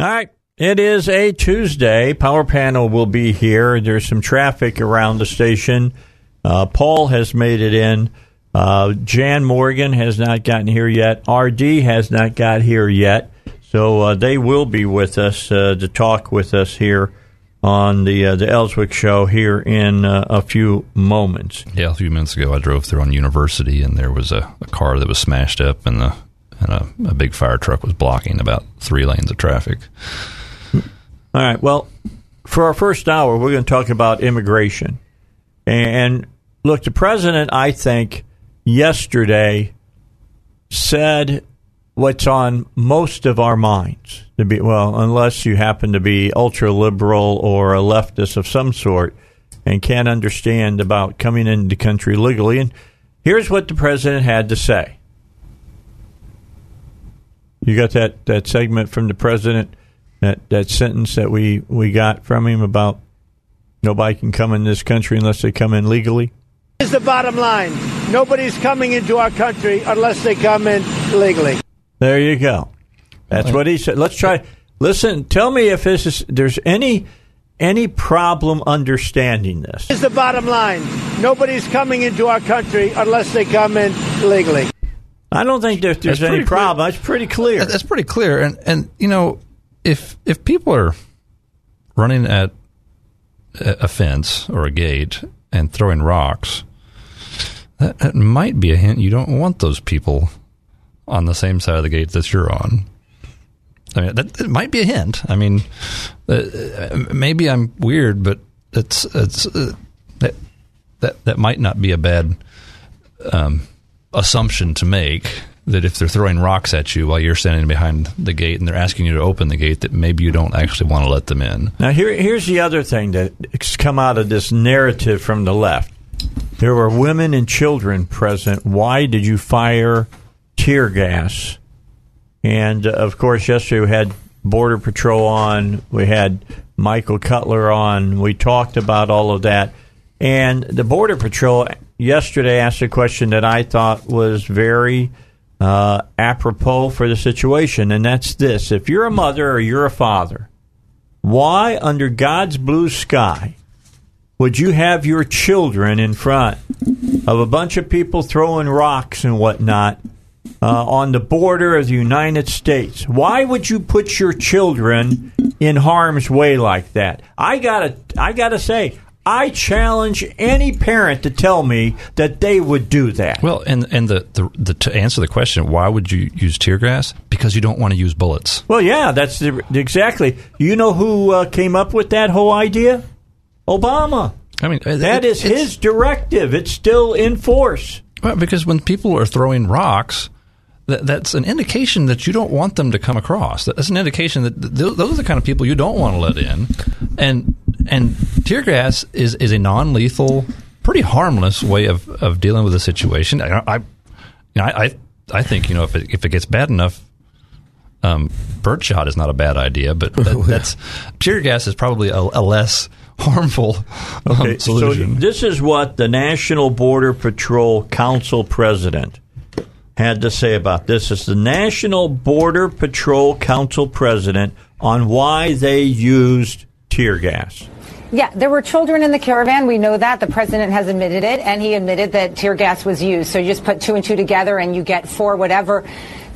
All right. It is a Tuesday. Power panel will be here. There's some traffic around the station. Uh, Paul has made it in. Uh, Jan Morgan has not gotten here yet. RD has not got here yet. So uh, they will be with us uh, to talk with us here on the uh, the Elswick show here in uh, a few moments. Yeah, a few minutes ago, I drove through on University, and there was a, a car that was smashed up, and the and a, a big fire truck was blocking about three lanes of traffic. All right. Well, for our first hour, we're going to talk about immigration. And look, the president, I think, yesterday said what's on most of our minds. To be well, unless you happen to be ultra liberal or a leftist of some sort and can't understand about coming into the country legally. And here's what the president had to say. You got that, that segment from the president, that, that sentence that we, we got from him about nobody can come in this country unless they come in legally? Is the bottom line nobody's coming into our country unless they come in legally. There you go. That's what he said. Let's try. Listen, tell me if this is, there's any any problem understanding this. Is the bottom line nobody's coming into our country unless they come in legally. I don't think that there's any problem. That's pretty clear. That's pretty clear. And and you know, if if people are running at a fence or a gate and throwing rocks, that, that might be a hint you don't want those people on the same side of the gate that you're on. I mean, that, it might be a hint. I mean, uh, maybe I'm weird, but it's it's uh, that that that might not be a bad um, assumption to make. That if they're throwing rocks at you while you're standing behind the gate and they're asking you to open the gate, that maybe you don't actually want to let them in. Now, here, here's the other thing that's come out of this narrative from the left. There were women and children present. Why did you fire tear gas? And uh, of course, yesterday we had Border Patrol on. We had Michael Cutler on. We talked about all of that. And the Border Patrol yesterday asked a question that I thought was very uh, apropos for the situation, and that's this: If you're a mother or you're a father, why, under God's blue sky, would you have your children in front of a bunch of people throwing rocks and whatnot uh, on the border of the United States? Why would you put your children in harm's way like that? I gotta, I gotta say, I challenge any parent to tell me that they would do that. Well, and and the, the, the to answer the question, why would you use tear gas? Because you don't want to use bullets. Well, yeah, that's the, exactly. You know who uh, came up with that whole idea? Obama. I mean, That is his directive. It's still in force. Well, because when people are throwing rocks, that, that's an indication that you don't want them to come across. That's an indication that th- those are the kind of people you don't want to let in. And and tear gas is, is a non lethal, pretty harmless way of, of dealing with a situation. I, I, you know, I, I, I think you know if it, if it gets bad enough, um, birdshot is not a bad idea, but that, that's tear gas is probably a, a less harmful um, Okay, solution. So this is what the National Border Patrol Council president had to say about this. This is the National Border Patrol Council president on why they used tear gas. Yeah, there were children in the caravan. We know that. The president has admitted it, and he admitted that tear gas was used. So you just put two and two together and you get four, whatever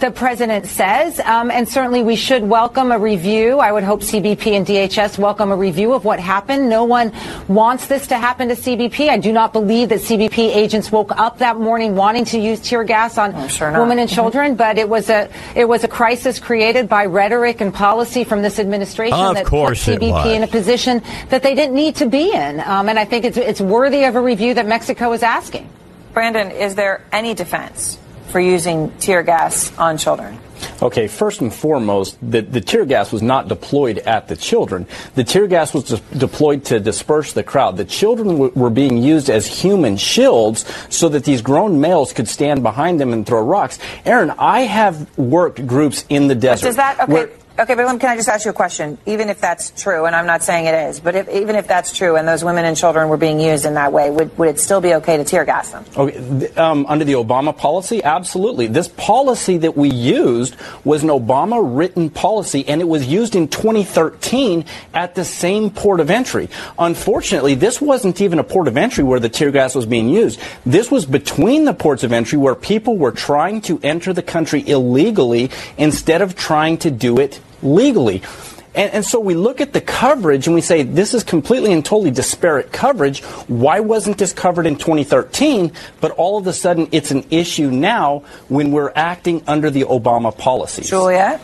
the president says. Um, and certainly we should welcome a review. I would hope CBP and DHS welcome a review of what happened. No one wants this to happen to CBP. I do not believe that CBP agents woke up that morning wanting to use tear gas on women and children, but it was a it was a crisis created by rhetoric and policy from this administration Of that course put it CBP in a position that they didn't need to be in. Um, and I think it's, it's worthy of a review that Mexico is asking. Brandon, is there any defense for using tear gas on children? Okay, first and foremost, the, the tear gas was not deployed at the children. The tear gas was de- deployed to disperse the crowd. The children w- were being used as human shields so that these grown males could stand behind them and throw rocks. Aaron, I have worked groups in the desert. Does that okay? Okay, but can I just ask you a question? Even if that's true, and I'm not saying it is, but if, even if that's true, and those women and children were being used in that way, would, would it still be okay to tear gas them? Okay, um, under the Obama policy, absolutely. This policy that we used was an Obama written policy, and it was used in 2013 at the same port of entry. Unfortunately, this wasn't even a port of entry where the tear gas was being used. This was between the ports of entry where people were trying to enter the country illegally instead of trying to do it legally. And, and, so we look at the coverage and we say this is completely and totally disparate coverage. Why wasn't this covered in 2013? But all of a sudden it's an issue now when we're acting under the Obama policies. Juliet?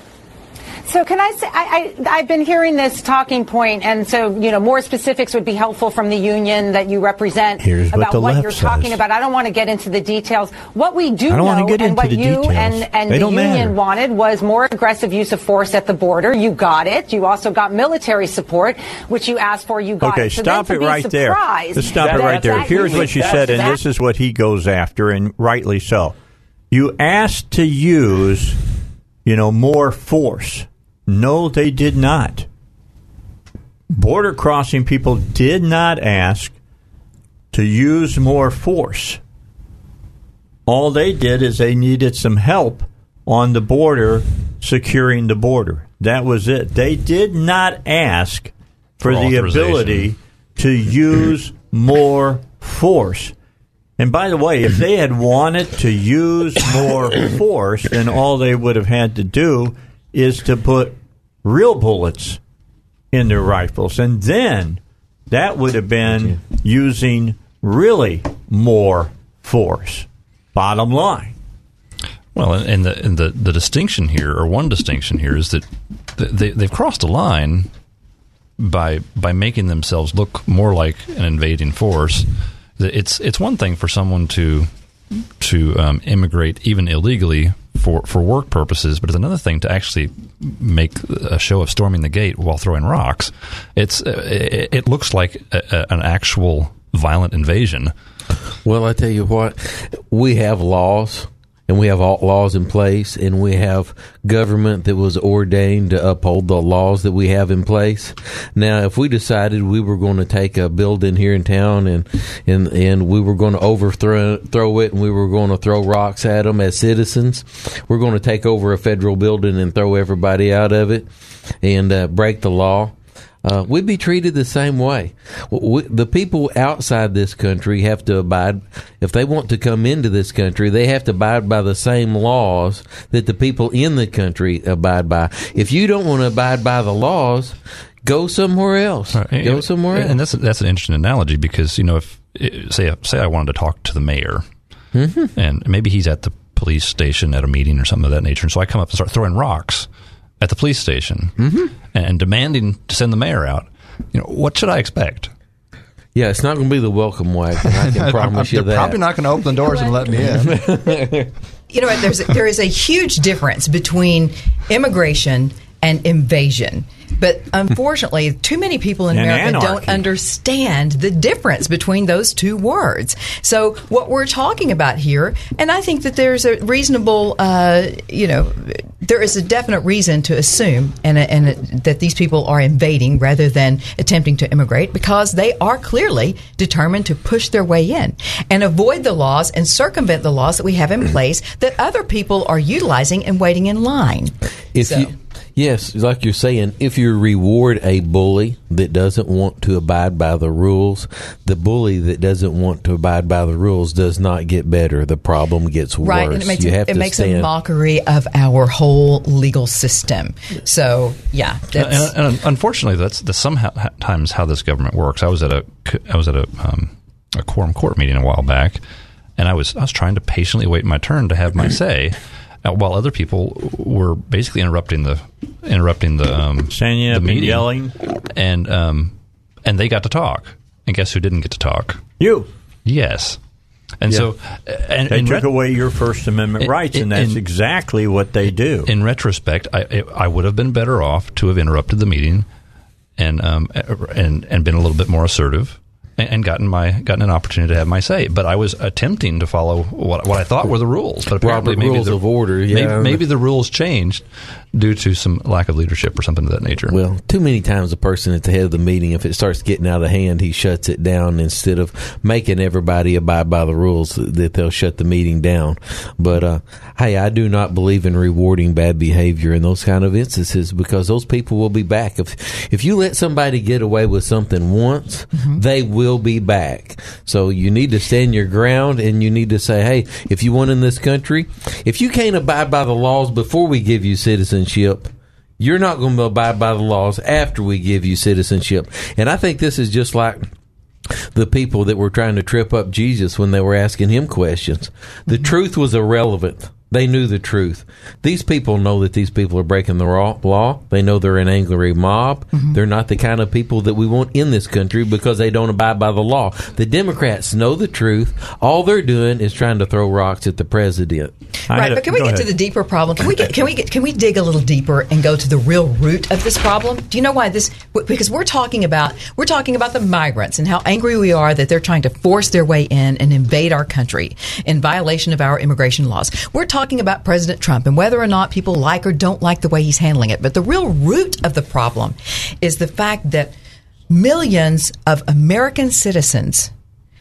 So can I say I, I I've been hearing this talking point, and so you know more specifics would be helpful from the union that you represent Here's what about what, left you're talking about. I don't want to get into the details. What we do I don't wanna know, and what you details. and and the union matter. wanted was more aggressive use of force at the border. You got it. You also got military support, which you asked for. You got Okay, it. So stop it right there. Just stop it right there. that Here's what she said, and that- this is what he goes after, and rightly so. You asked to use, you know, more force. No, they did not. Border crossing people did not ask to use more force. All they did is they needed some help on the border, securing the border. That was it. They did not ask for, For the ability to use more force. And by the way, if they had wanted to use more force, then all they would have had to do is to put real bullets in their rifles. And then that would have been using really more force. Bottom line. Well, and, the and the the distinction here, or one distinction here, is that they they've crossed a line by by making themselves look more like an invading force. It's it's one thing for someone to to um, immigrate even illegally for, for work purposes, but it's another thing to actually make a show of storming the gate while throwing rocks. It's uh, it, it looks like a, a, an actual violent invasion. Well, I tell you what, we have laws and we have laws in place and we have government that was ordained to uphold the laws that we have in place. Now, if we decided we were going to take a building here in town and and and we were going to overthrow throw it and we were going to throw rocks at them as citizens, we're going to take over a federal building and throw everybody out of it and uh, break the law uh, we'd be treated the same way. We, the people outside this country have to abide. If they want to come into this country, they have to abide by the same laws that the people in the country abide by. If you don't want to abide by the laws, go somewhere else. Right. Go somewhere else. And that's that's an interesting analogy because you know if say say I wanted to talk to the mayor, Mm-hmm. and maybe he's at the police station at a meeting or something of that nature, and so I come up and start throwing rocks at the police station Mm-hmm. and, and demanding to send the mayor out. You know what should I expect? yeah, it's not going to be the welcome wagon. I can promise you They're that. probably not going to open the doors and let me in. You know what? There's there is a huge difference between immigration and invasion. But unfortunately, too many people in And America don't understand the difference between those two words. So, what we're talking about here, and I think that there's a reasonable, uh, you know, there is a definite reason to assume and, and that these people are invading rather than attempting to immigrate because they are clearly determined to push their way in and avoid the laws and circumvent the laws that we have in place that other people are utilizing and waiting in line. If So- you, yes, like you're saying, if you reward a bully that doesn't want to abide by the rules, the bully that doesn't want to abide by the rules does not get better. The problem gets worse. Right, and it makes, you a, have it to makes a mockery of our whole legal system. So, yeah, that's, and, and unfortunately, that's, that's sometimes how this government works. I was at a I was at a um, a quorum court meeting a while back, and I was I was trying to patiently wait my turn to have my say, while other people were basically interrupting the interrupting the um, Standing the up and meeting, yelling. and um, and they got to talk. And guess who didn't get to talk? You. Yes. And Yeah. so, uh, and They in took ret- away your First Amendment in- rights, and that's in- exactly what they do. in retrospect, I I would have been better off to have interrupted the meeting and um and and been a little bit more assertive and, gotten my gotten an opportunity to have my say. But I was attempting to follow what what I thought were the rules. But apparently, Robert maybe rules the, of order, maybe- maybe, the rules changed due to some lack of leadership or something of that nature. Well, too many times a person at the head of the meeting, if it starts getting out of hand, he shuts it down instead of making everybody abide by the rules that they'll shut the meeting down. But uh, hey, I do not believe in rewarding bad behavior in those kind of instances because those people will be back. If if you let somebody get away with something once, they will be back. So you need to stand your ground and you need to say, hey, if you want in this country, if you can't abide by the laws before we give you citizenship, you're not going to abide by the laws after we give you citizenship. And I think this is just like the people that were trying to trip up Jesus when they were asking him questions. The mm-hmm. truth was irrelevant. They knew the truth. These people know that these people are breaking the law. They know they're an angry mob. They're not the kind of people that we want in this country because they don't abide by the law. The Democrats know the truth. All they're doing is trying to throw rocks at the president. Right, but can we get to the deeper problem? Can we get, can we get, can we dig a little deeper and go to the real root of this problem? Do you know why this? Because we're talking about we're talking about the migrants and how angry we are that they're trying to force their way in and invade our country in violation of our immigration laws. We're talking about President Trump and whether or not people like or don't like the way he's handling it. But the real root of the problem is the fact that millions of American citizens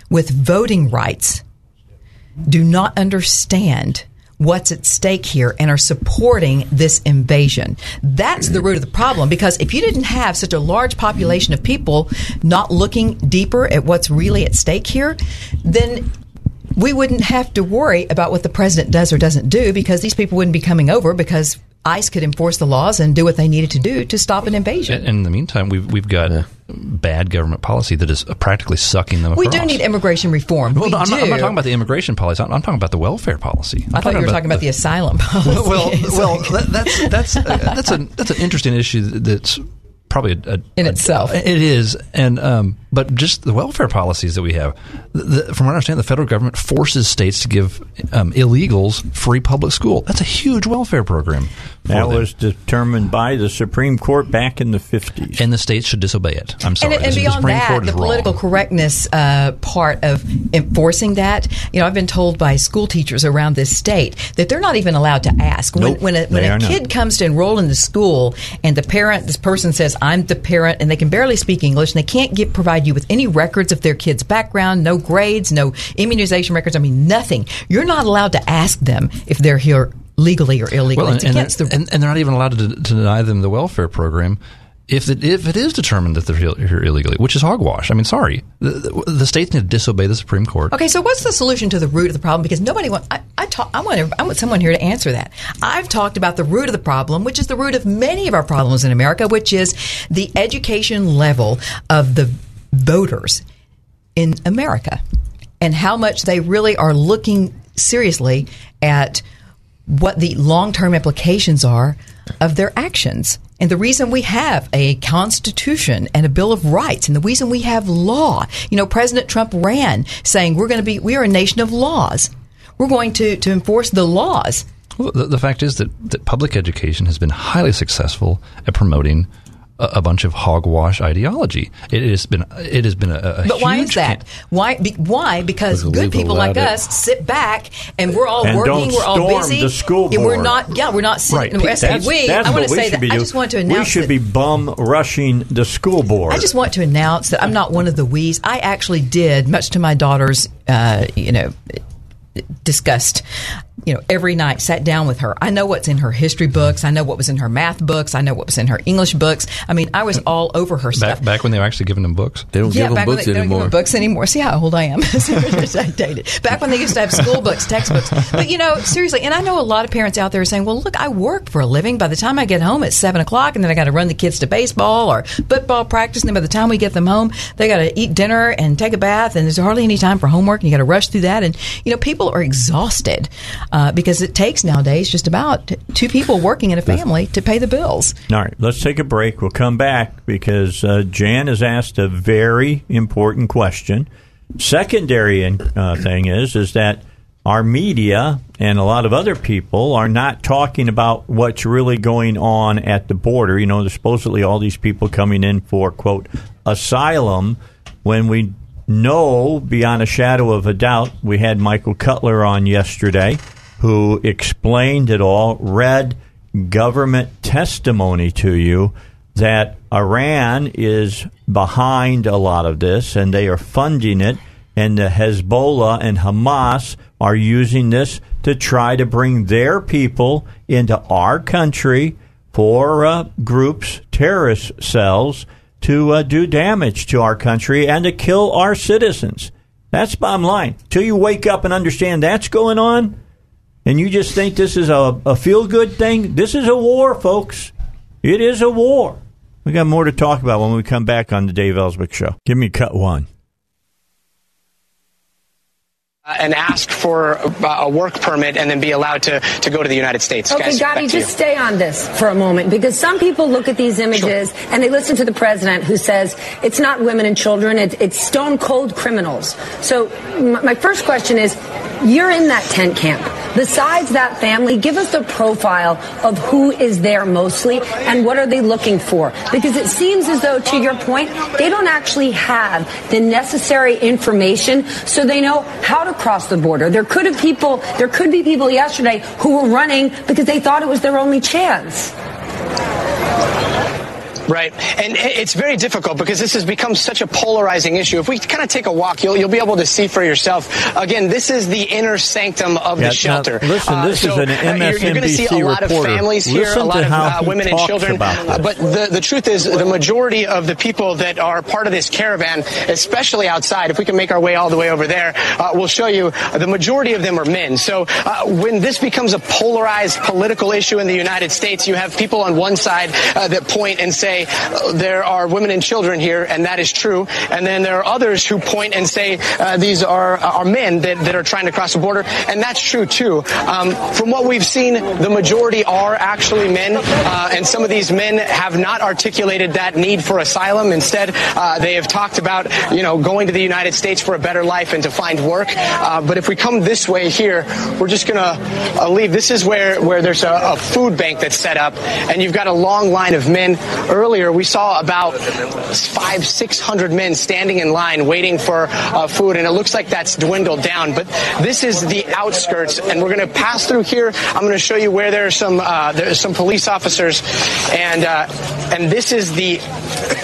with voting rights do not understand what's at stake here and are supporting this invasion. That's the root of the problem because if you didn't have such a large population of people not looking deeper at what's really at stake here, then we wouldn't have to worry about what the president does or doesn't do because these people wouldn't be coming over because ICE could enforce the laws and do what they needed to do to stop an invasion. And in the meantime, we've we've got bad government policy that is practically sucking them. we across. do need immigration reform. Well, we no, I'm, do. Not, I'm not talking about the immigration policy. I'm, I'm talking about the welfare policy. I'm I thought you were talking about the, asylum policy. well, well, that, that's that's uh, that's a that's an interesting issue that's probably a, a, In a- itself. it is, and um, but just the welfare policies that we have. The, the, from what I understand, the federal government forces states to give um, illegals free public school. That's a huge welfare program. That them. was determined by the Supreme Court back in the 50s. and the states should disobey it. I'm sorry. And, and beyond Supreme that, Court the is wrong. political correctness uh, part of enforcing that, you know, I've been told by school teachers around this state that they're not even allowed to ask. When, Nope, when a, when a are not. kid comes to enroll in the school and the parent, this person says, I'm the parent, and they can barely speak English, and they can't get, provide you with any records of their kid's background, no grades, no immunization records, I mean, nothing. You're not allowed to ask them if they're here legally or illegally. Well, and, and, the and, and they're not even allowed to, to deny them the welfare program if it, if it is determined that they're here illegally, which is hogwash. I mean, sorry, the, the, states need to disobey the Supreme Court. Okay, so what's the solution to the root of the problem? Because nobody want. I, I talk. I want. I want someone here to answer that. I've talked about the root of the problem, which is the root of many of our problems in America, which is the education level of the voters in America, and how much they really are looking seriously at what the long term implications are of their actions. And the reason we have a constitution and a bill of rights and the reason we have law, you know, President Trump ran saying we're going to be, we are a nation of laws. We're going to, to enforce the laws. Well, the, the fact is that, that public education has been highly successful at promoting a, a bunch of hogwash ideology. It has been it has been a, a But why is huge that? Why? Be, why? Because Because good people like it. us sit back and we're all And working. we're all storm busy. the school and we're board. not. Yeah, we're not sitting. Right. When I say That's, we, that's I want what to we say should that. be I doing. just want to we should that- be bum rushing the school board. I just want to announce that I'm not one of the we's. I actually did, much to my daughter's, uh, you know, disgust. You know, every night sat down with her. I know what's in her history books. I know what was in her math books. I know what was in her English books. I mean, I was mm. all over her stuff. back back when they were actually giving them books. They don't give them books they, they don't give anymore. them books anymore. See how old I am. I dated. Back when they used to have school books, textbooks. But you know, seriously, and I know a lot of parents out there are saying, "Well, look, I work for a living. By the time I get home, it's seven o'clock, and then I got to run the kids to baseball or football practice. And then by the time we get them home, they got to eat dinner and take a bath, and there's hardly any time for homework. And you got to rush through that. And you know, people are exhausted uh, because it takes nowadays just about two people working in a family to pay the bills. All right, let's take a break. We'll come back because uh, Jan has asked a very important question. secondary uh, thing is is that our media and a lot of other people are not talking about what's really going on at the border. You know, there's supposedly all these people coming in for quote asylum when we know beyond a shadow of a doubt we had Michael Cutler on yesterday who explained it all, read government testimony to you that Iran is behind a lot of this and they are funding it and the Hezbollah and Hamas are using this to try to bring their people into our country for uh, groups, terrorist cells, to uh, do damage to our country and to kill our citizens. That's bottom line. Till you wake up and understand that's going on, and you just think this is a, a feel good thing, this is a war, folks. It is a war. We got more to talk about when we come back on the Dave Elswick Show. Give me cut one. Uh, and ask for a work permit and then be allowed to, to go to the United States. Okay, Guys, Gadi, just stay on this for a moment because some people look at these images sure. and they listen to the president who says it's not women and children, it's, it's stone cold criminals. So, my first question is you're in that tent camp. Besides that family, give us a profile of who is there mostly and what are they looking for? Because it seems as though, to your point, they don't actually have the necessary information so they know how to cross the border. There could have people, there could be people yesterday who were running because they thought it was their only chance. Right. And it's very difficult because this has become such a polarizing issue. If we kind of take a walk, you'll, you'll be able to see for yourself. Again, this is the inner sanctum of yeah, the shelter. Now, listen, uh, this uh, so is an MSNBC You're, you're going to see a lot reporter. of families here, listen a lot of uh, women and children. Uh, but the, the truth is, the majority of the people that are part of this caravan, especially outside, if we can make our way all the way over there, uh, we'll show you the majority of them are men. So uh, when this becomes a polarized political issue in the United States, you have people on one side that point and say they're there are women and children here, and that is true. And then there are others who point and say uh, these are are men that, that are trying to cross the border, and that's true too. Um, from what we've seen, the majority are actually men, uh, and some of these men have not articulated that need for asylum. Instead, uh, they have talked about you know going to the United States for a better life and to find work. Uh, but if we come this way here, we're just gonna uh, leave. This is where where there's a, a food bank that's set up, and you've got a long line of men. Earlier, we saw about five, six hundred men standing in line waiting for uh, food, and it looks like that's dwindled down. But this is the outskirts, and we're going to pass through here. I'm going to show you where there are some uh, there's some police officers, and uh, and this is the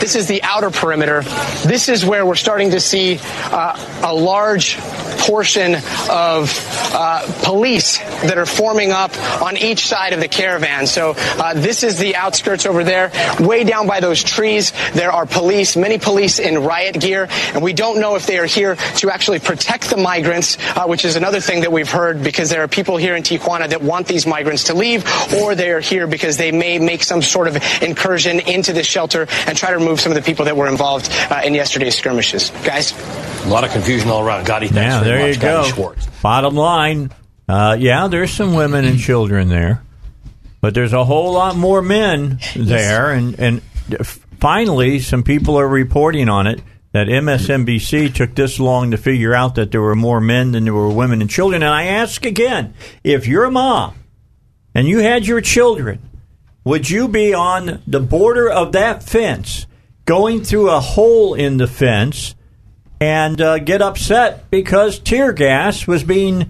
this is the outer perimeter. This is where we're starting to see uh, a large portion of uh, police that are forming up on each side of the caravan. So uh, this is the outskirts over there. Way down by those trees, there are police, many police in riot gear, and we don't know if they are here to actually protect the migrants, uh, which is another thing that we've heard because there are people here in Tijuana that want these migrants to leave, or they are here because they may make some sort of incursion into this shelter and try to remove some of the people that were involved uh, in yesterday's skirmishes. Guys? A lot of confusion all around. Gadi, thanks yeah, very there much. you go. Schwartz. Bottom line, uh, yeah, there's some women and children there, but there's a whole lot more men there, and and finally, some people are reporting on it that MSNBC took this long to figure out that there were more men than there were women and children. And I ask again, if you're a mom and you had your children, would you be on the border of that fence, going through a hole in the fence? and uh, get upset because tear gas was being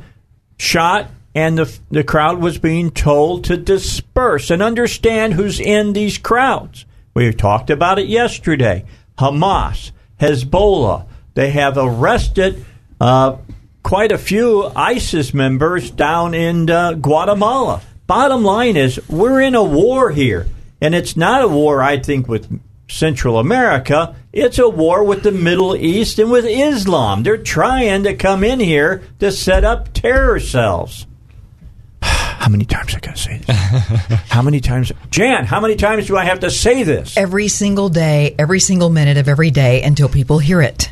shot and the, the crowd was being told to disperse and understand who's in these crowds. We talked about it yesterday. Hamas, Hezbollah, they have arrested uh, quite a few ISIS members down in uh, Guatemala. Bottom line is, we're in a war here. And it's not a war, I think, with Central America. It's a war with the Middle East and with Islam. They're trying to come in here to set up terror cells. How many times I got to say this? how many times, Jan? How many times do I have to say this? Every single day, every single minute of every day until people hear it.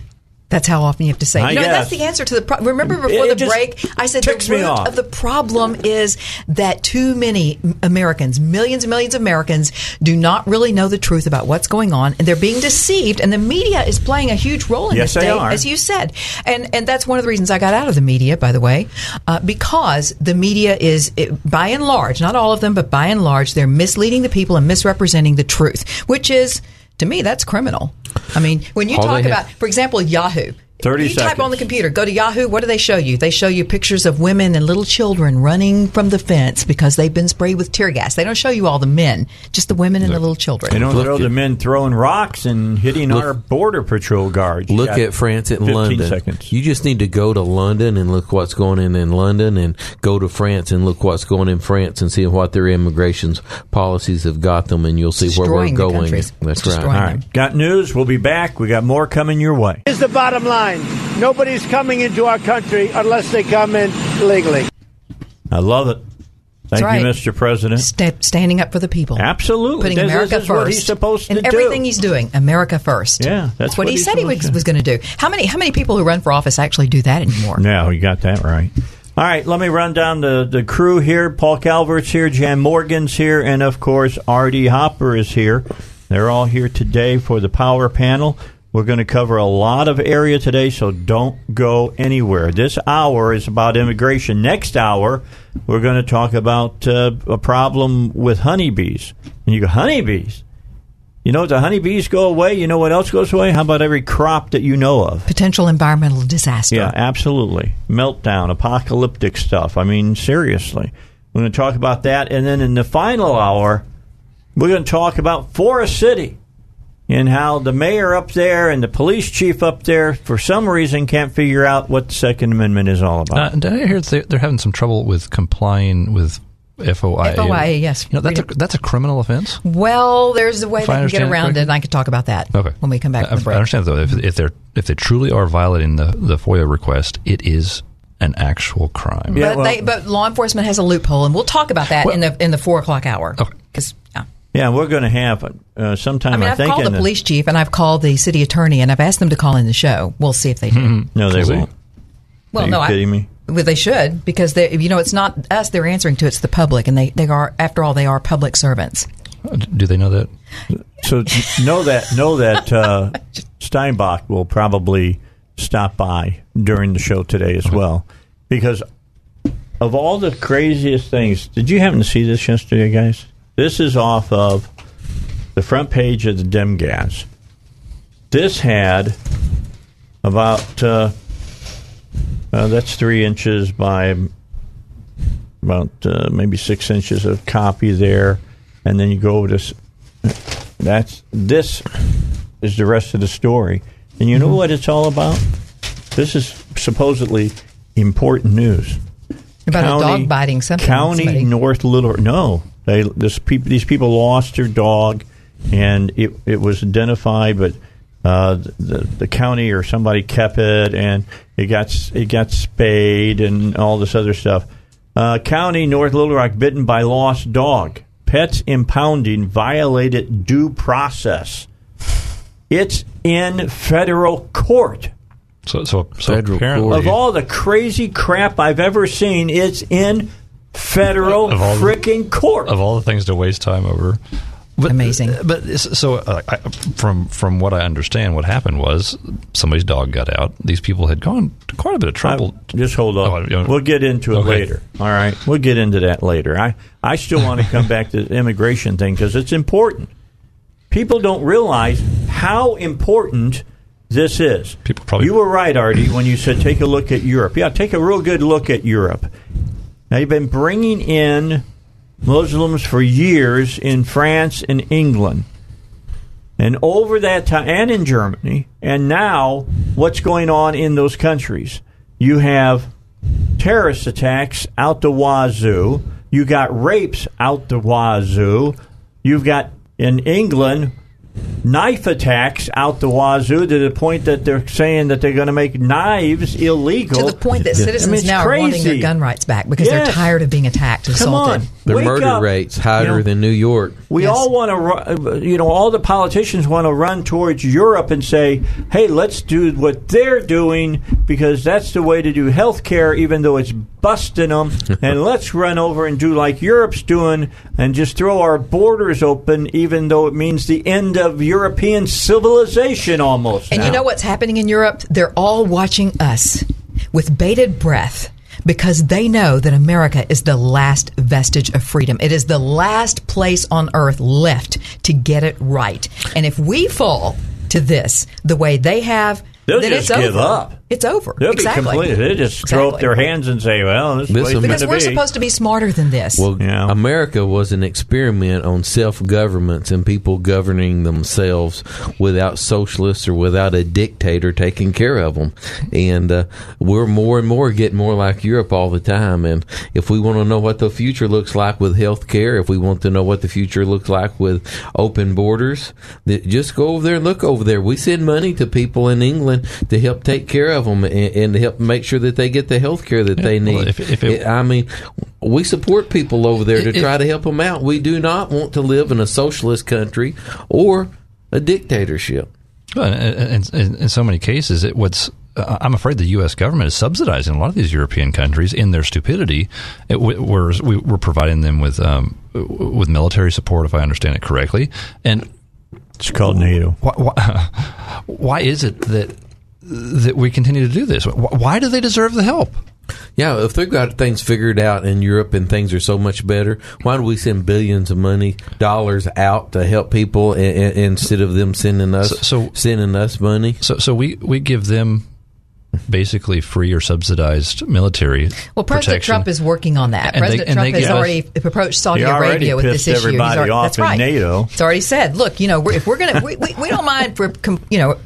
That's how often you have to say. I no, guess. that's the answer to the. problem. Remember before It the break, I said the root of the problem is that too many Americans, millions and millions of Americans, do not really know the truth about what's going on, and they're being deceived. And the media is playing a huge role in Yes, this, Dave, are. as you said. And and that's one of the reasons I got out of the media, by the way, uh, because the media is, it, by and large, not all of them, but by and large, they're misleading the people and misrepresenting the truth, which is. To me, that's criminal. I mean, when you All talk about, for example, Yahoo. 30 you type on the computer, go to Yahoo. What do they show you? They show you pictures of women and little children running from the fence because they've been sprayed with tear gas. They don't show you all the men, just the women and the little children. They don't Look throw at- the men throwing rocks and hitting Look- our border patrol guards. You Look at France and 15 London. seconds. You just need to go to London and look what's going on in London, and go to France and look what's going in France and see what their immigration policies have got them, and you'll see where we're destroying the going. That's right. destroying All right. Got news. We'll be back. We got more coming your way. Here's the bottom line. Nobody's coming into our country unless they come in legally. I love it. Thank right. you, Mr. President. Sta- standing up for the people. Absolutely. Putting This- America this is first. what he's supposed to and do. everything he's doing, America first. Yeah, that's what, what he said he was, was going to do. How many how many people who run for office actually do that anymore? No, you got that right. All right, let me run down the, the crew here. Paul Calvert's here, Jan Morgan's here, and of course, R.D. Hopper is here. They're all here today for the power panel. We're going to cover a lot of area today, so don't go anywhere. This hour is about immigration. Next hour, we're going to talk about uh, a problem with honeybees. And you go, honeybees? You know, the honeybees go away, you know what else goes away? How about every crop that you know of? Potential environmental disaster. Yeah, absolutely. Meltdown, apocalyptic stuff. I mean, seriously. We're going to talk about that. And then in the final hour, we're going to talk about Forest City and how the mayor up there and the police chief up there, for some reason, can't figure out what the Second Amendment is all about. Uh, did I hear they- they're having some trouble with complying with FOIA? FOIA, yes. You know, that's a, that's a criminal offense. Well, there's a way If they I can get around correctly. it, and I could talk about that Okay. when we come back I, from the I understand though if, if they're if they truly are violating the, the FOIA request, it is an actual crime. Yeah, but, well- they, but law enforcement has a loophole, and we'll talk about that in the in the four o'clock hour. Because yeah. Yeah, we're going to have uh, sometime, I mean, I've think, called in the police chief and I've called the city attorney and I've asked them to call in the show. We'll see if they do. No, they We'll see. won't. Well, Are you no, kidding I, me? Well, they should because they, you know, it's not us they're answering to; it's the public, and they, they are, after all, they are public servants. Do they know that? So know that know that uh, Steinbach will probably stop by during the show today as well, because of all the craziest things. Did you happen to see this yesterday, guys? This is off of the front page of the Demgas. This had about uh, uh, that's three inches by about uh, maybe six inches of copy there, and then you go over to that's this is the rest of the story. And you know Mm-hmm. what it's all about? This is supposedly important news. About a dog biting something, County somebody. North Little. No, they this peop, these people lost their dog, and it it was identified, but uh, the the county or somebody kept it, and it got it got spayed and all this other stuff. Uh, county North Little Rock bitten by lost dog. Pets impounding violated due process. It's in federal court. So, so, so Federal apparently, court. Of all the crazy crap I've ever seen, it's in federal Of all the- freaking court. of all the things to waste time over. But, Amazing. But so, uh, I, from from what I understand, what happened was somebody's dog got out. These people had gone to quite a bit of trouble. I- just hold on. Oh, I- I- we'll get into it Okay. later. All right, we'll get into that later. I I still want to come back to the immigration thing because it's important. People don't realize how important this is. People probably- You were right, R.D., when you said take a look at Europe. Yeah, take a real good look at Europe. Now you've been bringing in Muslims for years in France and England. And over that time, and in Germany, and now what's going on in those countries? You have terrorist attacks out the wazoo. You got rapes out the wazoo. You've got in England knife attacks out the wazoo to the point that they're saying that they're going to make knives illegal. To the point that I mean, citizens now are wanting their gun rights back because Yes. they're tired of being attacked, Come assaulted. on. The Wake murder up. rates higher You know, than New York. We all want to, you know, all the politicians want to run towards Europe and say, "Hey, let's do what they're doing because that's the way to do health care, even though it's busting them." and let's run over and do like Europe's doing and just throw our borders open, even though it means the end of European civilization almost. And now. you know what's happening in Europe? They're all watching us with bated breath because they know that America is the last vestige of freedom. It is the last place on earth left to get it right. And if we fall to this the way they have, They'll then just it's give over. up. It's over. They'll exactly. be completely. They just throw up their hands and say, "Well, this, This place will- meant Because to we're be." supposed to be smarter than this. Well, America was an experiment on self governments and people governing themselves without socialists or without a dictator taking care of them. And uh, we're more and more getting more like Europe all the time. And if we want to know what the future looks like with health care, if we want to know what the future looks like with open borders, just go over there and look over there. We send money to people in England to help take care of them and, and to help make sure that they get the health care that they well, need. if- if it- I mean, we support people over there to If- try to help them out. We do not want to live in a socialist country or a dictatorship. Well, in, in, in so many cases, it what's uh, I'm afraid the U.S. government is subsidizing a lot of these European countries in their stupidity. It, we're, we, we're providing them with um, with military support, if I understand it correctly, and it's called NATO. Why, why, why is it that that we continue to do this? Why, why do they deserve the help? Yeah, if they've got things figured out in Europe and things are so much better, why do we send billions of money dollars out to help people i- i- instead of them sending us So- sending us money? So, so we, we give them basically free or subsidized military Well, President protection. Trump is working on that. And President they Trump has give us- already approached Saudi He already Arabia with pissed this issue. He's everybody already- off that's in right. NATO. It's already said, look, you know, we're, if we're going to, we, we, we don't mind for, com- you know,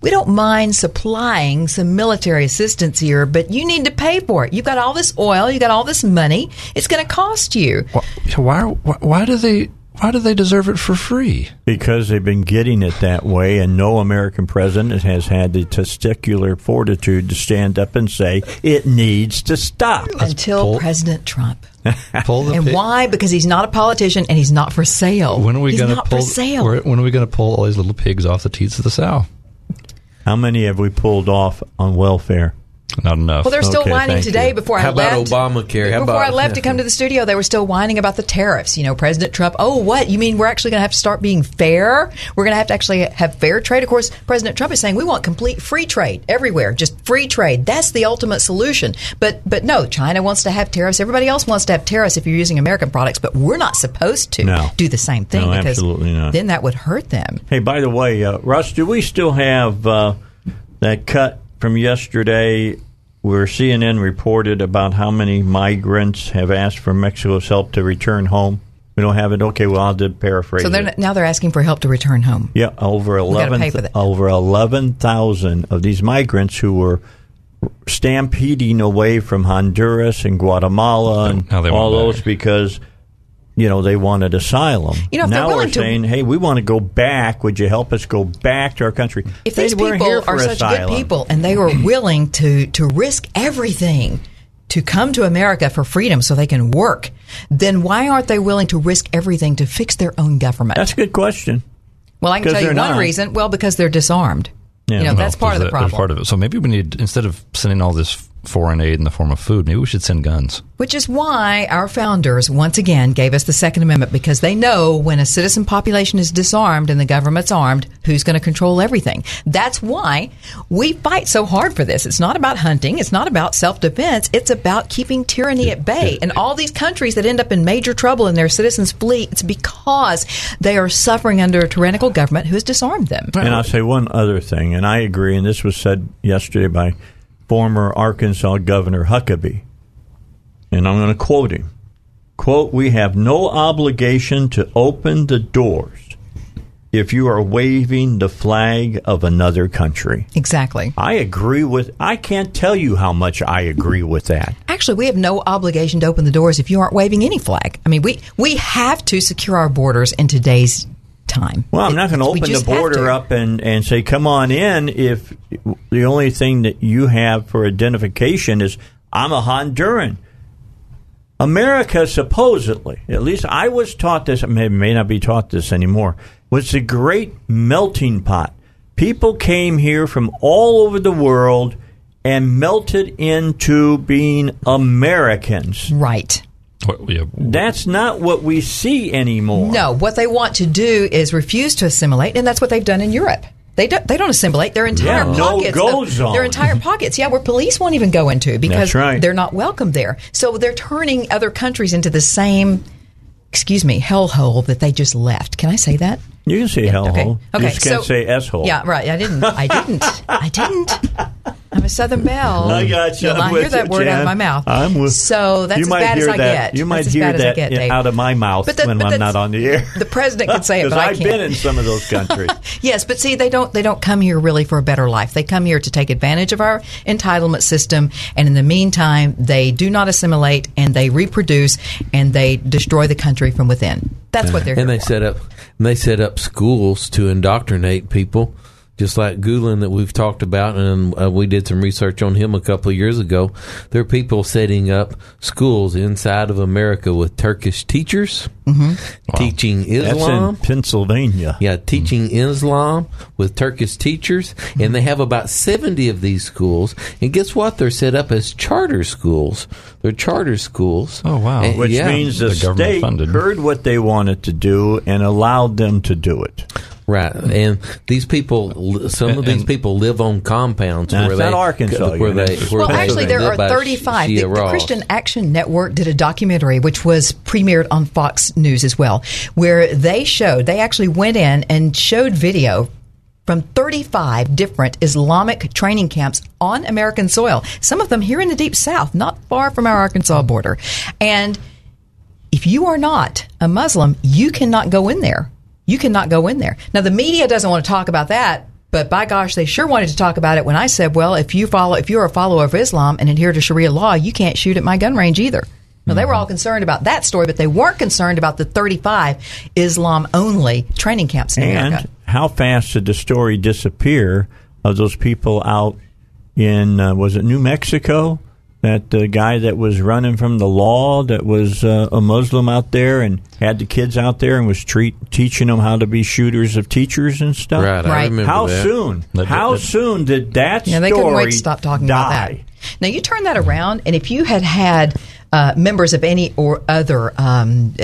we don't mind supplying some military assistance here, but you need to pay for it. You've got all this oil, you've got all this money. It's going to cost you. Why, why, why, why do they why do they deserve it for free? Because they've been getting it that way, and no American president has had the testicular fortitude to stand up and say it needs to stop. Until President Trump. Pull the And pig- why? Because he's not a politician and he's not for sale. When are we going to pull? sale. When are we going to pull all these little pigs off the teats of the sow? How many have we pulled off on welfare? Not enough. Well, they're still Okay, whining today. you. Before How I about left, Obamacare? How before about- I left to come to the studio, they were still whining about the tariffs. You know, President Trump. Oh, what you mean? We're actually going to have to start being fair. We're going to have to actually have fair trade. Of course, President Trump is saying we want complete free trade everywhere, just free trade. That's the ultimate solution. But but no, China wants to have tariffs. Everybody else wants to have tariffs if you're using American products. But we're not supposed to No. do the same thing No, because absolutely not. then that would hurt them. Hey, by the way, uh, Russ, do we still have uh, that cut from yesterday where CNN reported about how many migrants have asked for Mexico's help to return home? We don't have it. Okay, well, I'll just paraphrase So they're now they're asking for help to return home. Yeah, over eleven pay for that. over eleven thousand of these migrants who were stampeding away from Honduras and Guatemala and all want those because you know they wanted asylum. You know, now we're to- saying, "Hey, we want to go back. Would you help us go back to our country?" If They these people here are such asylum. good people and they were willing to to risk everything to come to America for freedom so they can work, then why aren't they willing to risk everything to fix their own government? That's a good question. well, I can tell you one not. reason. Well, because they're disarmed. Yeah. you know, Well, that's part of the there's that- there's problem. part of it. So maybe we need instead of sending all this foreign aid in the form of food, maybe we should send guns. Which is why our founders once again gave us the Second Amendment because they know when a citizen population is disarmed and the government's armed, who's going to control everything. That's why we fight so hard for this. It's not about hunting. It's not about self-defense. It's about keeping tyranny at bay. And all these countries that end up in major trouble and their citizens flee, it's because they are suffering under a tyrannical government who has disarmed them. And I'll say one other thing, and I agree, and this was said yesterday by former Arkansas Governor Huckabee. And I'm going to quote him. Quote, we have no obligation to open the doors if you are waving the flag of another country. Exactly. I agree with I can't tell you how much I agree with that. Actually, we have no obligation to open the doors if you aren't waving any flag. I mean, we we have to secure our borders in today's time. Well, I'm not going to open the border up and, and say, come on in if the only thing that you have for identification is I'm a Honduran. America supposedly, at least I was taught this, may, may not be taught this anymore, was the great melting pot. People came here from all over the world and melted into being Americans. Right. That's not what we see anymore. No, what they want to do is refuse to assimilate, and that's what they've done in Europe. They don't, they don't assimilate. Their entire Yeah, no pockets, go of- zone. their entire pockets, yeah, where police won't even go into because right. they're not welcome there. So they're turning other countries into the same, excuse me, hellhole that they just left. Can I say that? You can say hellhole. Okay. You just can't so, say s-hole. Yeah, right. I didn't. I didn't. I didn't. I'm a Southern Belle. I got you. You'll I'm not hear that you, word out of my mouth. I'm with. So that's you as might bad as hear I that, get. You might That's hear bad as I that get, in- out of my mouth But that- when but I'm not on the air. The president can say it, Because but I I've can't. been in some of those countries. Yes, but see, they don't they don't come here really for a better life. They come here to take advantage of our entitlement system, and in the meantime, they do not assimilate and they reproduce and they destroy the country from within. That's what uh-huh. they're and here they for. set up and they set up schools to indoctrinate people just like Gulen that we've talked about and uh, we did some research on him a couple of years ago there are people setting up schools inside of America with Turkish teachers teaching That's Islam in Pennsylvania. yeah, teaching Islam with Turkish teachers, and they have about 70 of these schools. And guess what? They're set up as charter schools. They're charter schools. Oh, wow. And- Which yeah. means the, The government state funded. heard what they wanted to do and allowed them to do it. Right, and these people, some of these people live on compounds where they, not Arkansas, where they, where Well, they actually, there are 35. The, the Christian Action Network did a documentary, which was premiered on Fox News as well, where they showed, they actually went in and showed video from 35 different Islamic training camps on American soil, some of them here in the Deep South, not far from our Arkansas border. And if you are not a Muslim, you cannot go in there. You cannot go in there. Now, the media doesn't want to talk about that, but by gosh, they sure wanted to talk about it when I said, well, if you follow, if you're a follower of Islam and adhere to Sharia law, you can't shoot at my gun range either. Now, they were all concerned about that story, but they weren't concerned about the 35 Islam only training camps in America. And how fast did the story disappear of those people out in, uh, was it New Mexico? That uh, guy that was running from the law, that was uh, a Muslim out there and had the kids out there and was treat, teaching them how to be shooters of teachers and stuff. Right, I Right. remember How that. soon? That- how soon did that Yeah, story they couldn't wait to stop talking about die? that. Now you turn that around, and if you had had uh, members of any or other um,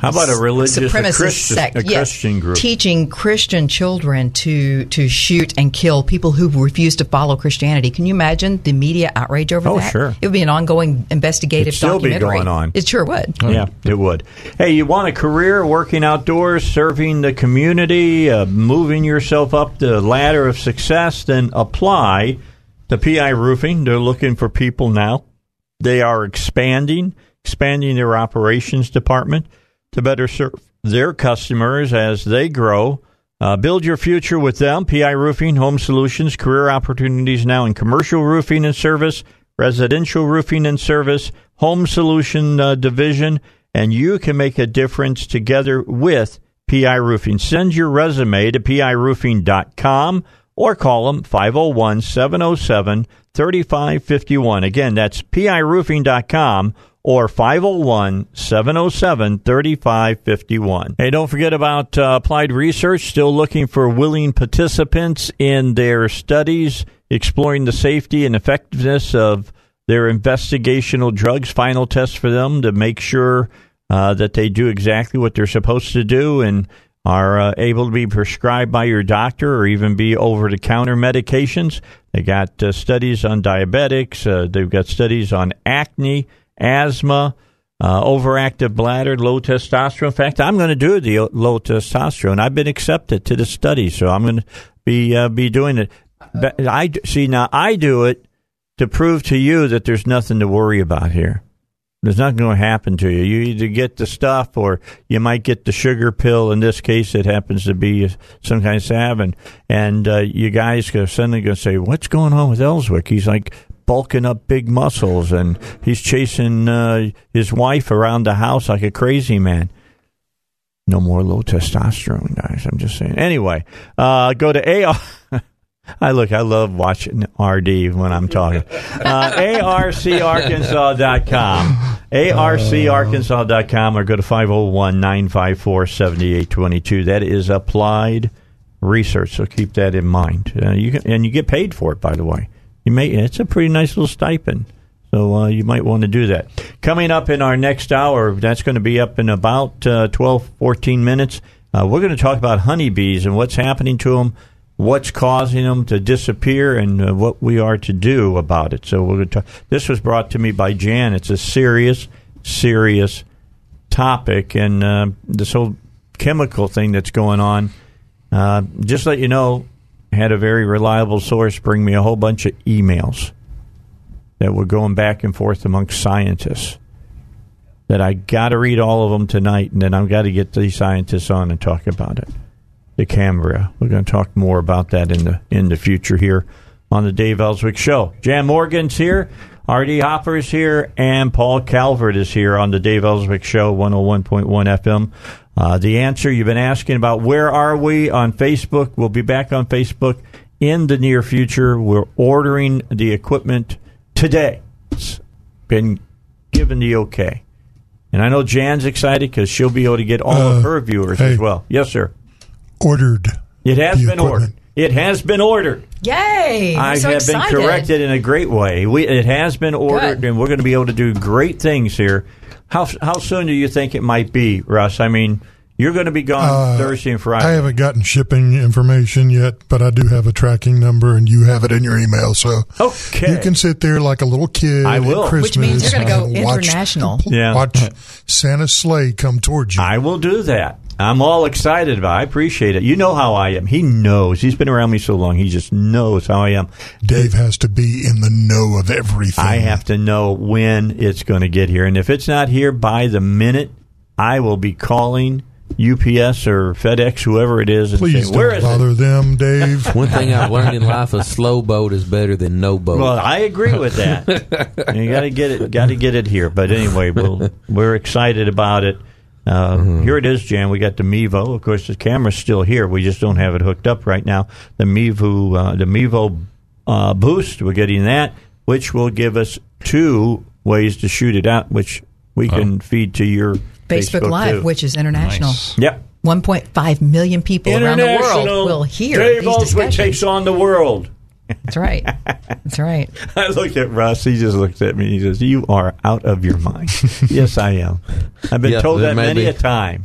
How about a religious- a supremacist Christian- sect, a yes, Christian group? teaching Christian children to to shoot and kill people who refuse to follow Christianity? Can you imagine the media outrage over Oh, that? sure. It would be an ongoing investigative It'd still be documentary. going on. It sure would. Yeah, it would. Hey, you want a career working outdoors, serving the community, uh, moving yourself up the ladder of success? Then apply to PI Roofing. They're looking for people now. They are expanding, expanding their operations department to better serve their customers as they grow. Uh, build your future with them. PI Roofing, Home Solutions, career opportunities now in commercial roofing and service, residential roofing and service, home solution uh, division, and you can make a difference together with PI Roofing. Send your resume to piroofing.com or call them 501 707 3551. Again, that's piroofing.com or 501 707 3551. Hey, don't forget about uh, applied research. Still looking for willing participants in their studies exploring the safety and effectiveness of their investigational drugs. Final test for them to make sure uh, that they do exactly what they're supposed to do and are uh, able to be prescribed by your doctor or even be over the counter medications. They got uh, studies on diabetics, uh, they've got studies on acne, asthma, uh, overactive bladder, low testosterone. In fact, I'm going to do the low testosterone. I've been accepted to the study, so I'm going to be uh, be doing it. But I see now. I do it to prove to you that there's nothing to worry about here. There's nothing going to happen to you. You either get the stuff or you might get the sugar pill. In this case, it happens to be some kind of salve. And, and uh, you guys are suddenly going to say, What's going on with Elswick? He's like bulking up big muscles and he's chasing uh, his wife around the house like a crazy man. No more low testosterone, guys. I'm just saying. Anyway, uh, go to AR. I look, I love watching RD when I'm talking. Uh, ARCarkansas.com. ARCarkansas.com or go to 501 954 7822. That is applied research, so keep that in mind. Uh, you can, and you get paid for it, by the way. You may It's a pretty nice little stipend. So uh, you might want to do that. Coming up in our next hour, that's going to be up in about uh, 12, 14 minutes. Uh, we're going to talk about honeybees and what's happening to them, what's causing them to disappear, and uh, what we are to do about it. So we're talk. This was brought to me by Jan. It's a serious, serious topic, and uh, this whole chemical thing that's going on. Uh, just let you know, had a very reliable source bring me a whole bunch of emails that were going back and forth amongst scientists. That I got to read all of them tonight, and then I've got to get these scientists on and talk about it. The camera. We're going to talk more about that in the in the future here on the Dave Elswick Show. Jan Morgan's here, R.D. Hopper's here, and Paul Calvert is here on the Dave Elswick Show, 101.1 FM. Uh, the answer you've been asking about where are we on Facebook? We'll be back on Facebook in the near future. We're ordering the equipment today. It's been given the okay. And I know Jan's excited because she'll be able to get all Uh, of her viewers hey. as well. Yes, sir. Ordered. It has the been ordered. It has been ordered. Yay! I I'm so have excited. been corrected in a great way. We, it has been ordered, Good. and we're going to be able to do great things here. How how soon do you think it might be, Russ? I mean, you're going to be gone Uh, Thursday and Friday. I haven't gotten shipping information yet, but I do have a tracking number, and you have it in your email. So okay. you can sit there like a little kid I will. at Christmas. Which means you're gonna go and watch- international. Yeah. Watch Santa's sleigh come towards you. I will do that. I'm all excited about. it. I appreciate it. You know how I am. He knows. He's been around me so long. He just knows how I am. Dave has to be in the know of everything. I have to know when it's going to get here, and if it's not here by the minute, I will be calling UPS or FedEx, whoever it is, and Please saying, "Where don't is it?" bother them, Dave. One thing I've learned in life: a slow boat is better than no boat. Well, I agree with that. you got to get it. Got to get it here. But anyway, we'll, we're excited about it. Uh, Here it is, Jan. We got the Mevo. Of course, the camera's still here. We just don't have it hooked up right now. The Mevo, uh, the Mevo uh, Boost. We're getting that, which will give us two ways to shoot it out, which we can feed to your Facebook, Facebook Live, too. which is international. Yep. 1.5 million people around the world will hear Dave these Elswick discussions. takes on the world. That's right. That's right. I looked at Russ. He just looks at me. He says, "You are out of your mind." yes, I am. I've been Yeah, told that may many be- a time.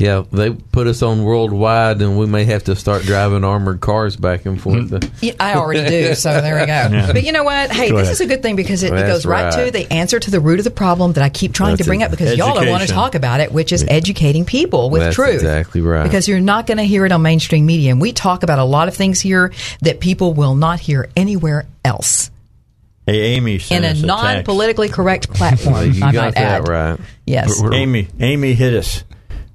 Yeah, they put us on worldwide, and we may have to start driving armored cars back and forth. Hmm. Yeah, I already do, so there we go. Yeah. But you know what? Hey, Go this ahead. is a good thing because it, it goes right, right. to the answer to the root of the problem that I keep trying That's to bring it. up because y'all don't want to talk about it, which is educating people with That's truth. exactly right. Because you're not going to hear it on mainstream media. And we talk about a lot of things here that people will not hear anywhere else Hey, Amy, in sent a non politically correct platform. You I got might that add. right. Yes. Amy, Amy hit us.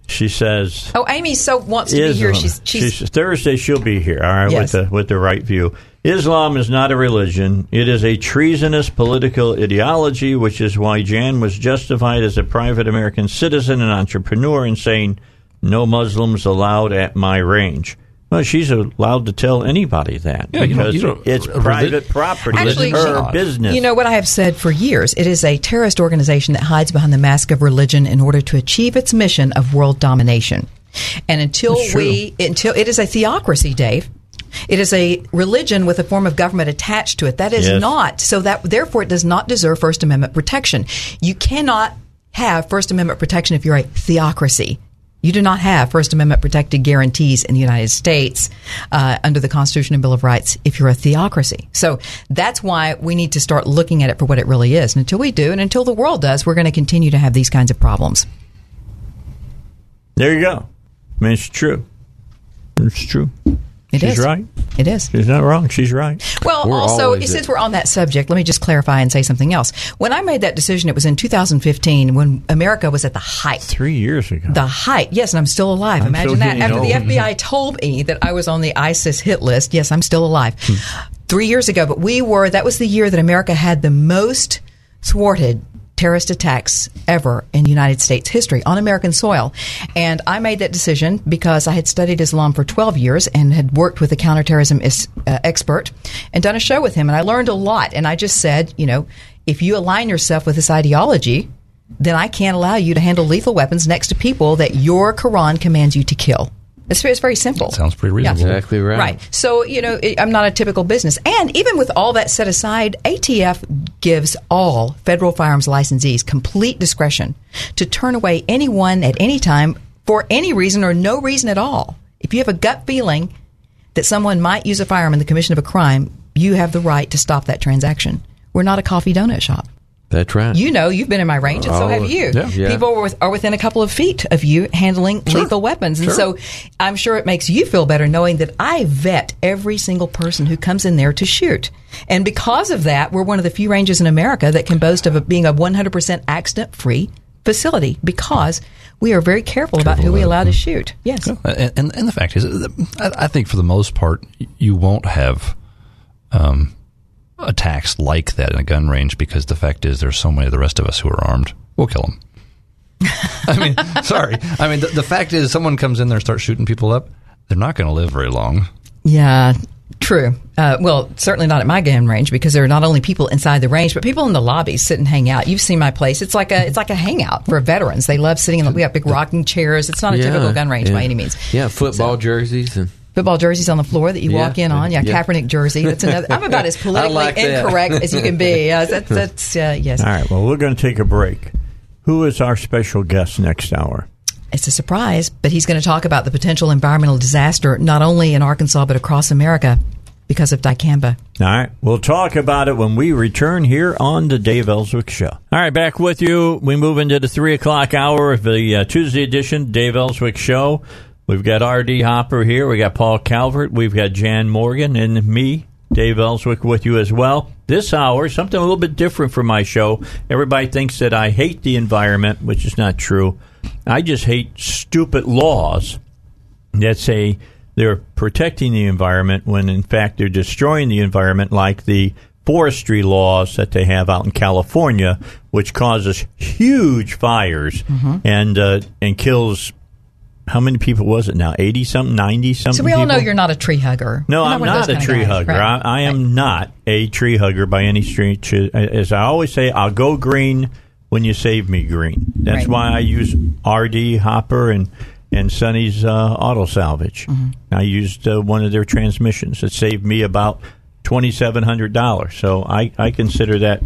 She says, Oh, Amy so wants to be here. She's, she's She's- Thursday. She'll be here. All right, Yes. with the with the right view. Islam is not a religion. It is a treasonous political ideology, which is why Jan was justified as a private American citizen and entrepreneur in saying, "No Muslims allowed at my range." Well, she's allowed to tell anybody that Yeah, you don't- because you don't- it's private property. Actually, it's her she- business. You know what I have said for years? It is a terrorist organization that hides behind the mask of religion in order to achieve its mission of world domination. And until That's true. we, until it is a theocracy, Dave. It is a religion with a form of government attached to it. That is Yes. not so. That therefore it does not deserve First Amendment protection. You cannot have First Amendment protection if you're a theocracy. You do not have First Amendment protected guarantees in the United States uh, under the Constitution and Bill of Rights if you're a theocracy. So that's why we need to start looking at it for what it really is. And until we do, and until the world does, we're going to continue to have these kinds of problems. There you go. I mean, it's true. It's true. It She's is. right. It is. She's not wrong. She's right. Well, We're also, since it. we're on that subject, let me just clarify and say something else. When I made that decision, it was in 2015 when America was at the height. Three years ago. The height. Yes, and I'm still alive. I'm Imagine still that. getting After the. FBI told me that I was on the ISIS hit list, yes, I'm still alive. Hmm. Three years ago, but we were, that was the year that America had the most thwarted terrorist attacks ever in United States history on American soil. And I made that decision because I had studied Islam for 12 years and had worked with a counterterrorism is, uh, expert and done a show with him. And I learned a lot. And I just said, you know, if you align yourself with this ideology, then I can't allow you to handle lethal weapons next to people that your Quran commands you to kill. It's, it's very simple. Sounds pretty reasonable. Exactly right. Right. So, you know, it, I'm not a typical business. And even with all that set aside, ATF gives all federal firearms licensees complete discretion to turn away anyone at any time for any reason or no reason at all. If you have a gut feeling that someone might use a firearm in the commission of a crime, you have the right to stop that transaction. We're not a coffee donut shop. That's right. You know, you've been in my range, and so Oh, have you. yeah. Yeah. People are, with, are within a couple of feet of you handling lethal weapons. And so I'm sure it makes you feel better knowing that I vet every single person who comes in there to shoot. And because of that, we're one of the few ranges in America that can boast of a, being a 100% accident free facility because we are very careful, about who we allow to shoot. Yes. And, and, and the fact is, I, I think for the most part, you won't have um, attacks like that in a gun range because the fact is, there's so many of the rest of us who are armed. We'll kill them. I mean, sorry. I mean, the, the fact is, someone comes in there and starts shooting people up. They're not going to live very long. Yeah, true. Uh, well, certainly not at my gun range because there are not only people inside the range, but people in the lobby sit and hang out. You've seen my place; it's like a it's like a hangout for veterans. They love sitting in. The, we have big rocking chairs. It's not a Yeah, typical gun range yeah. by any means. Yeah, football jerseys and Football jerseys on the floor that you Yeah, walk in on. Yeah, yeah. Kaepernick jersey. That's another. I'm about as politically like incorrect as you can be. Yeah, that's, that's uh, yes. All right. Well, we're going to take a break. Who is our special guest next hour? It's a surprise, but he's going to talk about the potential environmental disaster not only in Arkansas but across America because of dicamba. All right. We'll talk about it when we return here on the Dave Elswick Show. All right. Back with you. We move into the three o'clock hour of the uh, Tuesday edition Dave Elswick Show. We've got R.D. Hopper here. We got Paul Calvert. We've got Jan Morgan and me, Dave Elswick, with you as well. This hour, something a little bit different from my show. Everybody thinks that I hate the environment, which is not true. I just hate stupid laws that say they're protecting the environment when in fact they're destroying the environment, like the forestry laws that they have out in California, which causes huge fires Mm-hmm. and uh, and kills. How many people was it now? Eighty something, ninety something. So we all know you're not a tree hugger. No, You're I'm one not a tree guys, hugger. right. I, I am not a tree hugger by any stretch. As I always say, I'll go green when you save me green. That's Right. why I use RD Hopper and and Sonny's uh, Auto Salvage. Mm-hmm. I used uh, one of their transmissions. It saved me about twenty seven hundred dollars. So I, I consider that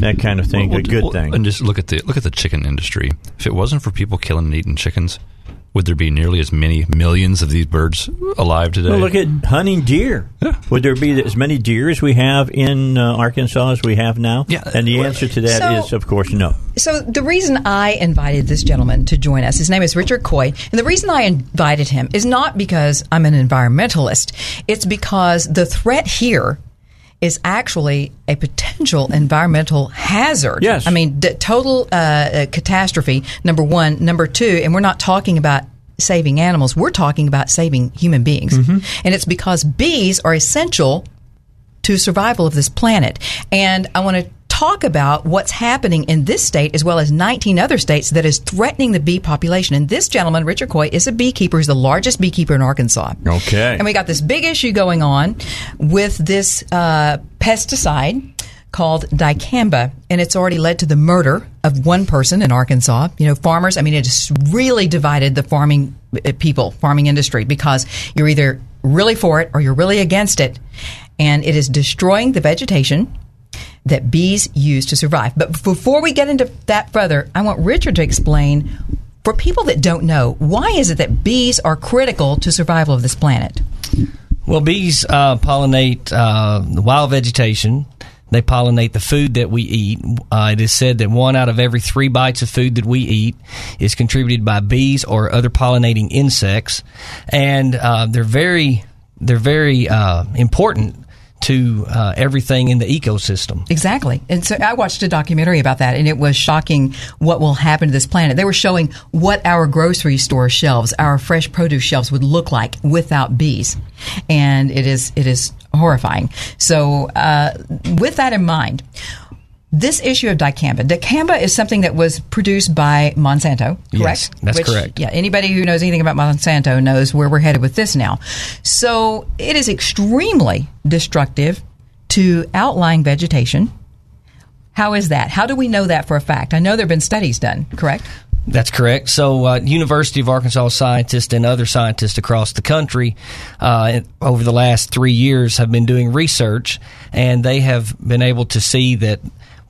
that kind of thing Well, a good well, thing. And just look at the look at the chicken industry. If it wasn't for people killing and eating chickens, would there be nearly as many millions of these birds alive today? Well, look at hunting deer. Would there be as many deer as we have in uh, Arkansas as we have now? Yeah. And the answer to that is, So- of course, no. So the reason I invited this gentleman to join us, his name is Richard Coy, and the reason I invited him is not because I'm an environmentalist. It's because the threat here is actually a potential environmental hazard. Yes. I mean, the total uh, uh, catastrophe, number one. Number two, and we're not talking about saving animals, we're talking about saving human beings. And it's because bees are essential to survival of this planet. And I want to talk about what's happening in this state as well as 19 other states that is threatening the bee population. And this gentleman, Richard Coy, is a beekeeper. He's the largest beekeeper in Arkansas. Okay. And we got this big issue going on with this uh, pesticide called dicamba, and it's already led to the murder of one person in Arkansas. You know, farmers, I mean, it has really divided the farming uh, people, farming industry, because you're either really for it or you're really against it. And it is destroying the vegetation that bees use to survive. But before we get into that further, I want Richard to explain for people that don't know, why is it that bees are critical to survival of this planet? Well, bees uh, pollinate uh, the wild vegetation. They pollinate the food that we eat. Uh, it is said that one out of every three bites of food that we eat is contributed by bees or other pollinating insects, and uh, they're very they're very uh, important to uh, everything in the ecosystem. Exactly. And so I watched a documentary about that, and it was shocking what will happen to this planet. They were showing what our grocery store shelves, our fresh produce shelves would look like without bees. And it is, it is horrifying. So, uh, with that in mind, this issue of dicamba. Dicamba is something that was produced by Monsanto, correct? Yes, that's Which, correct. Yeah, anybody who knows anything about Monsanto knows where we're headed with this now. So it is extremely destructive to outlying vegetation. How is that? How do we know that for a fact? I know there have been studies done, correct? That's correct. So, uh, University of Arkansas scientists and other scientists across the country uh, over the last three years have been doing research, and they have been able to see that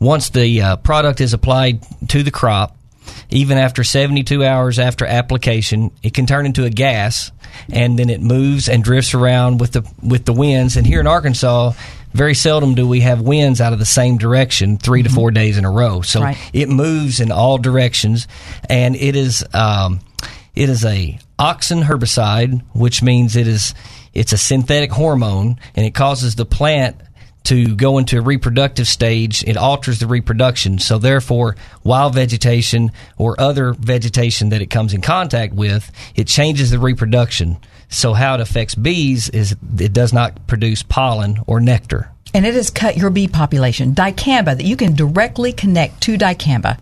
once the uh, product is applied to the crop, even after 72 hours after application, it can turn into a gas, and then it moves and drifts around with the with the winds. And here in Arkansas, very seldom do we have winds out of the same direction 3 to four days in a row. So Right. it moves in all directions, and it is um, it is a auxin herbicide, which means it is it's a synthetic hormone, and it causes the plant to go into a reproductive stage. It alters the reproduction, so therefore, wild vegetation or other vegetation that it comes in contact with, it changes the reproduction. So how it affects bees is it does not produce pollen or nectar. And it has cut your bee population. Dicamba, that you can directly connect to dicamba.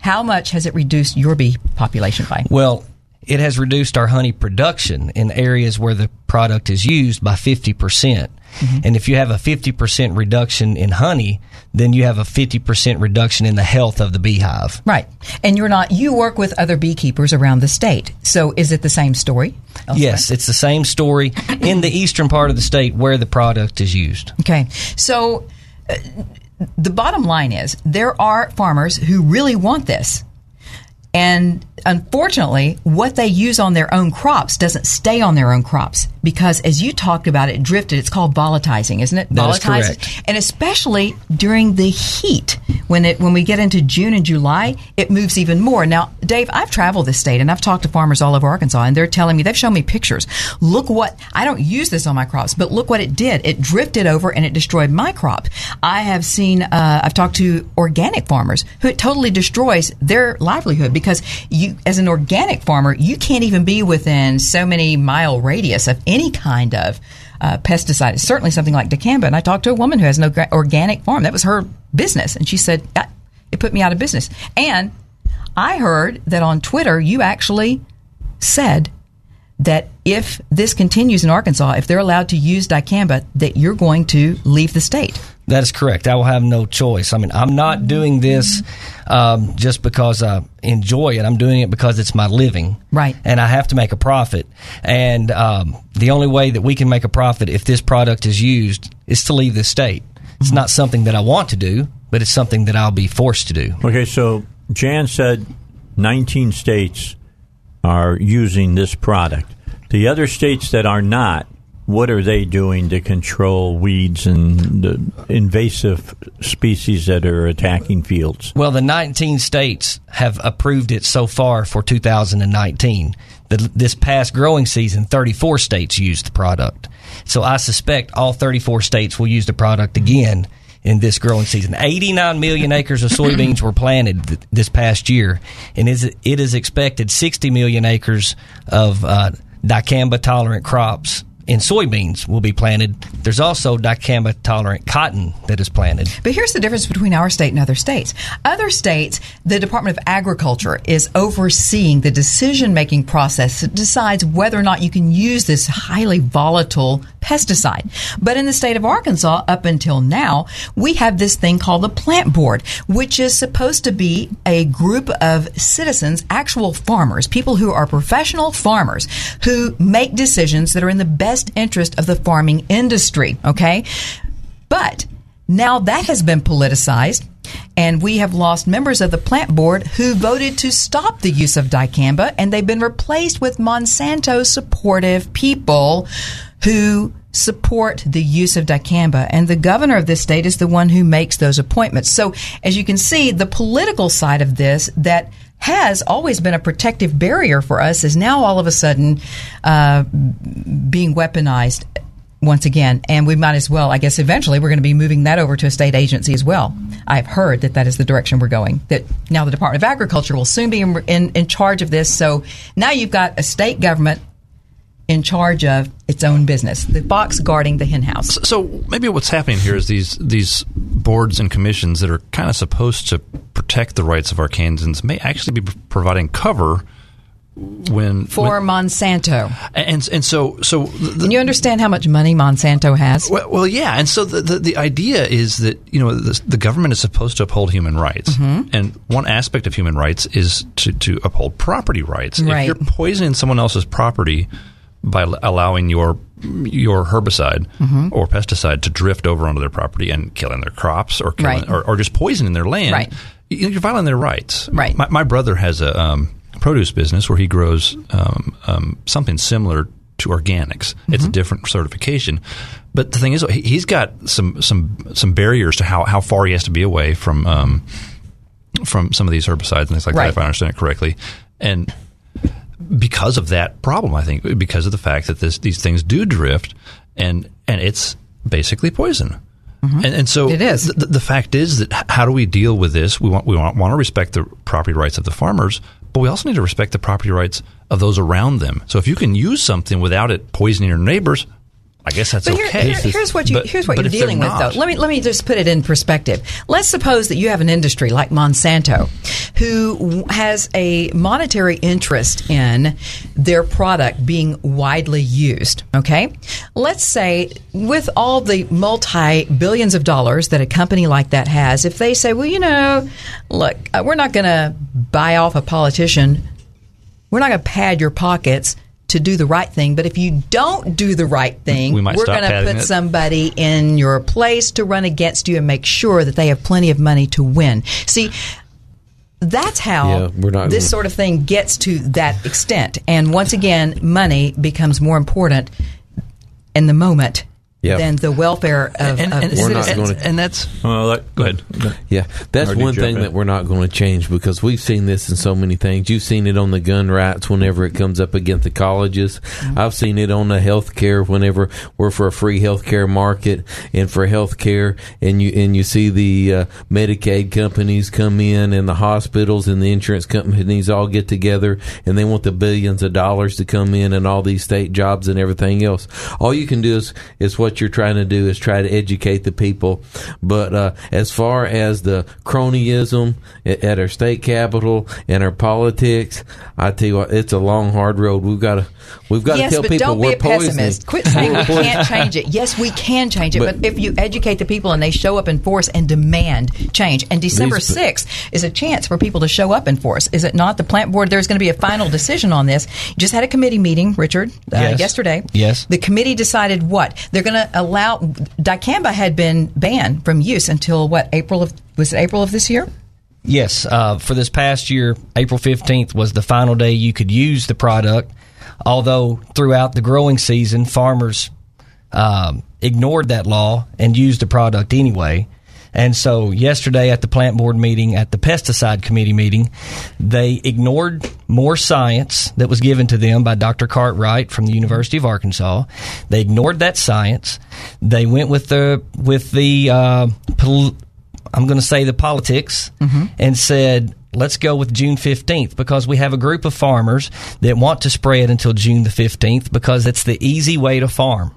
How much has it reduced your bee population by? Well, it has reduced our honey production in areas where the product is used by 50%. Percent And if you have a 50% reduction in honey, then you have a 50% reduction in the health of the beehive. Right. And you're not, you work with other beekeepers around the state. So is it the same story? Yes, it's the same story in the eastern part of the state where the product is used. Okay. So uh, the bottom line is there are farmers who really want this. And unfortunately, what they use on their own crops doesn't stay on their own crops because, as you talked about, it drifted. It's called volatilizing, isn't it? That volatilizing, and especially during the heat, when it when we get into June and July, it moves even more. Now, Dave, I've traveled this state and I've talked to farmers all over Arkansas, and they're telling me they've shown me pictures. Look what I don't use this on my crops, but look what it did. It drifted over and it destroyed my crop. I have seen. Uh, I've talked to organic farmers who it totally destroys their livelihood because you, as an organic farmer, you can't even be within so many mile radius of any kind of uh, pesticide. Certainly something like dicamba. And I talked to a woman who has an organic farm. That was her business, and she said "Ah, it put me out of business. And I heard that on Twitter you actually said that if this continues in Arkansas, if they're allowed to use dicamba, that you're going to leave the state. That is correct. I will have no choice. I mean, I'm not doing this um, just because I enjoy it. I'm doing it because it's my living. Right. And I have to make a profit. And um, the only way that we can make a profit if this product is used is to leave the state. It's not something that I want to do, but it's something that I'll be forced to do. Okay, so Jan said 19 states are using this product. The other states that are not, what are they doing to control weeds and the invasive species that are attacking fields? Well, the 19 states have approved it so far for 2019. The, this past growing season, 34 states used the product. So I suspect all 34 states will use the product again in this growing season. 89 million acres of soybeans were planted th- this past year, and is it is expected 60 million acres of uh, dicamba tolerant crops in soybeans will be planted. There's also dicamba tolerant cotton that is planted. But here's the difference between our state and other states. Other states, the Department of Agriculture is overseeing the decision making process that decides whether or not you can use this highly volatile pesticide. But in the state of Arkansas, up until now, we have this thing called the Plant Board, which is supposed to be a group of citizens, actual farmers, people who are professional farmers who make decisions that are in the best interest of the farming industry. Okay. But now that has been politicized, and we have lost members of the plant board who voted to stop the use of dicamba, and they've been replaced with Monsanto supportive people who support the use of dicamba. And the governor of this state is the one who makes those appointments. So, as you can see, the political side of this that has always been a protective barrier for us is now all of a sudden uh, being weaponized once again. And we might as well, I guess, eventually we're going to be moving that over to a state agency as well. I've heard that that is the direction we're going. That now the Department of Agriculture will soon be in, in, in charge of this. So now you've got a state government in charge of its own business, the fox guarding the hen house. So maybe what's happening here is these these boards and commissions that are kind of supposed to protect the rights of Arkansans may actually be providing cover when for when, Monsanto. And and so so the, you understand how much money Monsanto has? Well, well yeah, and so the, the, the idea is that you know the, the, government is supposed to uphold human rights, mm-hmm. and one aspect of human rights is to to uphold property rights. Right. If you're poisoning someone else's property by allowing your your herbicide mm-hmm. or pesticide to drift over onto their property and killing their crops or killing, right. or, or, just poisoning their land, right. you're violating their rights. Right. My, my brother has a um, produce business where he grows um, um, something similar to organics. Mm-hmm. It's a different certification, but the thing is, he's got some some some barriers to how, how far he has to be away from um, from some of these herbicides and things like right. that. If I understand it correctly, and because of that problem, I think because of the fact that this, these things do drift, and and it's basically poison. Mm-hmm. And, and, so it is. The, the, fact is that how do we deal with this? We want we want, want to respect the property rights of the farmers, but we also need to respect the property rights of those around them. So if you can use something without it poisoning your neighbors, I guess that's but here, okay. Here, here's what you but, here's what you're dealing with, not, though. Let me let me just put it in perspective. Let's suppose that you have an industry like Monsanto, who has a monetary interest in their product being widely used. Okay, let's say with all the multi billions of dollars that a company like that has, if they say, well, you know, look, uh, we're not going to buy off a politician, we're not going to pad your pockets to do the right thing. But if you don't do the right thing, we are going to put it. somebody in your place to run against you and make sure that they have plenty of money to win. See, that's how yeah, we're this sort of thing gets to that extent. And once again, money becomes more important in the moment Yep. than the welfare of, and, of and, the we're not citizens. gonna- and that's Well, that, go ahead. Yeah, that's Or one thing in? that we're not going to change because we've seen this in so many things. You've seen it on the gun rights whenever it comes up against the colleges. Mm-hmm. I've seen it on the health care whenever we're for a free health care market and for health care and you and you see the uh, Medicaid companies come in and the hospitals and the insurance companies all get together and they want the billions of dollars to come in and all these state jobs and everything else. All you can do is is what you're trying to do is try to educate the people. But uh, as far as the cronyism at, at our state capitol and our politics, I tell you what, it's a long, hard road. We've got to we've got yes, to tell but people don't we're be a poisoning. pessimist. Quit saying we can't change it. Yes, we can change it, but, But- if you educate the people and they show up in force and demand change, and December These- 6th is a chance for people to show up in force, is it not? The plant board, there's going to be a final decision on this. You just had a committee meeting, Richard, uh, Yes. yesterday. Yes. The committee decided what? They're going to allow, dicamba had been banned from use until what, April of, was it April of this year? Yes, uh, for this past year, April 15th was the final day you could use the product. Although throughout the growing season, farmers um, ignored that law and used the product anyway. And so, yesterday at the plant board meeting, at the pesticide committee meeting, they ignored more science that was given to them by Dr. Cartwright from the University of Arkansas. They ignored that science. They went with the with the uh, pol- I'm going to say the politics and said, let's go with June 15th because we have a group of farmers that want to spray it until June the 15th because it's the easy way to farm.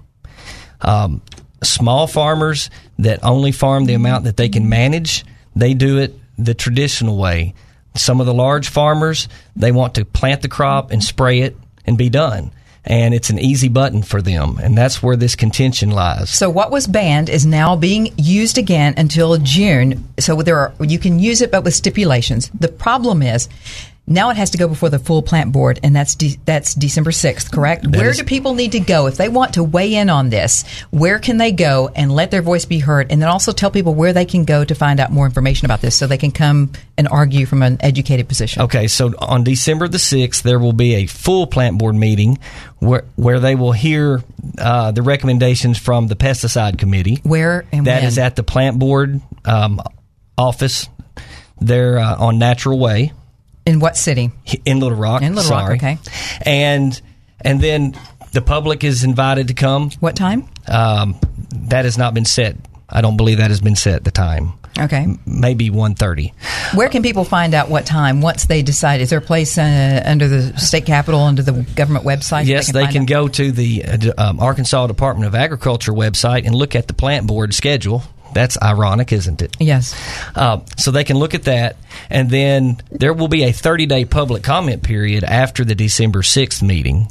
Um, small farmers that only farm the amount that they can manage, they do it the traditional way. Some of the large farmers, they want to plant the crop and spray it and be done. And it's an easy button for them. And that's where this contention lies. So what was banned is now being used again until June. So there are you can use it, but with stipulations. The problem is. Now it has to go before the full plant board, and that's de- that's December sixth, correct? where is- do people need to go if they want to weigh in on this? Where can they go and let their voice be heard, and then also tell people where they can go to find out more information about this, so they can come and argue from an educated position. Okay, so on December the 6th, there will be a full plant board meeting where, where they will hear uh, the recommendations from the pesticide committee. Where and That is at the plant board um, office there uh, on Natural Way In what city? in Little Rock. In Little Rock, okay. And and then the public is invited to come. What time? Um, that has not been set. I don't believe that has been set. The time, Okay. maybe 1.30. Where can people find out what time once they decide? Is there a place uh, under the state capitol, under the government website? Yes, they find can go to the uh, um, Arkansas Department of Agriculture website and look at the plant board schedule That's ironic, isn't it? Yes. Uh, so they can look at that, and then there will be a 30 day public comment period after the December 6th meeting.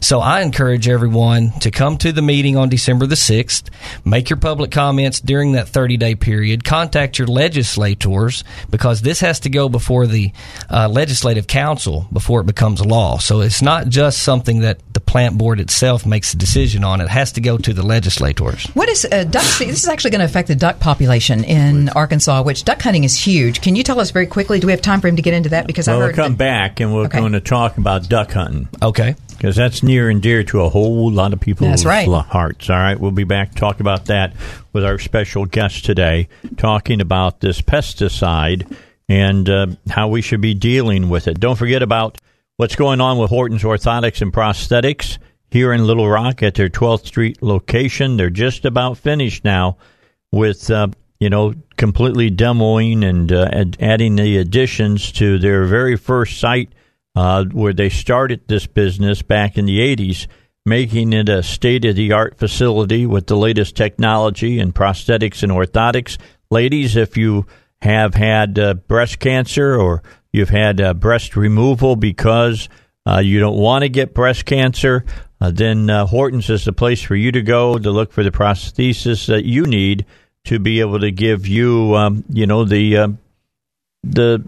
So I encourage everyone to come to the meeting on December the 6th, make your public comments during that 30 day period, contact your legislators because this has to go before the uh, legislative council before it becomes law. So it's not just something that plant board itself makes a decision on, it has to go to the legislators. What is uh, duck? This is actually going to affect the duck population in Arkansas, which duck hunting is huge. Can you tell us very quickly? Do we have time for him to get into that? Because well, I we'll come that- back and we're Okay. going to talk about duck hunting. Okay. Because that's near and dear to a whole lot of people's That's right. hearts. All right. We'll be back to talk about that with our special guest today, talking about this pesticide and uh, how we should be dealing with it. Don't forget about what's going on with Horton's Orthotics and Prosthetics here in Little Rock at their 12th Street location. They're just about finished now with uh, you know completely demoing and uh, ad- adding the additions to their very first site uh, where they started this business back in the 80s, making it a state of the art facility with the latest technology in prosthetics and orthotics. Ladies, if you have had uh, breast cancer or you've had uh, breast removal because uh, you don't want to get breast cancer, uh, then uh, Hortons is the place for you to go to look for the prosthesis that you need to be able to give you, um, you know, the uh, the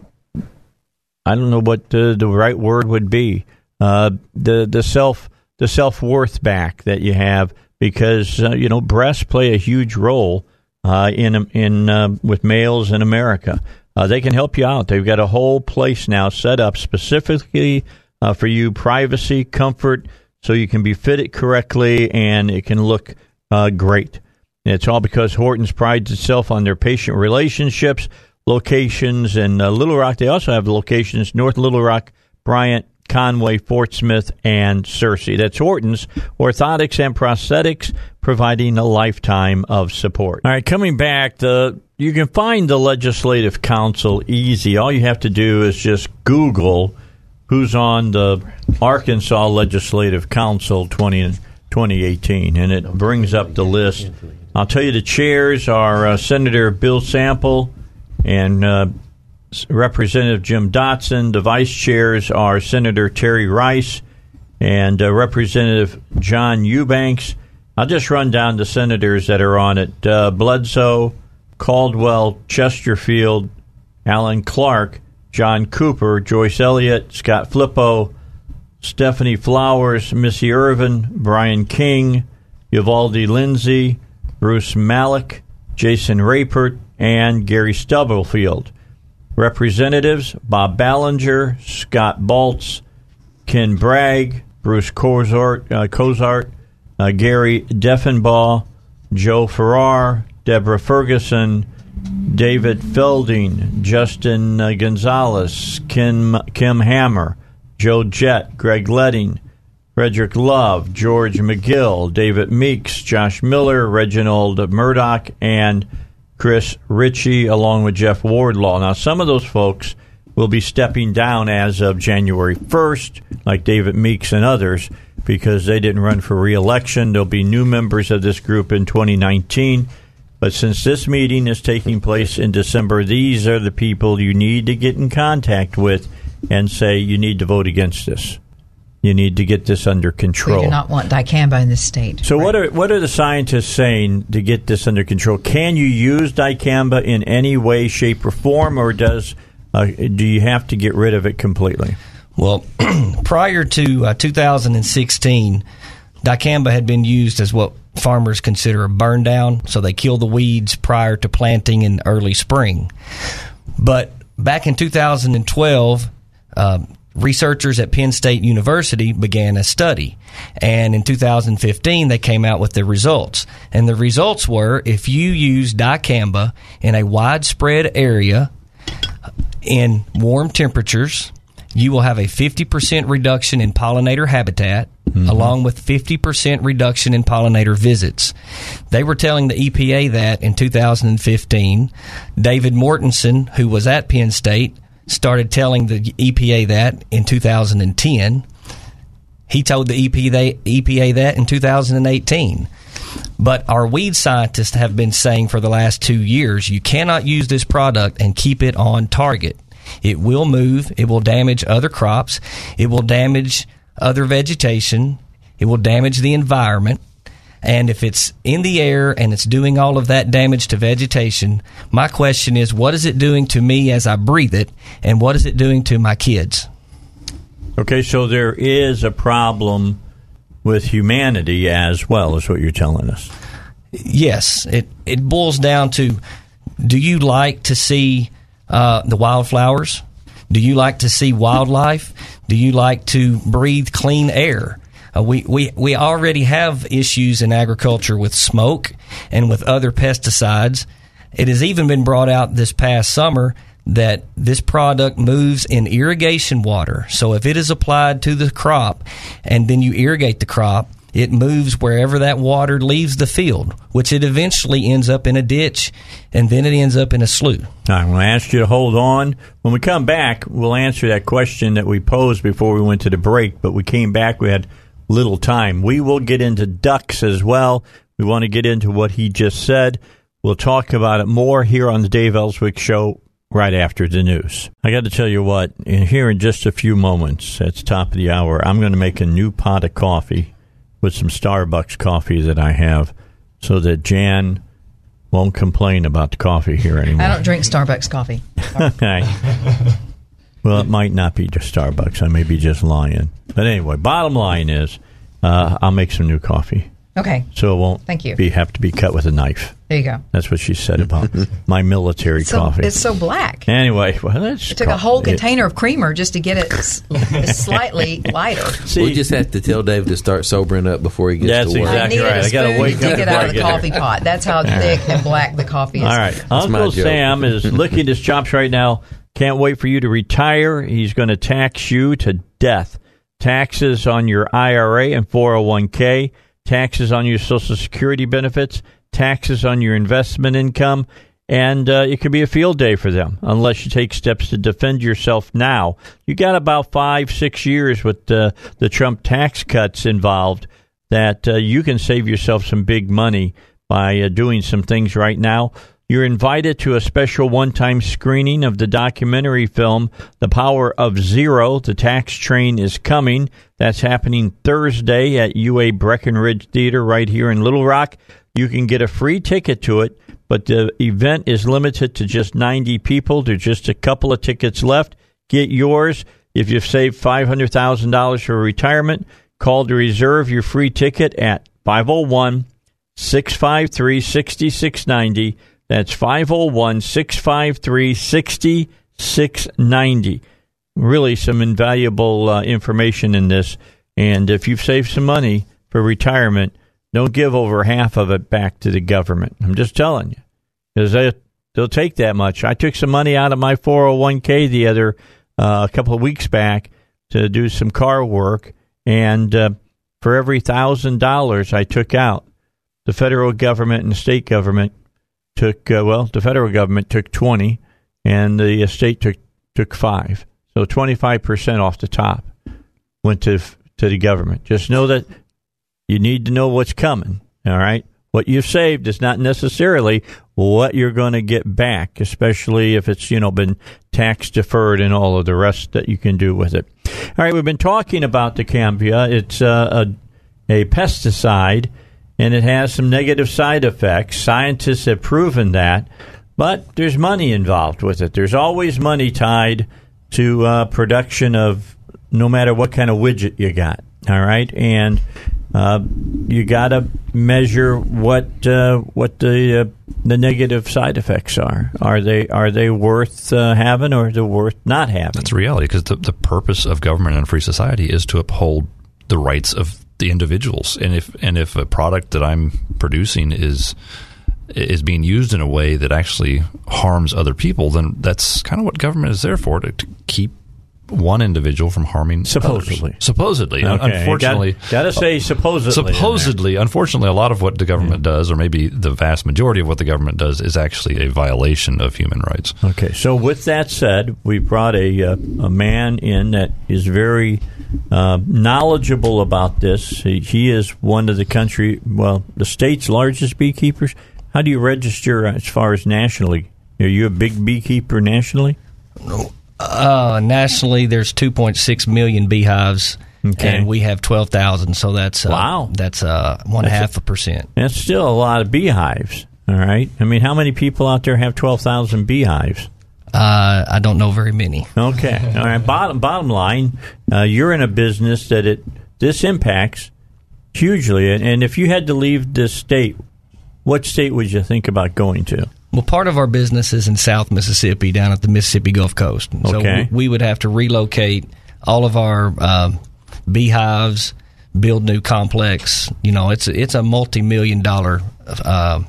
I don't know what the, the right word would be. Uh, the the self the self worth back that you have because you know breasts play a huge role in in with males in America. Uh, they can help you out. They've got a whole place now set up specifically uh, for you, privacy, comfort, so you can be fitted correctly and it can look uh, great. And it's all because Hortons prides itself on their patient relationships, locations and uh, Little Rock. They also have locations North Little Rock, Bryant, Conway, Fort Smith, and Searcy. That's Hortons Orthotics and Prosthetics, providing a lifetime of support. All right, coming back, the you can find the Legislative Council easy. All you have to do is just Google who's on the Arkansas Legislative Council 20, 2018, and it brings up the list. I'll tell you the chairs are uh, Senator Bill Sample and uh, Representative Jim Dotson. The vice chairs are Senator Terry Rice and uh, Representative Jon Eubanks. I'll just run down the senators that are on it uh, Bledsoe, Caldwell, Chesterfield, Alan Clark, John Cooper, Joyce Elliott, Scott Flippo, Stephanie Flowers, Missy Irvin, Bryan King, Uvalde Lindsey, Bruce Maloch, Jason Rapert, and Gary Stubblefield. Representatives Bob Ballinger, Scott Baltz, Ken Bragg, Bruce Cozart, uh, uh, Gary Deffenbaugh, Joe Farrer, Deborah Ferguson, David Fielding, Justin uh, Gonzales, Kim, Kim Hammer, Joe Jett, Greg Leding, Fredrick Love, George McGill, David Meeks, Josh Miller, Reginald Murdock, and Chris Richey, along with Jeff Wardlaw. Now, some of those folks will be stepping down as of January 1st, like David Meeks and others, because they didn't run for reelection. There'll be new members of this group in 2019. But since this meeting is taking place in December, these are the people you need to get in contact with and say you need to vote against this. You need to get this under control. We control. do not want dicamba in this state. So what are what are the scientists saying to get this under control? Can you use dicamba in any way, shape, or form, or does uh, do you have to get rid of it completely? Well, prior to uh, 2016, dicamba had been used as what farmers consider a burn down, so they kill the weeds prior to planting in early spring. But back in 2012, uh, researchers at Penn State University began a study. And in 2015, they came out with the results. And the results were if you use dicamba in a widespread area in warm temperatures, you will have a 50% reduction in pollinator habitat. Mm-hmm. Along with 50% reduction in pollinator visits. They were telling the EPA that in 2015. David Mortensen, who was at Penn State, started telling the EPA that in 2010. He told the EPA, that in 2018. But our weed scientists have been saying for the last two years you cannot use this product and keep it on target. It will move, it will damage other crops, it will damage other vegetation, it will damage the environment. And if it's in the air and it's doing all of that damage to vegetation, my question is what is it doing to me as I breathe it, and what is it doing to my kids? Okay, so there is a problem with humanity as well, is what you're telling us. Yes, it it boils down to: Do you like to see uh, the wildflowers? Do you like to see wildlife? Do you like to breathe clean air? Uh, we, we, we already have issues in agriculture with smoke and with other pesticides. It has even been brought out this past summer that this product moves in irrigation water. So if it is applied to the crop and then you irrigate the crop, it moves wherever that water leaves the field, which it eventually ends up in a ditch and then it ends up in a slough. I'm going to ask you to hold on. When we come back, we'll answer that question that we posed before we went to the break, but we came back, we had little time. We will get into ducks as well. We want to get into what he just said. We'll talk about it more here on the Dave Elswick Show right after the news. I got to tell you what, in here in just a few moments, at the top of the hour, I'm going to make a new pot of coffee with some Starbucks coffee that I have so that Jan won't complain about the coffee here anymore. I don't drink Starbucks coffee. okay. Well, it might not be just Starbucks. I may be just lying. But anyway, bottom line is uh, I'll make some new coffee. Okay. So it won't Thank you. Be, have to be cut with a knife. There you go. That's what she said about my military So, coffee. it's so black. Anyway, well, that's It took a whole container of creamer just to get it s- slightly lighter. we just have to tell Dave to start sobering up before he gets That's to work. exactly I needed right. a I gotta spoon wake to up get out of the before I get coffee pot. That's how thick and black the coffee is. All right. Uncle Sam is licking his chops right now. Can't wait for you to retire. He's going to tax you to death. Taxes on your IRA and 401k, taxes on your Social Security benefits, taxes on your investment income, and uh, it could be a field day for them unless you take steps to defend yourself now. You got about five, six years with uh, the Trump tax cuts involved that uh, you can save yourself some big money by uh, doing some things right now. You're invited to a special one time screening of the documentary film, The Power of Zero. The tax train is coming. That's happening Thursday at UA Breckenridge Theater right here in Little Rock. You can get a free ticket to it, but the event is limited to just 90 people. There's just a couple of tickets left. Get yours. If you've saved $500,000 for retirement, call to reserve your free ticket at 501 653 6690. That's 501 653 6690. Really, some invaluable uh, information in this. And if you've saved some money for retirement, don't give over half of it back to the government. I'm just telling you. Because they, they'll take that much. I took some money out of my 401k the other uh, a couple of weeks back to do some car work. And uh, for every thousand dollars I took out, the federal government and the state government took uh, well, the federal government took twenty, and the state took took five. So twenty five percent off the top went to to the government. Just know that you need to know what's coming. All right, what you've saved is not necessarily what you're going to get back, especially if it's you know been tax deferred and all of the rest that you can do with it. All right, we've been talking about dicamba. It's uh, a a pesticide and it has some negative side effects. Scientists have proven that, but there's money involved with it. There's always money tied to uh, production of no matter what kind of widget you got. All right, and uh, you got to measure what uh, what the uh, the negative side effects are. Are they are they worth uh, having or are they worth not having? That's reality because the, the purpose of government and free society is to uphold the rights of the individuals. And if and if a product that I'm producing is is being used in a way that actually harms other people, then that's kind of what government is there for to, to keep one individual from harming Supposedly. others. supposedly Okay, unfortunately got- gotta say supposedly supposedly unfortunately a lot of what the government does or maybe the vast majority of what the government does is actually a violation of human rights Okay, so with that said, we brought a uh, a man in that is very uh, knowledgeable about this. He, he is one of the country, well, the state's largest beekeepers. How do you register as far as nationally? Are you a big beekeeper nationally? Uh, nationally, there's 2.6 million beehives, Okay. and we have 12,000. So that's uh, Wow. That's uh, one That's half a percent. That's still a lot of beehives. All right. I mean, how many people out there have twelve thousand beehives? Uh, I don't know very many. Okay. All right. Bottom bottom line, uh, you're in a business that it this impacts hugely, and, and if you had to leave this state, what state would you think about going to? Well, part of our business is in South Mississippi, down at the Mississippi Gulf Coast. So Okay. we, we would have to relocate all of our um, beehives, build new complex. You know, it's it's a multi million dollar uh,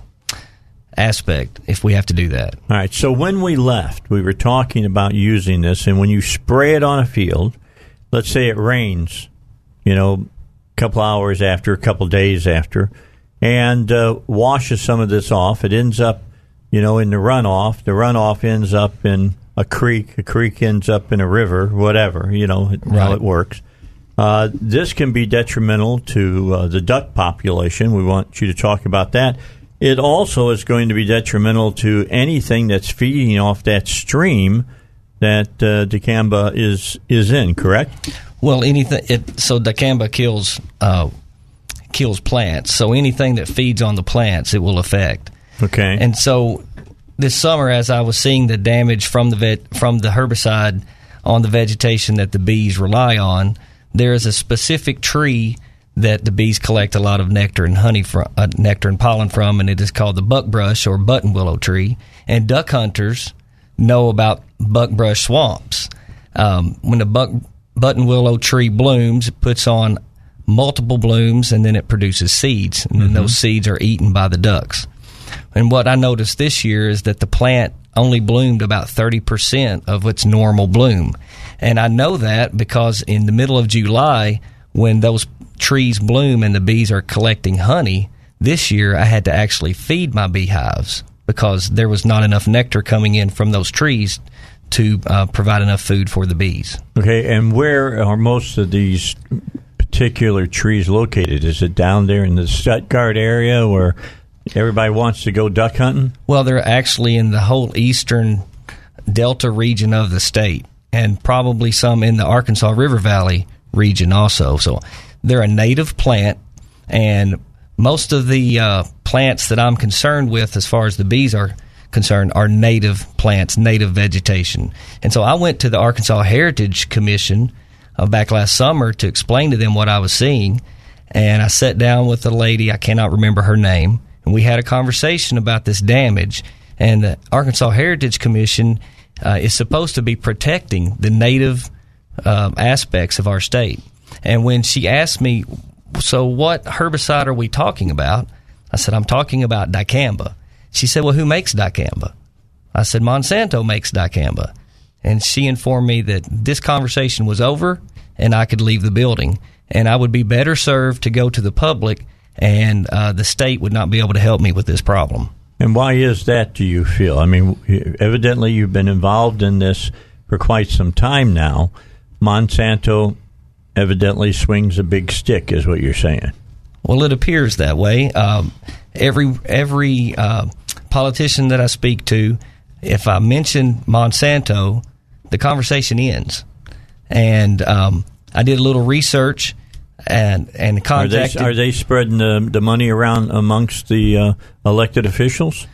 aspect if we have to do that. All right. So when we left, we were talking about using this, and when you spray it on a field, let's say it rains, you know, a couple hours after, a couple days after, and uh, washes some of this off, it ends up, you know, in the runoff. The runoff ends up in a creek. A creek ends up in a river. Whatever, you know, how it works. Uh, this can be detrimental to uh, the duck population. We want you to talk about that. It also is going to be detrimental to anything that's feeding off that stream that uh, dicamba is is in. Correct? Well, anything. It, so dicamba kills uh, kills plants. So anything that feeds on the plants, it will affect. Okay. And so this summer, as I was seeing the damage from the vet, from the herbicide on the vegetation that the bees rely on, there is a specific tree that the bees collect a lot of nectar and honey from, uh, nectar and pollen from, and it is called the buckbrush or button willow tree. And duck hunters know about buckbrush swamps. Um, when the buck button willow tree blooms, it puts on multiple blooms, and then it produces seeds, and then those seeds are eaten by the ducks. And what I noticed this year is that the plant only bloomed about 30% of its normal bloom. And I know that because in the middle of July, when those trees bloom and the bees are collecting honey, this year I had to actually feed my beehives because there was not enough nectar coming in from those trees to uh, provide enough food for the bees. Okay. And where are most of these particular trees located? Is it down there in the Stuttgart area where everybody wants to go duck hunting? Well, they're actually in the whole eastern delta region of the state, and probably some in the Arkansas River Valley region also. So they're a native plant, and most of the uh, plants that I'm concerned with, as far as the bees are concerned, are native plants, native vegetation. And so I went to the Arkansas Heritage Commission uh, back last summer to explain to them what I was seeing. And I sat down with a lady, I cannot remember her name, and we had a conversation about this damage. And the Arkansas Heritage Commission uh, is supposed to be protecting the native um, aspects of our state. And when she asked me, so what herbicide are we talking about? I said, I'm talking about dicamba. She said, well, who makes dicamba? I said, Monsanto makes dicamba. And she informed me that this conversation was over and I could leave the building. And I would be better served to go to the public and uh, the state would not be able to help me with this problem. And why is that, do you feel? I mean, evidently you've been involved in this for quite some time now. Monsanto evidently swings a big stick, is what you're saying. Well, it appears that way. Um, every every uh, politician that I speak to, if I mention Monsanto, the conversation ends. And um, I did a little research and and Are they, contacted. are they spreading the, the money around amongst the uh, elected officials?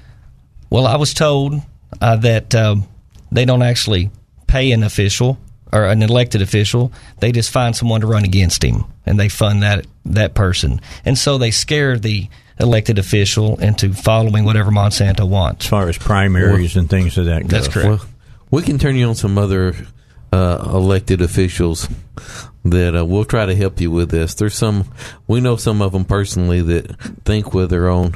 Well, I was told uh, that um, they don't actually pay an official or an elected official. They just find someone to run against him, and they fund that that person. And so they scare the elected official into following whatever Monsanto wants. As far as primaries and things of that go. That's correct. Well, we can turn you on some other uh, elected officials that uh, we'll try to help you with this. There's some we know some of them personally that think with their own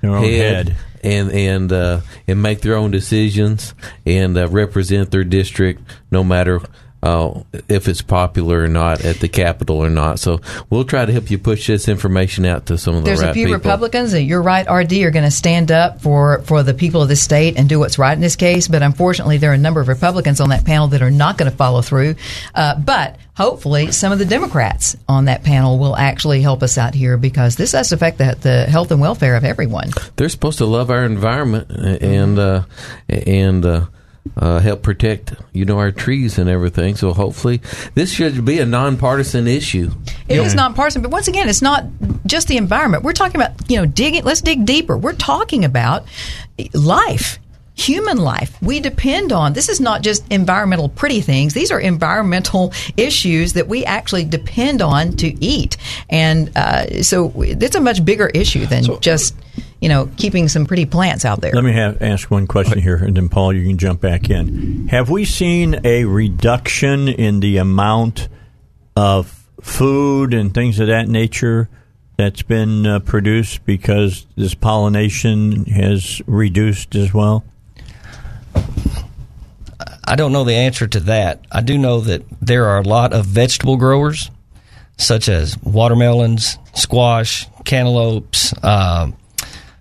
Their own head. and and uh, and make their own decisions and uh, represent their district no matter uh, if it's popular or not at the Capitol or not. So we'll try to help you push this information out to some of the There's right a few people. Republicans that you're right, RD, are going to stand up for, for the people of the state and do what's right in this case. But unfortunately, there are a number of Republicans on that panel that are not going to follow through. Uh, but hopefully, some of the Democrats on that panel will actually help us out here because this does affect the, the health and welfare of everyone. They're supposed to love our environment and uh, and uh, uh, help protect, you know, our trees and everything. So hopefully, this should be a nonpartisan issue. It is nonpartisan, but once again, it's not just the environment. We're talking about, you know, digging, let's dig deeper. We're talking about life. Human life. We depend on this is not just environmental pretty things. These are environmental issues that we actually depend on to eat. And uh, so it's a much bigger issue than just, you know, keeping some pretty plants out there. Let me have, ask one question here, and then Paul, you can jump back in. Have we seen a reduction in the amount of food and things of that nature that's been uh, produced because this pollination has reduced as well? I don't know the answer to that. I do know that there are a lot of vegetable growers, such as watermelons, squash, cantaloupes, uh,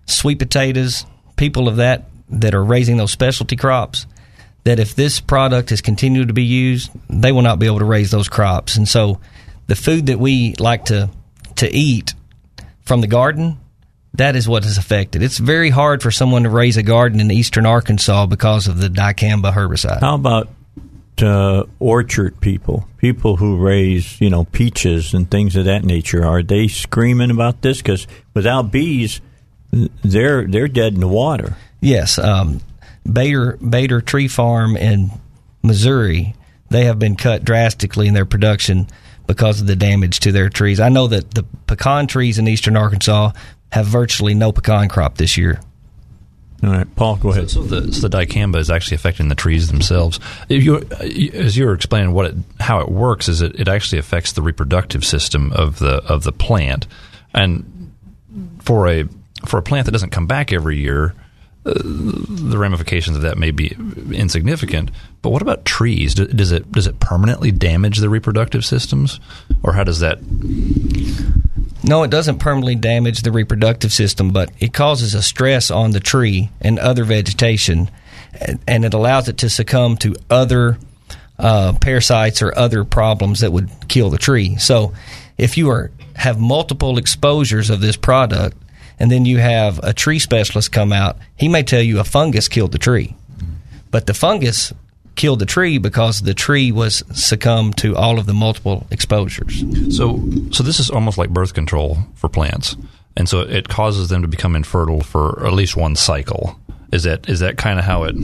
sweet potatoes, people of that that are raising those specialty crops. That if this product is continued to be used, they will not be able to raise those crops. And so, the food that we like to to eat from the garden, that is what is affected. It's very hard for someone to raise a garden in eastern Arkansas because of the dicamba herbicide. How about uh, orchard people, people who raise, you know, peaches and things of that nature? Are they screaming about this? Because without bees, they're they're dead in the water. Yes, um, Bader Bader Tree Farm in Missouri, they have been cut drastically in their production because of the damage to their trees. I know that the pecan trees in eastern Arkansas have virtually no pecan crop this year. All right, Paul, go ahead. So, so the, so the dicamba is actually affecting the trees themselves. If you, as you were explaining what it, how it works, is it, it actually affects the reproductive system of the of the plant, and for a for a plant that doesn't come back every year, uh, the ramifications of that may be insignificant. But what about trees? Does it does it permanently damage the reproductive systems, or how does that? No, it doesn't permanently damage the reproductive system, but it causes a stress on the tree and other vegetation, and it allows it to succumb to other uh, parasites or other problems that would kill the tree. So, if you are have multiple exposures of this product, and then you have a tree specialist come out, he may tell you a fungus killed the tree, but the fungus killed the tree because the tree was succumbed to all of the multiple exposures. So, so this is almost like birth control for plants, and so it causes them to become infertile for at least one cycle. Is that is that kind of how it?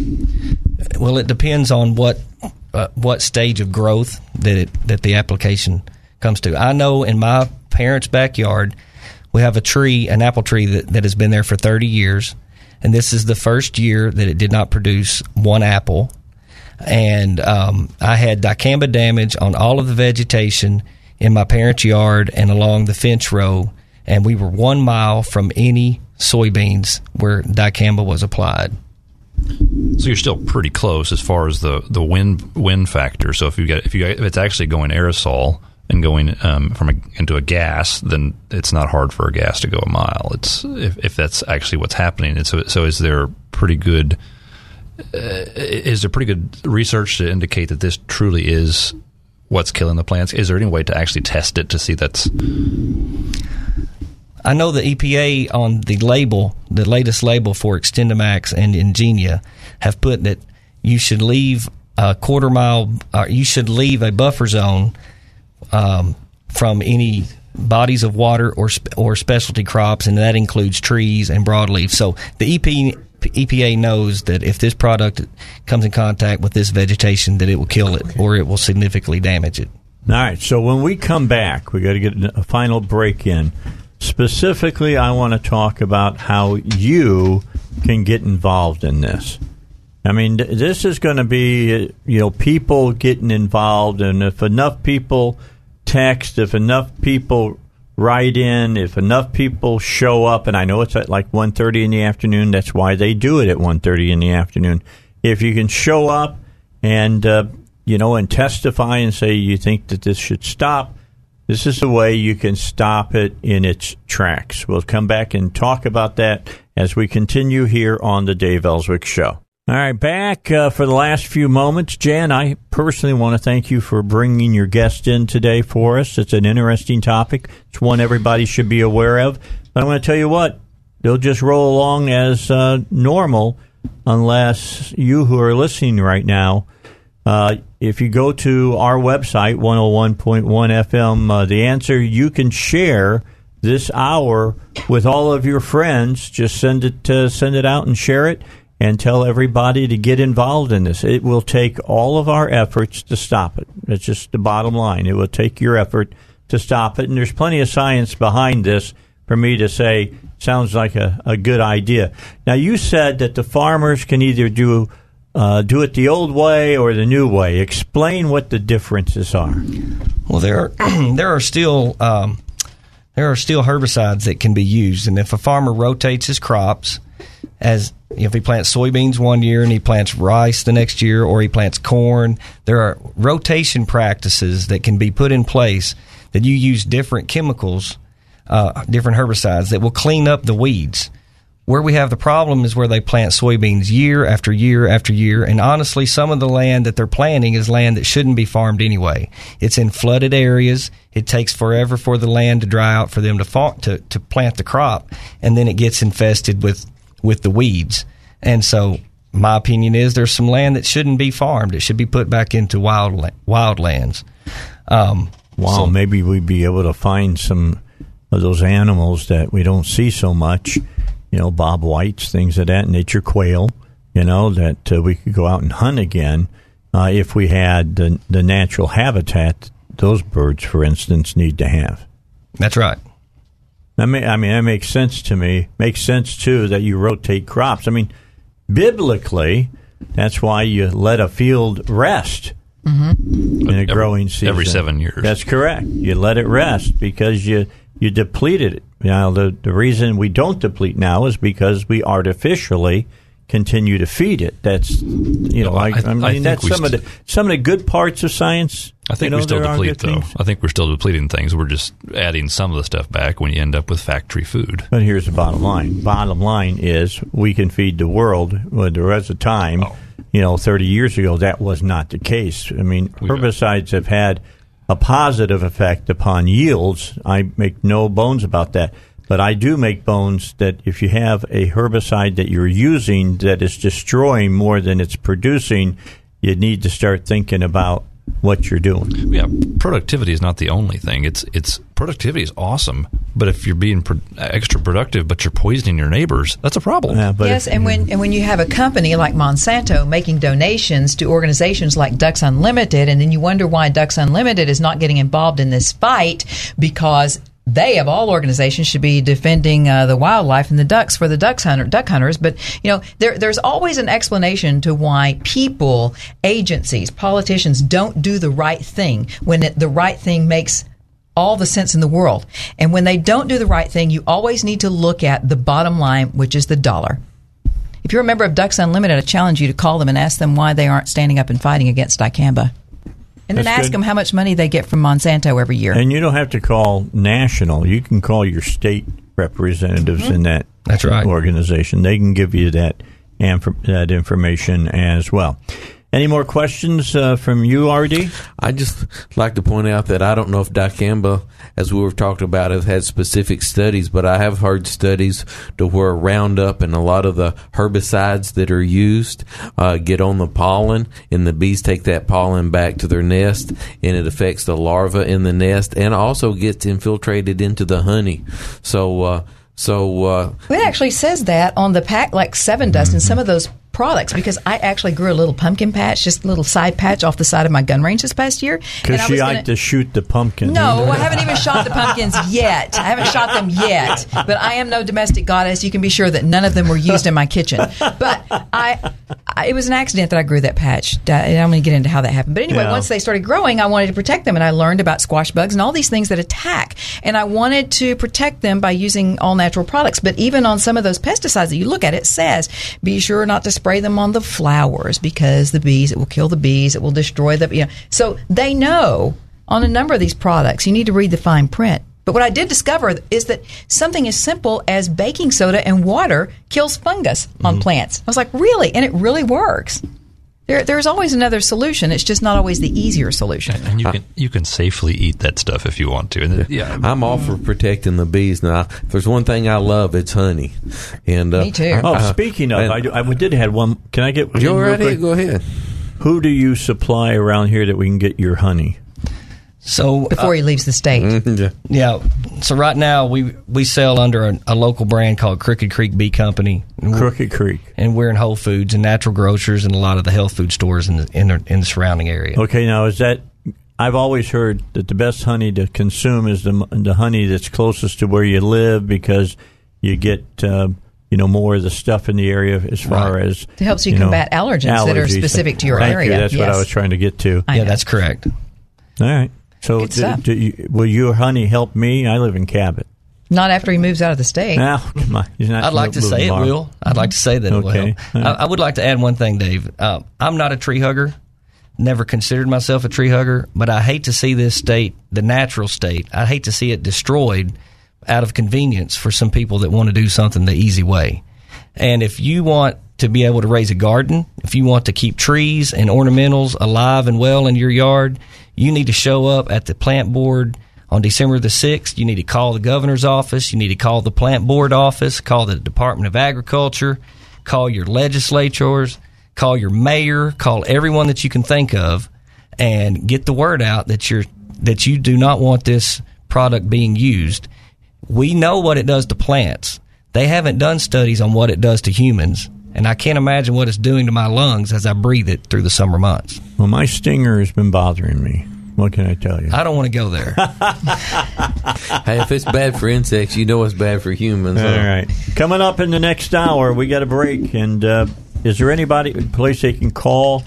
Well, it depends on what uh, what stage of growth that it that the application comes to. I know in my parents' backyard, we have a tree, an apple tree that, that has been there for 30 years. And this is the first year that it did not produce one apple. And um, I had dicamba damage on all of the vegetation in my parents' yard and along the fence row. And we were one mile from any soybeans where dicamba was applied. So you're still pretty close as far as the, the wind wind factor. So if you get if you if it's actually going aerosol, and going um, from a, into a gas, then it's not hard for a gas to go a mile. It's if, if that's actually what's happening. And so, so is there pretty good is there pretty good research to indicate that this truly is what's killing the plants? Is there any way to actually test it to see that's? I know the EPA on the label, the latest label for XtendiMax and Engenia, have put that you should leave a quarter mile, uh, you should leave a buffer zone um, from any bodies of water or or specialty crops, and that includes trees and broadleaf. So the EP, EPA knows that if this product comes in contact with this vegetation, that it will kill it or it will significantly damage it. All right. So when we come back, we got to get a final break in. Specifically, I want to talk about how you can get involved in this. I mean, this is going to be, you know, people getting involved, and if enough people text, if enough people write in, if enough people show up, and I know it's at like 1.30 in the afternoon, that's why they do it at 1.30 in the afternoon. If you can show up and uh, you know, and testify and say you think that this should stop, this is the way you can stop it in its tracks. We'll come back and talk about that as we continue here on the Dave Elswick Show. All right, back uh, for the last few moments. Jan, I personally want to thank you for bringing your guest in today for us. It's an interesting topic. It's one everybody should be aware of. But I'm going to tell you what, they'll just roll along as uh, normal unless you who are listening right now, uh, if you go to our website, 101.1 FM, uh, the answer, you can share this hour with all of your friends. Just send it, uh, send it out and share it and tell everybody to get involved in this. It will take all of our efforts to stop it. It's just the bottom line. It will take your effort to stop it. And there's plenty of science behind this for me to say sounds like a, a good idea. Now, you said that the farmers can either do uh, do it the old way or the new way. Explain what the differences are. Well, there are there are still um, there are still herbicides that can be used, and if a farmer rotates his crops, as if he plants soybeans one year and he plants rice the next year, or he plants corn, there are rotation practices that can be put in place that you use different chemicals, uh, different herbicides that will clean up the weeds. Where we have the problem is where they plant soybeans year after year after year, and honestly, some of the land that they're planting is land that shouldn't be farmed anyway. It's in flooded areas. It takes forever for the land to dry out for them to fa- to, to plant the crop, and then it gets infested with with the weeds. And so, my opinion is there's some land that shouldn't be farmed. It should be put back into wild wild lands. Um, wow, so, maybe we'd be able to find some of those animals that we don't see so much you know, bob whites, things of that nature, quail, you know, that uh, we could go out and hunt again uh, if we had the, the natural habitat those birds, for instance, need to have. That's right. I mean, I mean, that makes sense to me. Makes sense too that you rotate crops. I mean, biblically, that's why you let a field rest mm-hmm. in a growing season every seven years. That's correct. You let it rest because you you depleted it. Now, the, the reason we don't deplete now is because we artificially continue to feed it. That's you know, I, I, I mean, I that's some st- of the some of the good parts of science. I think you know, we still deplete though. Things. I think we're still depleting things. We're just adding some of the stuff back when you end up with factory food. But here's the bottom line. Bottom line is we can feed the world. Well, there was a time, oh. you know, 30 years ago that was not the case. I mean, we herbicides have had a positive effect upon yields. I make no bones about that. But I do make bones that if you have a herbicide that you're using that is destroying more than it's producing, you need to start thinking about what you're doing. Yeah, productivity is not the only thing. It's it's productivity is awesome, but if you're being pro- extra productive but you're poisoning your neighbors, that's a problem. Yeah, yes, if, and when and when you have a company like Monsanto making donations to organizations like Ducks Unlimited, and then you wonder why Ducks Unlimited is not getting involved in this fight because they of all organizations should be defending uh, the wildlife and the ducks for the ducks hunter, duck hunters. But you know, there, there's always an explanation to why people, agencies, politicians don't do the right thing when it, the right thing makes all the sense in the world. And when they don't do the right thing, you always need to look at the bottom line, which is the dollar. If you're a member of Ducks Unlimited, I challenge you to call them and ask them why they aren't standing up and fighting against dicamba. And then ask good. them how much money they get from Monsanto every year. And you don't have to call national. You can call your state representatives mm-hmm. in that That's right. organization. They can give you that, that information as well. Any more questions uh, from you, RD? I just like to point out that I don't know if dicamba, as we were talking about, has had specific studies, but I have heard studies to where Roundup and a lot of the herbicides that are used uh, get on the pollen, and the bees take that pollen back to their nest, and it affects the larva in the nest, and also gets infiltrated into the honey. So. Uh, so uh, it actually says that on the pack, like Sevin Dust, mm-hmm. and some of those products because I actually grew a little pumpkin patch, just a little side patch off the side of my gun range this past year. Because she liked to shoot the pumpkins. No, I haven't even shot the pumpkins yet. I haven't shot them yet. But I am no domestic goddess. You can be sure that none of them were used in my kitchen. But I, I, it was an accident that I grew that patch. I- I'm going to get into how that happened. But anyway, Yeah. once they started growing, I wanted to protect them, and I learned about squash bugs and all these things that attack. And I wanted to protect them by using all natural products. But even on some of those pesticides that you look at, it says be sure not to spray them on the flowers because the bees, it will kill the bees, it will destroy the. You know. So they know on a number of these products, you need to read the fine print. But what I did discover is that something as simple as baking soda and water kills fungus on mm-hmm. plants. I was like, really? And it really works. There, there's always another solution. It's just not always the easier solution. And you can you can safely eat that stuff if you want to. And it- yeah, I'm all for protecting the bees. Now, if there's one thing I love, it's honey. And uh, Me too. Oh, uh, speaking of, and- I, do- I did have one. Can I get? Go in real right quick? ahead. Go ahead. Who do you supply around here that we can get your honey? So Before he leaves the state. Mm-hmm. Yeah. So right now we we sell under a, a local brand called Crooked Creek Bee Company. Crooked Creek. and we're in Whole Foods and natural grocers and a lot of the health food stores in the in the, in the surrounding area. Okay, now is that? I've always heard that the best honey to consume is the the honey that's closest to where you live because you get uh, you know more of the stuff in the area as far Right. as It helps you know, combat allergens that are specific to your Thank area. You. That's what I was trying to get to. I yeah, know. that's correct. All right. So, Good do, do you, will your honey help me? I live in Cabot. Not after he moves out of the state. Now, come on. He's not I'd like to moving say it far. will. I'd like to say that it will. Okay. help. I, I would like to add one thing, Dave. Uh, I'm not a tree hugger. Never considered myself a tree hugger, but I hate to see this state, the natural state, I hate to see it destroyed out of convenience for some people that want to do something the easy way. And if you want to be able to raise a garden, if you want to keep trees and ornamentals alive and well in your yard, you need to show up at the plant board on December the 6th. You need to call the governor's office. You need to call the plant board office, call the Department of Agriculture, call your legislators, call your mayor, call everyone that you can think of and get the word out that you're that you do not want this product being used. We know what it does to plants. They haven't done studies on what it does to humans, and I can't imagine what it's doing to my lungs as I breathe it through the summer months. Well, my stinger has been bothering me. What can I tell you? I don't want to go there. Hey, if it's bad for insects, you know it's bad for humans. All right. Coming up in the next hour, we got a break. And uh, is there anybody, place they can call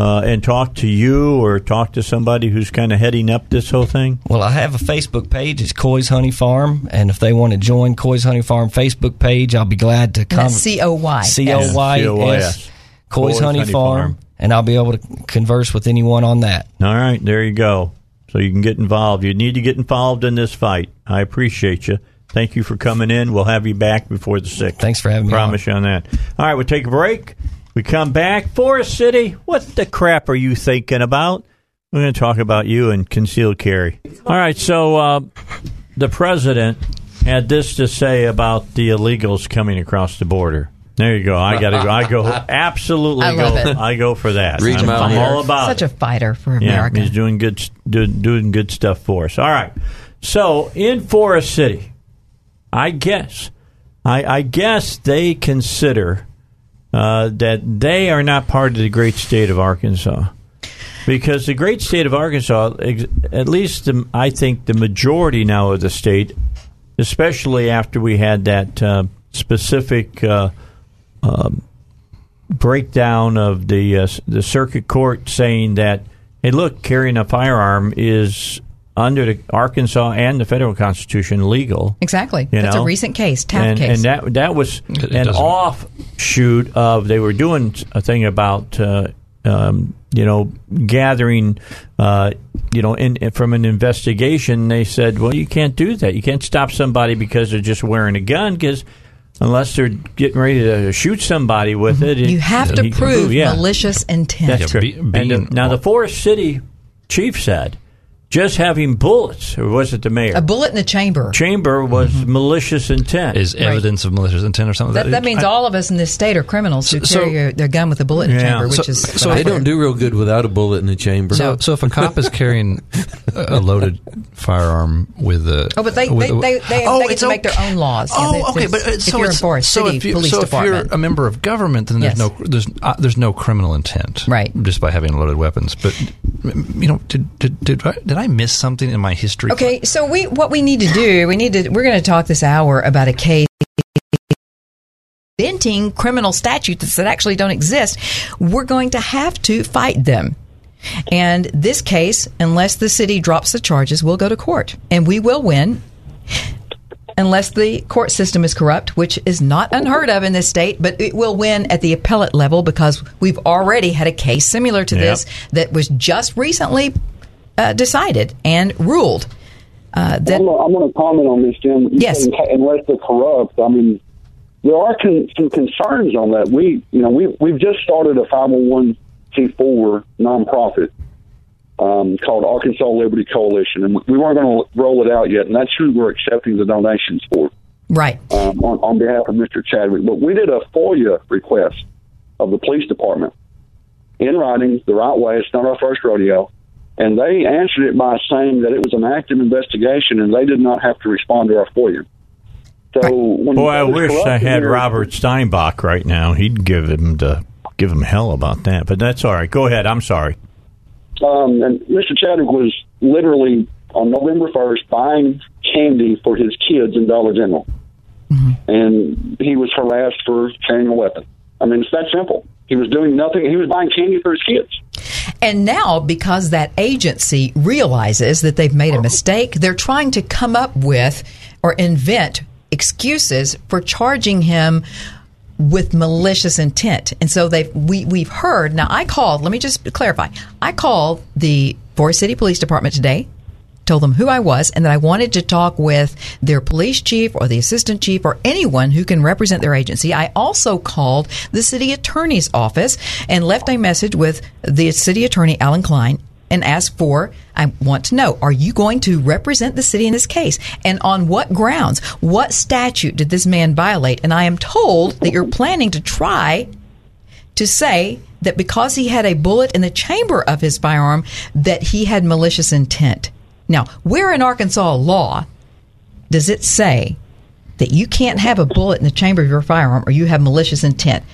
uh, and talk to you or talk to somebody who's kind of heading up this whole thing? Well, I have a Facebook page. It's Coy's Honey Farm, and if they want to join Coy's Honey Farm Facebook page, I'll be glad to And come. that's C O Y. C O Y S Coy's Honey Farm, and I'll be able to converse with anyone on that. All right, there you go. So you can get involved. You need to get involved in this fight. I appreciate you. Thank you for coming in. We'll have you back before the sixth. Thanks for having me. Promise you on that. All right, we'll take a break. We come back. Forest City, what the crap are you thinking about? We're going to talk about you and concealed carry. All right, so uh, the president had this to say about the illegals coming across the border. There you go. I got to go. I go absolutely I love go. it. I go for that. Reach I'm, my I'm all about Such a fighter for Yeah, America. he's doing good, doing, doing good stuff for us. All right. So in Forest City, I guess, I, I guess they consider uh, that they are not part of the great state of Arkansas. Because the great state of Arkansas, ex- at least the, I think the majority now of the state, especially after we had that uh, specific uh, um, breakdown of the uh, the circuit court saying that hey look carrying a firearm is under the Arkansas and the federal constitution legal Exactly. you That's know? a recent case, Taffner, case. and that that was It- it an doesn't- offshoot of they were doing a thing about uh, um, you know gathering uh, you know in, in- from an investigation they said well you can't do that you can't stop somebody because they're just wearing a gun because unless they're getting ready to shoot somebody with it you have to prove yeah. malicious intent. That's Yeah, correct. be- And the- being- now the Forest City chief said just having bullets or was it the mayor a bullet in the chamber. chamber was malicious intent is evidence of malicious intent or something. That, that means all of us in this state are criminals who So- carry a, their gun with a bullet in the Yeah. chamber, which So- is so they don't do real good without a bullet in the chamber. So, so if a cop is carrying a a loaded firearm with a Oh, but they they, a- they, they, Oh, they get it's to make their own laws. Oh, Yeah, okay, but uh, if so you're in it's- Forest so City if you, Police so if Department, you're a member of government, then there's Yes. no there's uh, there's no criminal intent, Right. Just by having loaded weapons. But m- you know, did did did I, did I miss something in my history? Okay, so we what we need to do, we need to we're going to talk this hour about a case inventing criminal statutes that actually don't exist, we're going to have to fight them. And this case, unless the city drops the charges, will go to court. And we will win unless the court system is corrupt, which is not unheard of in this state, but it will win at the appellate level because we've already had a case similar to Yep. this that was just recently uh, decided and ruled. Uh, that I'm gonna, I'm gonna comment on this, Jim. You Yes. say Unless they're corrupt, I mean, there are con- some concerns on that. We, you know, we we've just started a 501c4 nonprofit um, called Arkansas Liberty Coalition, and we weren't going to roll it out yet, and that's who we're accepting the donations for right. um, on, on behalf of Mr. Chadwick. But we did a FOIA request of the police department in writing, the right way. It's not our first rodeo. And they answered it by saying that it was an active investigation and they did not have to respond to our FOIA. So when Boy, I wish I had here- Robert Steinbuch right now. He'd give him to give him hell about that. But that's all right. Go ahead. I'm sorry. Um, and Mr. Chadwick was literally on November 1st buying candy for his kids in Dollar General. And he was harassed for carrying a weapon. I mean, it's that simple. He was doing nothing. He was buying candy for his kids. And now, because that agency realizes that they've made a mistake, they're trying to come up with or invent excuses for charging him with malicious intent. And so they've we we've heard. Now, I called. Let me just clarify. I called the Forest City Police Department today. Told them who I was and that I wanted to talk with their police chief or the assistant chief or anyone who can represent their agency. I also called the city attorney's office and left a message with the city attorney, Alan Klein, and ask for, I want to know, are you going to represent the city in this case? And on what grounds? What statute did this man violate? And I am told that you're planning to try to say that because he had a bullet in the chamber of his firearm, that he had malicious intent. Now, where in Arkansas law does it say that you can't have a bullet in the chamber of your firearm or you have malicious intent?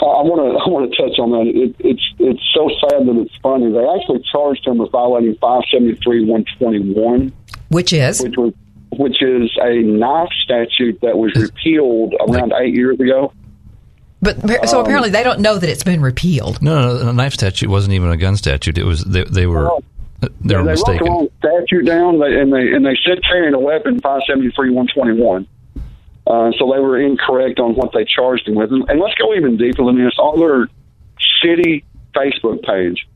I want to I want to touch on that. It, it's it's so sad that it's funny. They actually charged him with violating 573 121, Which is which was which is a knife statute that was repealed around eight years ago. But so Um, apparently they don't know that it's been repealed. No, no, the knife statute wasn't even a gun statute. It was they, they were they were they wrote the mistaken. wrong statute down, and they and they said carrying a weapon 573 121. Uh, so they were incorrect on what they charged him with. And, and let's go even deeper than this. On their city Facebook page,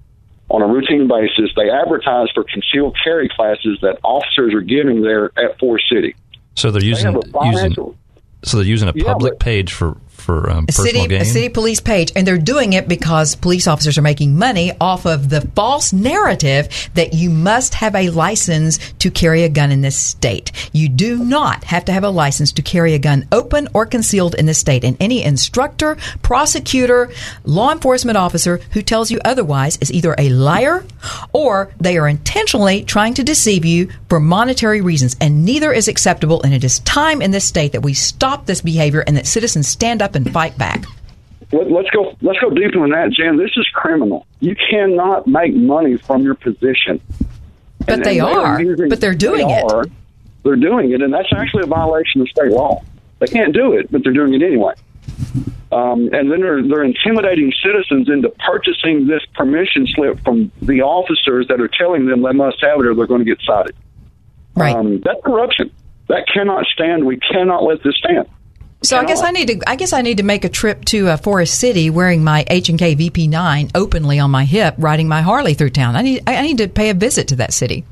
on a routine basis, they advertise for concealed carry classes that officers are giving there at Forest City. So they're using a using so they're using a Yeah, public page for for um, personal city, gain. a city police page, and they're doing it because police officers are making money off of the false narrative that you must have a license to carry a gun in this state. You do not have to have a license to carry a gun open or concealed in this state. And any instructor, prosecutor, law enforcement officer who tells you otherwise is either a liar or they are intentionally trying to deceive you for monetary reasons. And neither is acceptable. And it is time in this state that we stop this behavior and that citizens stand up and fight back. Let, let's go. Let's go deeper than that, Jan. This is criminal. You cannot make money from your position. But they are. But they're doing they it. Are, they're doing it, and that's actually a violation of state law. They can't do it, but they're doing it anyway. Um, and then they're they're intimidating citizens into purchasing this permission slip from the officers that are telling them they must have it or they're going to get cited. Right. Um, that's corruption. That cannot stand. We cannot let this stand. So I guess I need to. I guess I need to make a trip to uh, Forest City wearing my H and K VP9 openly on my hip, riding my Harley through town. I need. I need to pay a visit to that city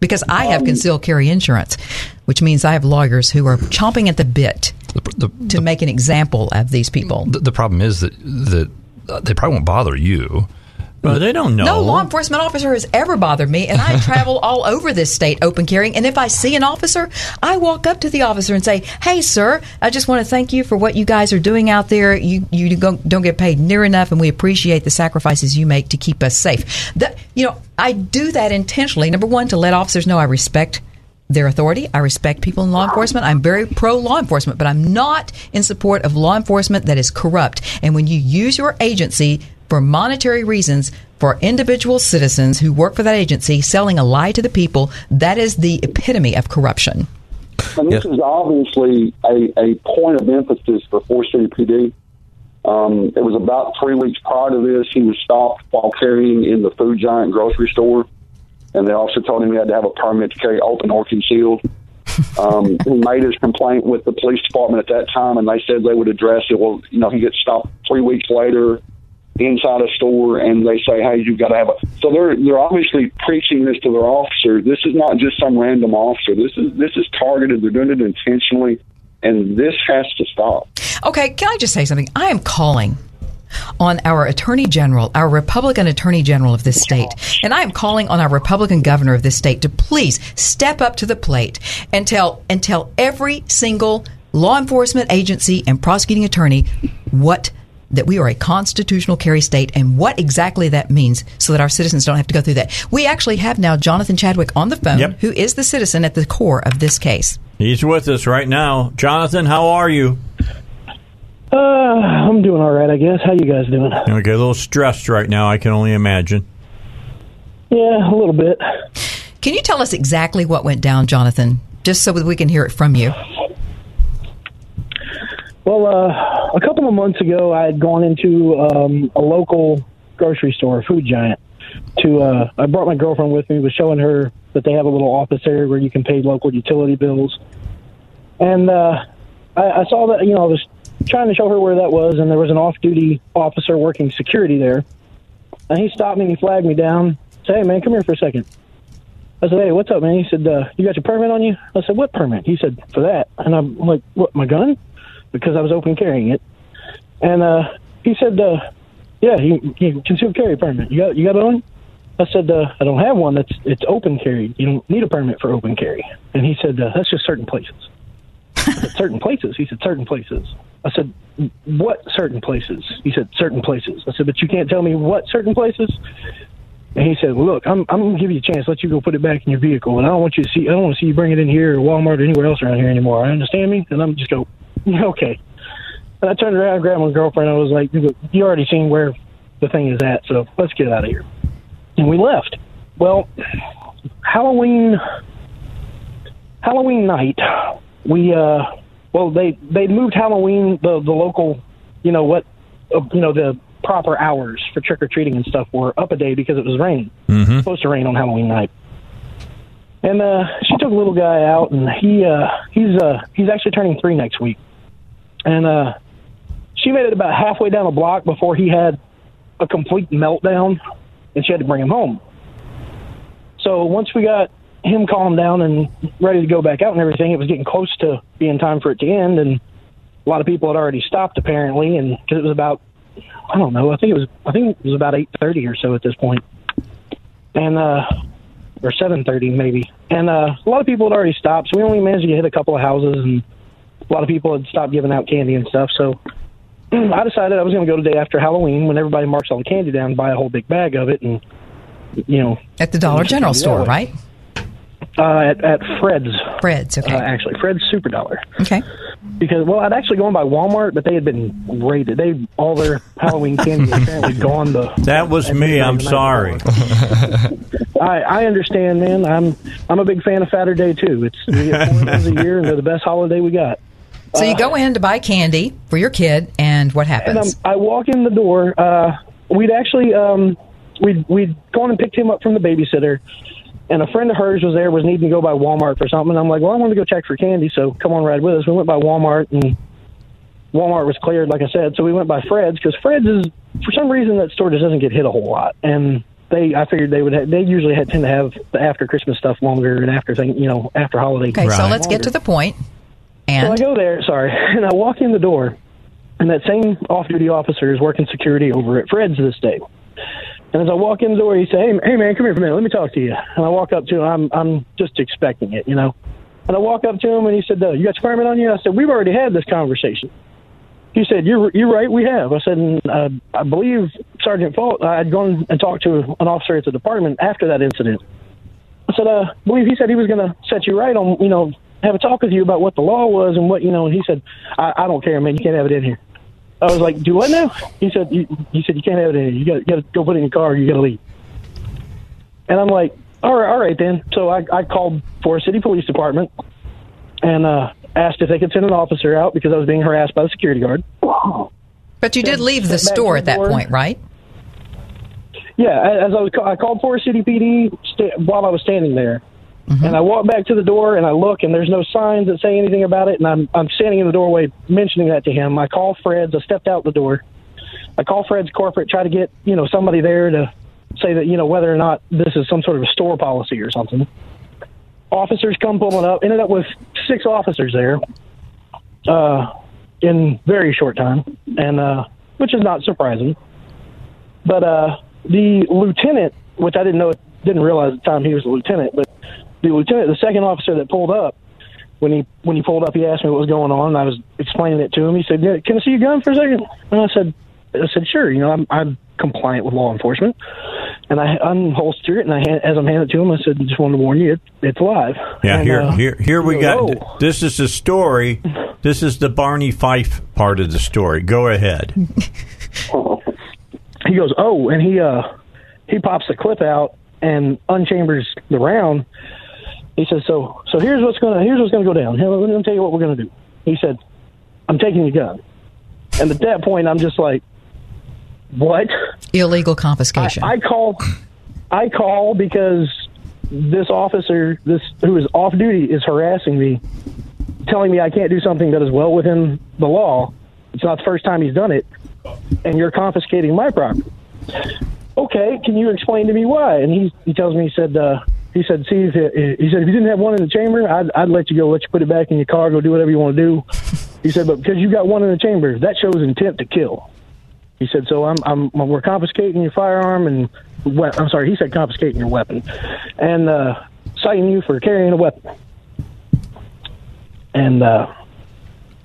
because I have concealed carry insurance, which means I have lawyers who are chomping at the bit to make an example of these people. The, the problem is that that uh, they probably won't bother you. Well, they don't know. No law enforcement officer has ever bothered me, and I travel all over this state open carrying. And if I see an officer, I walk up to the officer and say, "Hey, sir, I just want to thank you for what you guys are doing out there. You you don't get paid near enough, and we appreciate the sacrifices you make to keep us safe." That you know, I do that intentionally. Number one, to let officers know I respect their authority. I respect people in law enforcement. I'm very pro law enforcement, but I'm not in support of law enforcement that is corrupt. And when you use your agency for monetary reasons for individual citizens who work for that agency selling a lie to the people, that is the epitome of corruption. and this is obviously a, a point of emphasis for Forest City PD. Um, it was about three weeks prior to this. He was stopped while carrying in the Food Giant grocery store, and they also told him he had to have a permit to carry open or concealed. Um, he made his complaint with the police department at that time, and they said they would address it. Well, you know, he gets stopped three weeks later inside a store, and they say, "Hey, you've got to have a." So they're they're obviously preaching this to their officer. This is not just some random officer. This is this is targeted. They're doing it intentionally, and this has to stop. Okay, can I just say something? I am calling on our Attorney General, our Republican Attorney General of this state, and I am calling on our Republican Governor of this state to please step up to the plate and tell and tell every single law enforcement agency and prosecuting attorney what that we are a constitutional carry state and what exactly that means so that our citizens don't have to go through that. We actually have now Jonathan Chadwick on the phone, Yep. who is the citizen at the core of this case. He's with us right now. Jonathan, how are you? Uh, I'm doing all right, I guess. How you guys doing? Okay, a little stressed right now. I can only imagine. Yeah, a little bit. Can you tell us exactly what went down, Jonathan, just so that we can hear it from you? Well, uh, a couple of months ago, I had gone into um, a local grocery store, Food Giant. To uh, I brought my girlfriend with me, was showing her that they have a little office area where you can pay local utility bills. And uh, I, I saw that you know I was trying to show her where that was, and there was an off-duty officer working security there. And he stopped me and he flagged me down. Said, "Hey man, come here for a second. I said, "Hey, what's up, man?" He said, uh, "You got your permit on you?" I said, "What permit?" He said, "For that." And I'm like, "What? My gun?" Because I was open carrying it. And uh, he said, uh, "Yeah, you, you concealed carry permit. You got you got it on?" I said, uh, "I don't have one. That's it's open carry. You don't need a permit for open carry." And he said, uh, "That's just certain places." Said, certain places. He said, certain places. I said, what certain places? He said, certain places. I said, but you can't tell me what certain places. And he said, well, look, I'm I'm gonna give you a chance. Let you go put it back in your vehicle, and I don't want you to see. I don't want to see you bring it in here or Walmart or anywhere else around here anymore. I understand me, and I'm just go, okay. And I turned around, and grabbed my girlfriend. I was like, you already seen where the thing is at, so let's get out of here. And we left. Well, Halloween Halloween night, we uh, well they they moved Halloween the the local, you know what, uh, you know the proper hours for trick or treating and stuff were up a day because it was raining. It was supposed to rain on Halloween night. And uh, she took a little guy out, and he uh, he's uh, he's actually turning three next week. And uh, she made it about halfway down the block before he had a complete meltdown, and she had to bring him home. So once we got him calmed down and ready to go back out and everything, it was getting close to being time for it to end, and a lot of people had already stopped apparently, and because it was about I don't know, I think it was I think it was about eight thirty or so at this point, and uh, or seven thirty maybe, and uh, a lot of people had already stopped, so we only managed to hit a couple of houses, and a lot of people had stopped giving out candy and stuff, so. I decided I was going to go the day after Halloween when everybody marks all the candy down, buy a whole big bag of it, and you know, At the Dollar General store, right? Uh, at, at Fred's. Fred's, okay. Uh, actually, Fred's Super Dollar. Okay. Because well, I'd actually gone by Walmart, but they had been raided. They all their Halloween candy was apparently gone. The That was me. I'm sorry. I, I understand, man. I'm I'm a big fan of Fatter Day too. It's we get four days a year, and they're the best holiday we got. So you go in to buy candy for your kid, and what And um, happens? I walk in the door. Uh, we'd actually um, we'd we'd gone and picked him up from the babysitter, and a friend of hers was there. Was needing to go by Walmart for something. And I'm like, well, I want to go check for candy, so come on, ride with us. We went by Walmart, and Walmart was cleared, like I said. So we went by Fred's because Fred's is for some reason that store just doesn't get hit a whole lot, and they I figured they would ha- they usually had, tend to have the after Christmas stuff longer and after thing you know after holiday. okay, so let's get to the point. So I And go there, sorry, and I walk in the door, and that same off-duty officer is working security over at Fred's this day. And as I walk in the door, he say, "Hey, hey man, come here for a minute. Let me talk to you." And I walk up to him. I'm I'm just expecting it, you know. And I walk up to him, and he said, uh, "You got your permit on you?" I said, "We've already had this conversation." He said, "You're you're right. We have." I said, uh, "I believe Sergeant Fault. I had gone and talked to an officer at the department after that incident." I said, uh, I believe he said he was going to set you right on, you know, have a talk with you about what the law was and what, you know, and he said, I, I don't care, man. You can't have it in here. I was like, do what now? He said, you, he said, you can't have it in here. You got, you got to go put it in your car. Or you got to leave. And I'm like, all right, all right then. So I, I called Forest City Police Department and uh, asked if they could send an officer out because I was being harassed by the security guard. But you did leave the store at that point, right? Yeah, as I was, I called Forest City PD while I was standing there, and I walk back to the door and I look, and there's no signs that say anything about it, and I'm I'm standing in the doorway mentioning that to him. I call Fred's. I stepped out the door. I call Fred's corporate, try to get you know somebody there to say that you know whether or not this is some sort of a store policy or something. Officers come pulling up. Ended up with six officers there, uh, in very short time, and uh, which is not surprising. But uh, the lieutenant, which I didn't know, didn't realize at the time he was a lieutenant, but the lieutenant, the second officer that pulled up, when he when he pulled up, he asked me what was going on. And I was explaining it to him. He said, yeah, "Can I see your gun for a second? And I said, "I said sure. You know, I'm I'm compliant with law enforcement." And I unholstered it, and I as I'm handing it to him, I said, "Just wanted to warn you, it, it's live." Yeah, And, here, uh, here, here we got. "Oh." This is the story. This is the Barney Fife part of the story. Go ahead. he goes, "Oh," and he uh he pops the clip out and unchambers the round. He says, "So so here's what's gonna here's what's gonna go down. Here, let me tell you what we're gonna do." He said, "I'm taking your gun," and at that point, I'm just like, "What?" Illegal confiscation. I, I call, I call because this officer, this who is off duty, is harassing me, telling me I can't do something that is well within the law. It's not the first time he's done it, and you're confiscating my property. Okay, can you explain to me why? And he he tells me he said uh, he said see if it, he said if you didn't have one in the chamber, I'd I'd let you go, let you put it back in your car, go do whatever you want to do. He said, but because you got one in the chamber, that shows intent to kill. He said, so I'm, I'm, we're confiscating your firearm and, we- I'm sorry, he said confiscating your weapon and, uh, citing you for carrying a weapon. And, uh,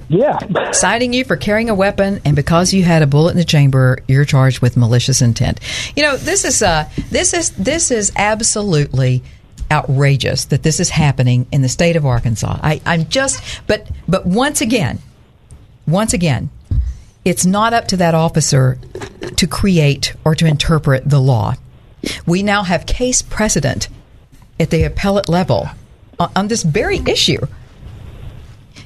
yeah. Citing you for carrying a weapon, and because you had a bullet in the chamber, you're charged with malicious intent. You know, this is uh, this is this is absolutely outrageous that this is happening in the state of Arkansas. I, I'm just, but but once again, once again, it's not up to that officer to create or to interpret the law. We now have case precedent at the appellate level on, on this very issue.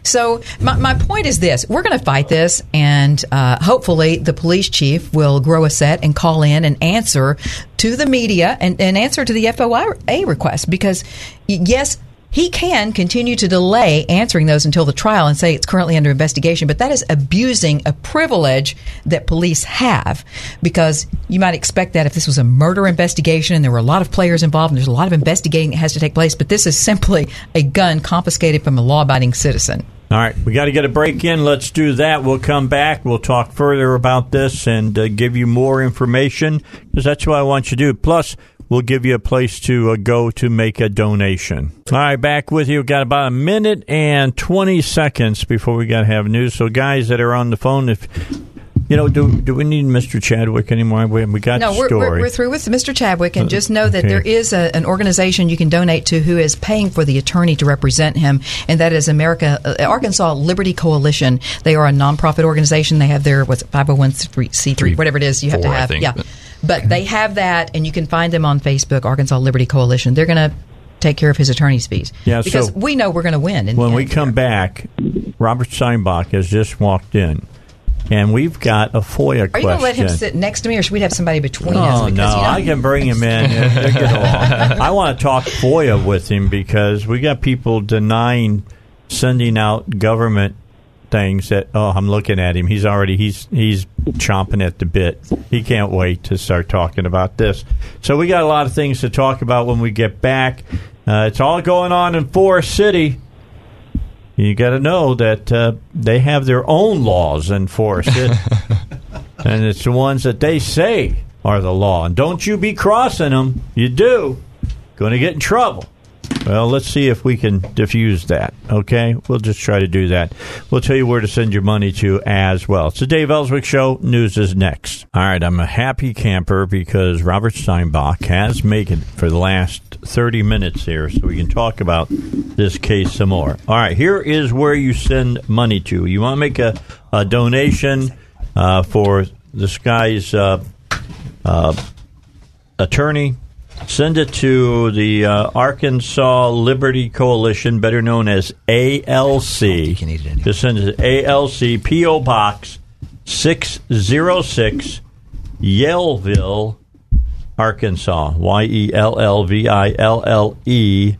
So my, my point is this: we're going to fight this, and uh, hopefully the police chief will grow a set and call in and answer to the media and, and answer to the FOIA request because yes. He can continue to delay answering those until the trial and say it's currently under investigation, but that is abusing a privilege that police have because you might expect that if this was a murder investigation and there were a lot of players involved and there's a lot of investigating that has to take place, but this is simply a gun confiscated from a law abiding citizen. All right, we got to get a break in. Let's do that. We'll come back. We'll talk further about this and uh, give you more information because that's what I want you to do. Plus, we'll give you a place to uh, go to make a donation. All right, back with you. We've got about a minute and 20 seconds before we got to have news. So, guys that are on the phone, if you know, do do we need Mr. Chadwick anymore? We, we got no, the we're, we're, we're through with Mr. Chadwick, and Uh, just know that okay. there is a, an organization you can donate to who is paying for the attorney to represent him, and that is America uh, Arkansas Liberty Coalition. They are a nonprofit organization. They have their what's five hundred one c three, whatever it is you have to four, I have. think, yeah, but- but they have that, and you can find them on Facebook, Arkansas Liberty Coalition. They're going to take care of his attorney's fees. Yeah, because so we know we're going to win. In when we come back, Robert Steinbuch has just walked in, and we've got a FOIA Are you going to let him sit next to me, or should we have somebody between us? Oh Because, no, you know- I can bring him in. Yeah, they get along. I want to talk FOIA with him because we got people denying sending out government things that oh I'm looking at him he's already he's he's chomping at the bit he can't wait to start talking about this so we got a lot of things to talk about when we get back uh, it's all going on in Forest City you got to know that uh, they have their own laws in Forest City and it's the ones that they say are the law. And don't you be crossing them. You do. Going to get in trouble. Well, let's see if we can diffuse that. Okay, we'll just try to do that. We'll tell you where to send your money to as well. It's the Dave Elswick Show. News is next. All right, I'm a happy camper because Robert Steinbuch has made it for the last 30 minutes here, so we can talk about this case some more. All right, here is where you send money to. You want to make a, a donation uh, for this guy's uh, uh, attorney Send it to the uh, Arkansas Liberty Coalition, better known as ALC. Just send it to ALC PO Box six zero six, Yellville, Arkansas. Y e l l v i l l e.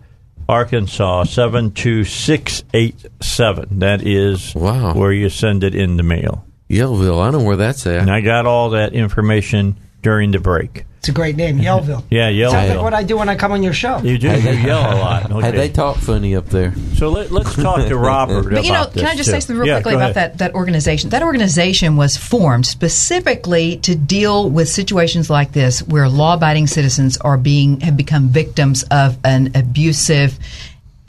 Arkansas seven two six eight seven. That is wow. where you send it in the mail. Yellville, I know where that's at. And I got all that information during the break. It's a great name, Yellville. Yeah, Sounds like Yellville. what I do when I come on your show. You do. You yell a lot. Hey, Okay. they talk funny up there. So let, let's talk to Robert But you know, about can I this, just say something real Yeah, quickly about that, that organization? That organization was formed specifically to deal with situations like this where law abiding citizens are being have become victims of an abusive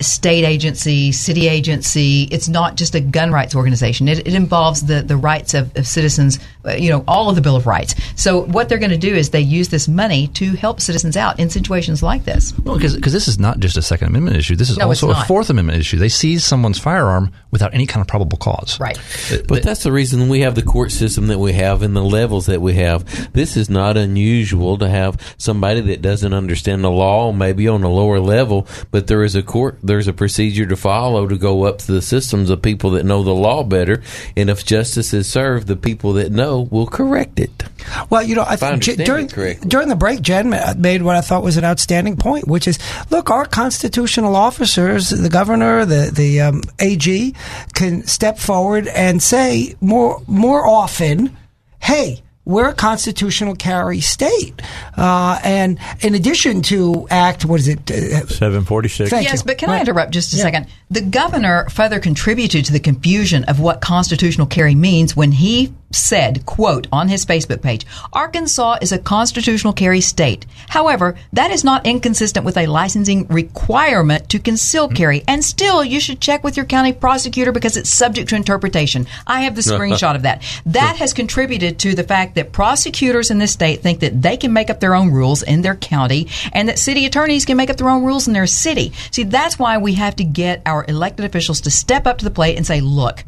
state agency, city agency. It's not just a gun rights organization. It, it involves the, the rights of, of citizens, uh, you know, all of the Bill of Rights. So what they're going to do is they use this money to help citizens out in situations like this. Well, because this is not just a Second Amendment issue. This is No, also a. Fourth Amendment issue. They seize someone's firearm without any kind of probable cause. Right. But that's the reason we have the court system that we have and the levels that we have. This is not unusual to have somebody that doesn't understand the law, maybe on a lower level, but there is a court, there's a procedure to follow to go up to the systems of people that know the law better. And if justice is served, the people that know will correct it. Well, you know, I think J- during during the break, Jen made what I thought was an outstanding point, which is, look, our constitutional officers, the governor, the the um, AG, can step forward and say more more often, hey. We're a constitutional carry state, uh, and in addition to act, what is it? Uh, Seven forty six. Thank yes, you. but can I interrupt just a Yeah. second? The governor further contributed to the confusion of what constitutional carry means when he said, quote, on his Facebook page, Arkansas is a constitutional carry state. However, that is not inconsistent with a licensing requirement to conceal hmm. carry. And still, you should check with your county prosecutor because it's subject to interpretation. I have the screenshot of that. That has contributed to the fact that prosecutors in this state think that they can make up their own rules in their county and that city attorneys can make up their own rules in their city. See, that's why we have to get our elected officials to step up to the plate and say, look,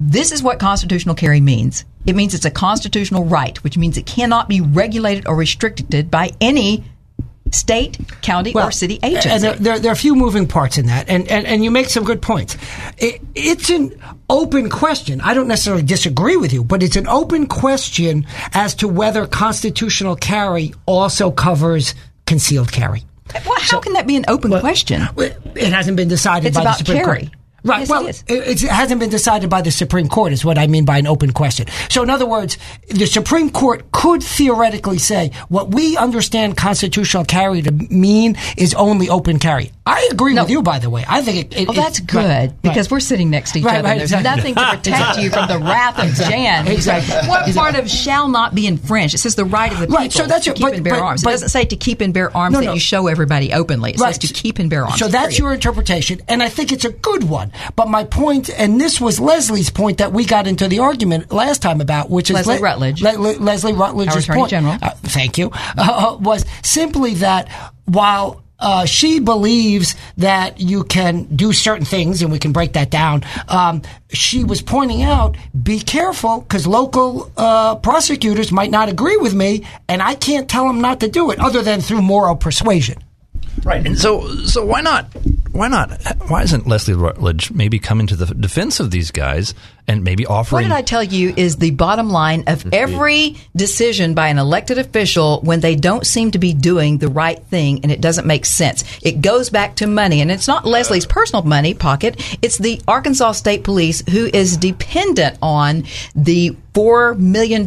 this is what constitutional carry means. It means it's a constitutional right, which means it cannot be regulated or restricted by any state, county, or city agency. And there, there, there are a few moving parts in that, and, and, and you make some good points. It, it's an open question. I don't necessarily disagree with you, but it's an open question as to whether constitutional carry also covers concealed carry. Well, how can that be an open question? It hasn't been decided It's by about the Supreme carry. Court. Right. Yes, well, it, it hasn't been decided by the Supreme Court, is what I mean by an open question. So, in other words, the Supreme Court could theoretically say what we understand constitutional carry to mean is only open carry. I agree with you, by the way. I think it. it Well, it- that's good right, because right. we're sitting next to each Right, other. There's exactly. nothing to protect you from the wrath of Exactly. Jan. Exactly. What Exactly. part of shall not be infringed? It says the right of the people Right, so that's to your- keep but- and bear but- arms. but- it doesn't say to keep and bear arms No, that no. you show everybody openly. It says to keep and bear arms. So that's period. your interpretation, and I think it's a good one. But my point, and this was Leslie's point that we got into the argument last time about, which is Leslie Le- Rutledge. Le- Le- Leslie Rutledge's Our Attorney point. General. Uh, thank you. Uh, was simply that while. Uh, she believes that you can do certain things, and we can break that down. Um, she was pointing out, be careful, because local uh, prosecutors might not agree with me, and I can't tell them not to do it, other than through moral persuasion. Right. And so, so why not? Why not? Why isn't Leslie Rutledge maybe coming to the defense of these guys and maybe What did I tell you is the bottom line of every decision by an elected official when they don't seem to be doing the right thing and it doesn't make sense? It goes back to money. And it's not Leslie's personal money pocket, it's the Arkansas State Police who is dependent on the $4 million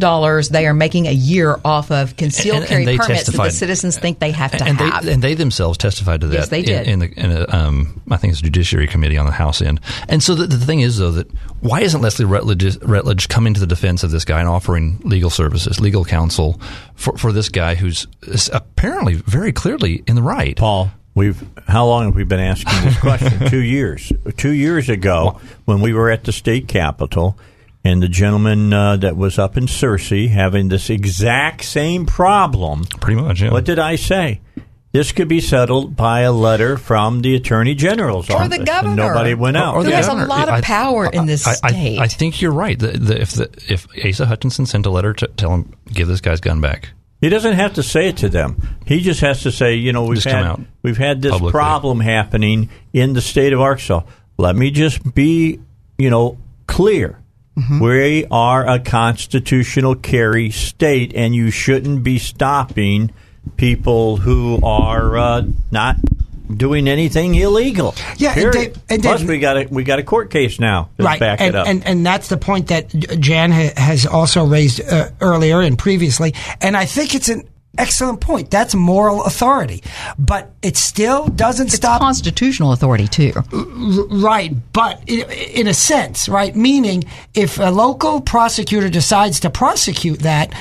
they are making a year off of concealed And- and carry they permits that the citizens think they have to and have. they and they themselves testified to that. Yes, they in- did. in, the in a, um, I think it's Judiciary Committee on the House end. And so the, the thing is though that why isn't Leslie Rutledge, Rutledge coming to the defense of this guy and offering legal services, legal counsel for for this guy who's apparently very clearly in the right? Paul, we've how long have we been asking this question? Two years. Two years ago, when we were at the state capitol, and the gentleman uh, that was up in Searcy having this exact same problem. Pretty much. Yeah. What did I say? This could be settled by a letter from the attorney general's Or office. the and governor. nobody went out. Or Who the has a lot of I- power in this I, I- state. I, think you're right. The, the, if the, if Asa Hutchinson sent a letter to tell him give this guy's gun back, He doesn't have to say it to them. He just has to say, you know, we've Just had we've had this publicly. problem happening in the state of Arkansas. Let me just be, you know, clear. Mm-hmm. We are a constitutional carry state, and you shouldn't be stopping people who are uh, not doing anything illegal. Yeah, and Period. Dave- and Plus, we got a we got a court case now to right, back and, it up. And, and that's the point that Jan ha- has also raised uh, earlier and previously. And I think it's an excellent point. That's moral authority. But it still doesn't stop. Constitutional authority, too. R- Right, but i- in a sense, right? Meaning, if a local prosecutor decides to prosecute that,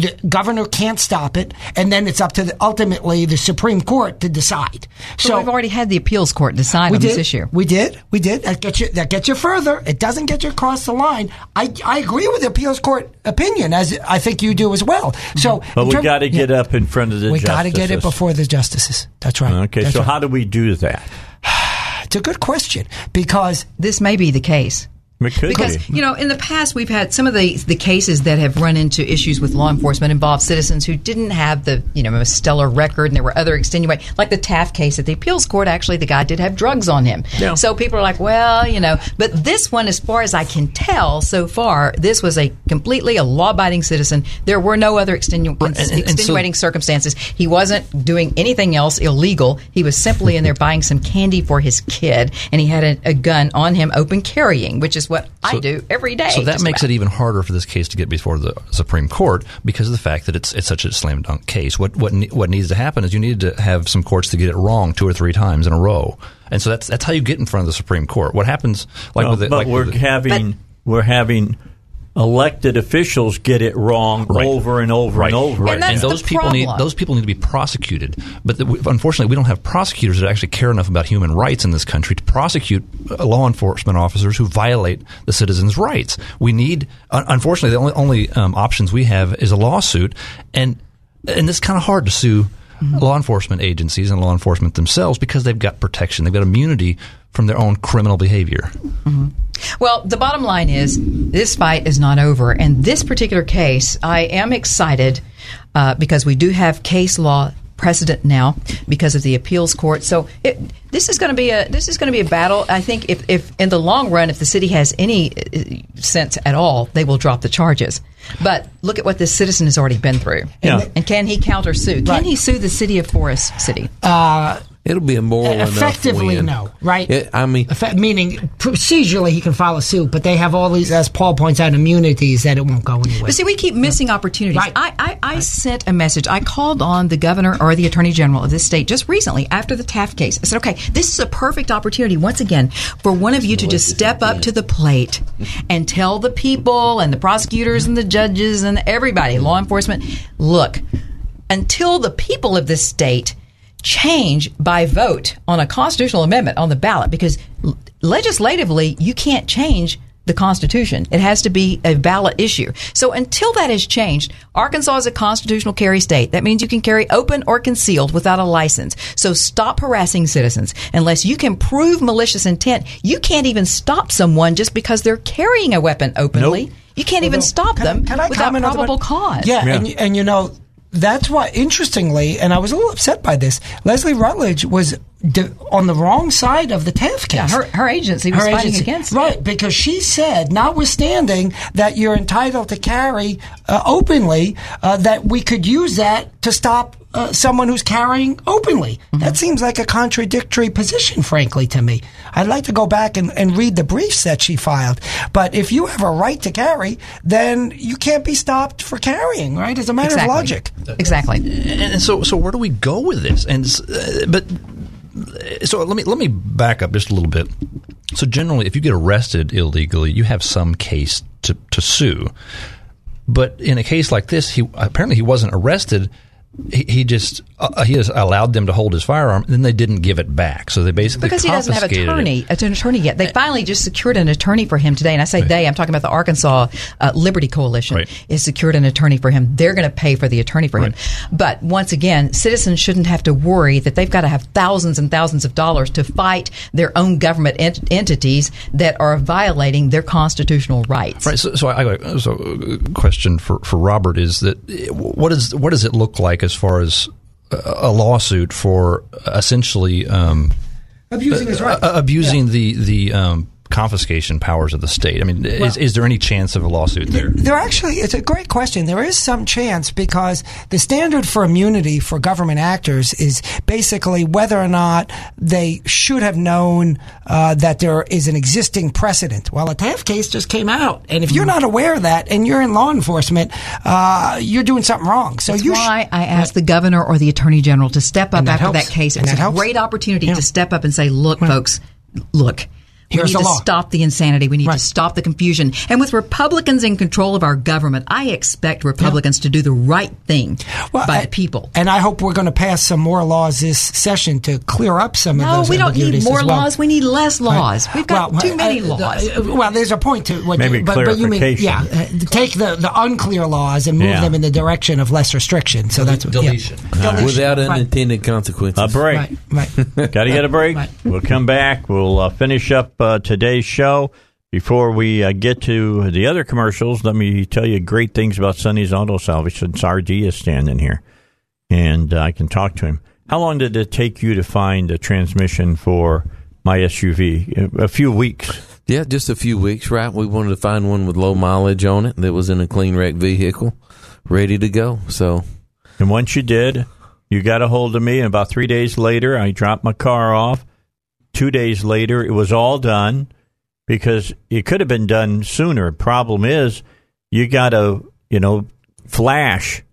the governor can't stop it, and then it's up to the, ultimately the Supreme Court to decide. So we've already had the appeals court decide on did. this issue. We did. We did. That gets you. That gets you further. It doesn't get you across the line. I, I agree with the appeals court opinion, as I think you do as well. So, but we term- got to get yeah. up in front of the We got to get it before the justices. That's right. Okay, That's so right. how do we do that? It's a good question because this may be the case. Because you know, in the past, we've had some of the the cases that have run into issues with law enforcement involved citizens who didn't have the you know a stellar record, and there were other extenuating, like the Taff case at the appeals court. Actually, the guy did have drugs on him, Yeah. so people are like, well, you know. But this one, as far as I can tell so far, this was a completely a law abiding citizen. There were no other extenu- and- and so- extenuating circumstances. He wasn't doing anything else illegal. He was simply in there buying some candy for his kid, and he had a, a gun on him, open carrying, which is what I do every day. So that makes about. it even harder for this case to get before the Supreme Court because of the fact that it's it's such a slam dunk case. What what what needs to happen is you need to have some courts to get it wrong two or three times in a row, and so that's that's how you get in front of the Supreme Court. What happens like No, with the, but like we're with the- having we're having elected officials get it wrong over and over and over. Right. again. And, those people need those people need to be prosecuted. But the, unfortunately, we don't have prosecutors that actually care enough about human rights in this country to prosecute uh, law enforcement officers who violate the citizens' rights. We need, unfortunately, the only only um, options we have is a lawsuit, and and it's kind of hard to sue law enforcement agencies and law enforcement themselves because they've got protection, they've got immunity from their own criminal behavior. Well, the bottom line is this fight is not over. And this particular case, I am excited uh, because we do have case law precedent now because of the appeals court. So it, this is going to be a this is going to be a battle. I think if, if in the long run, if the city has any uh, sense at all, they will drop the charges. But look at what this citizen has already been through. Yeah. And can he counter sue? Can he sue the city of Forest City? Uh, It'll be a moral enough effectively win. no, right? It- I mean, Effe- meaning procedurally he can file a suit, but they have all these, as Paul points out, immunities that it won't go anywhere. But see, we keep missing opportunities. I, I, I sent a message. I called on the governor or the attorney general of this state just recently after the Taff case. I said, okay, this is a perfect opportunity, once again, for one of you to just step up to the plate and tell the people and the prosecutors and the judges and everybody, law enforcement, look, until the people of this state change by vote on a constitutional amendment on the ballot, because legislatively, you can't change the Constitution. It has to be a ballot issue. So until that is changed, Arkansas is a constitutional carry state. That means you can carry open or concealed without a license. So stop harassing citizens. Unless you can prove malicious intent, you can't even stop someone just because they're carrying a weapon openly. You can't even stop them Can I without comment on the- probable cause. Yeah, And, and you know, that's why, interestingly, and I was a little upset by this, Leslie Rutledge was d- on the wrong side of the Taff case. Yeah, her, her agency was fighting against it. Right, because she said, notwithstanding that you're entitled to carry uh, openly, uh, that we could use that to stop uh, someone who's carrying openly. Mm-hmm. That seems like a contradictory position, frankly, to me. I'd like to go back and, and read the briefs that she filed. But if you have a right to carry, then you can't be stopped for carrying, right? It's a matter Exactly. of logic. Exactly. And, and so, so where do we go with this? And uh, but so let me let me back up just a little bit. So generally, if you get arrested illegally, you have some case to to sue. But in a case like this, he apparently he wasn't arrested. He, he just uh, he has allowed them to hold his firearm, and then they didn't give it back. So they basically because he doesn't have confiscated it. attorney, an attorney yet. They finally just secured an attorney for him today, and I say they. I'm talking about the Arkansas uh, Liberty Coalition. Right. Is secured an attorney for him. They're going to pay for the attorney for him. But once again, citizens shouldn't have to worry that they've got to have thousands and thousands of dollars to fight their own government ent- entities that are violating their constitutional rights. Right. So, so I, I so a question for, for Robert is that eh, what is what does it look like as far as a, lawsuit for essentially um, Abusing his rights. abusing the the um, confiscation powers of the state? I mean, is, Well- is there any chance of a lawsuit there? There actually, it's a great question. There is some chance because the standard for immunity for government actors is basically whether or not they should have known uh, that there is an existing precedent. Well, a Taff case just came out, and if you're Mm-hmm. not aware of that and you're in law enforcement, uh, you're doing something wrong. So That's you why I asked the governor or the attorney general to step up And that after helps. that case. It And was that a helps. great opportunity to step up and say, "Look, folks, look." We Here's need the to law. stop the insanity. We need to stop the confusion. And with Republicans in control of our government, I expect Republicans to do the right thing by the people. And I hope we're going to pass some more laws this session to clear up some of those. No, we don't need more well. laws. We need less laws. We've got Well, too many uh, laws. uh, well, there's a point to what Maybe you, but, but you mean, clarification. yeah, uh, take the, the unclear laws and move Yeah. them in the direction of less restriction. So that's what, yeah. Deletion, Without right. unintended consequences. A break. Right, Got to get a break. Right. We'll come back. We'll uh, finish up uh, today's show. Before we uh, get to the other commercials, let me tell you great things about Sonny's Auto Salvage since RD is standing here, and uh, I can talk to him. How long did it take you to find a transmission for my SUV? A a few weeks. Yeah, just a few weeks, right? We wanted to find one with low mileage on it that was in a clean wreck vehicle, ready to go. So, and once you did, you got a hold of me, and about three days later, I dropped my car off. Two days later, it was all done because it could have been done sooner. Problem is, you got to, you know, flash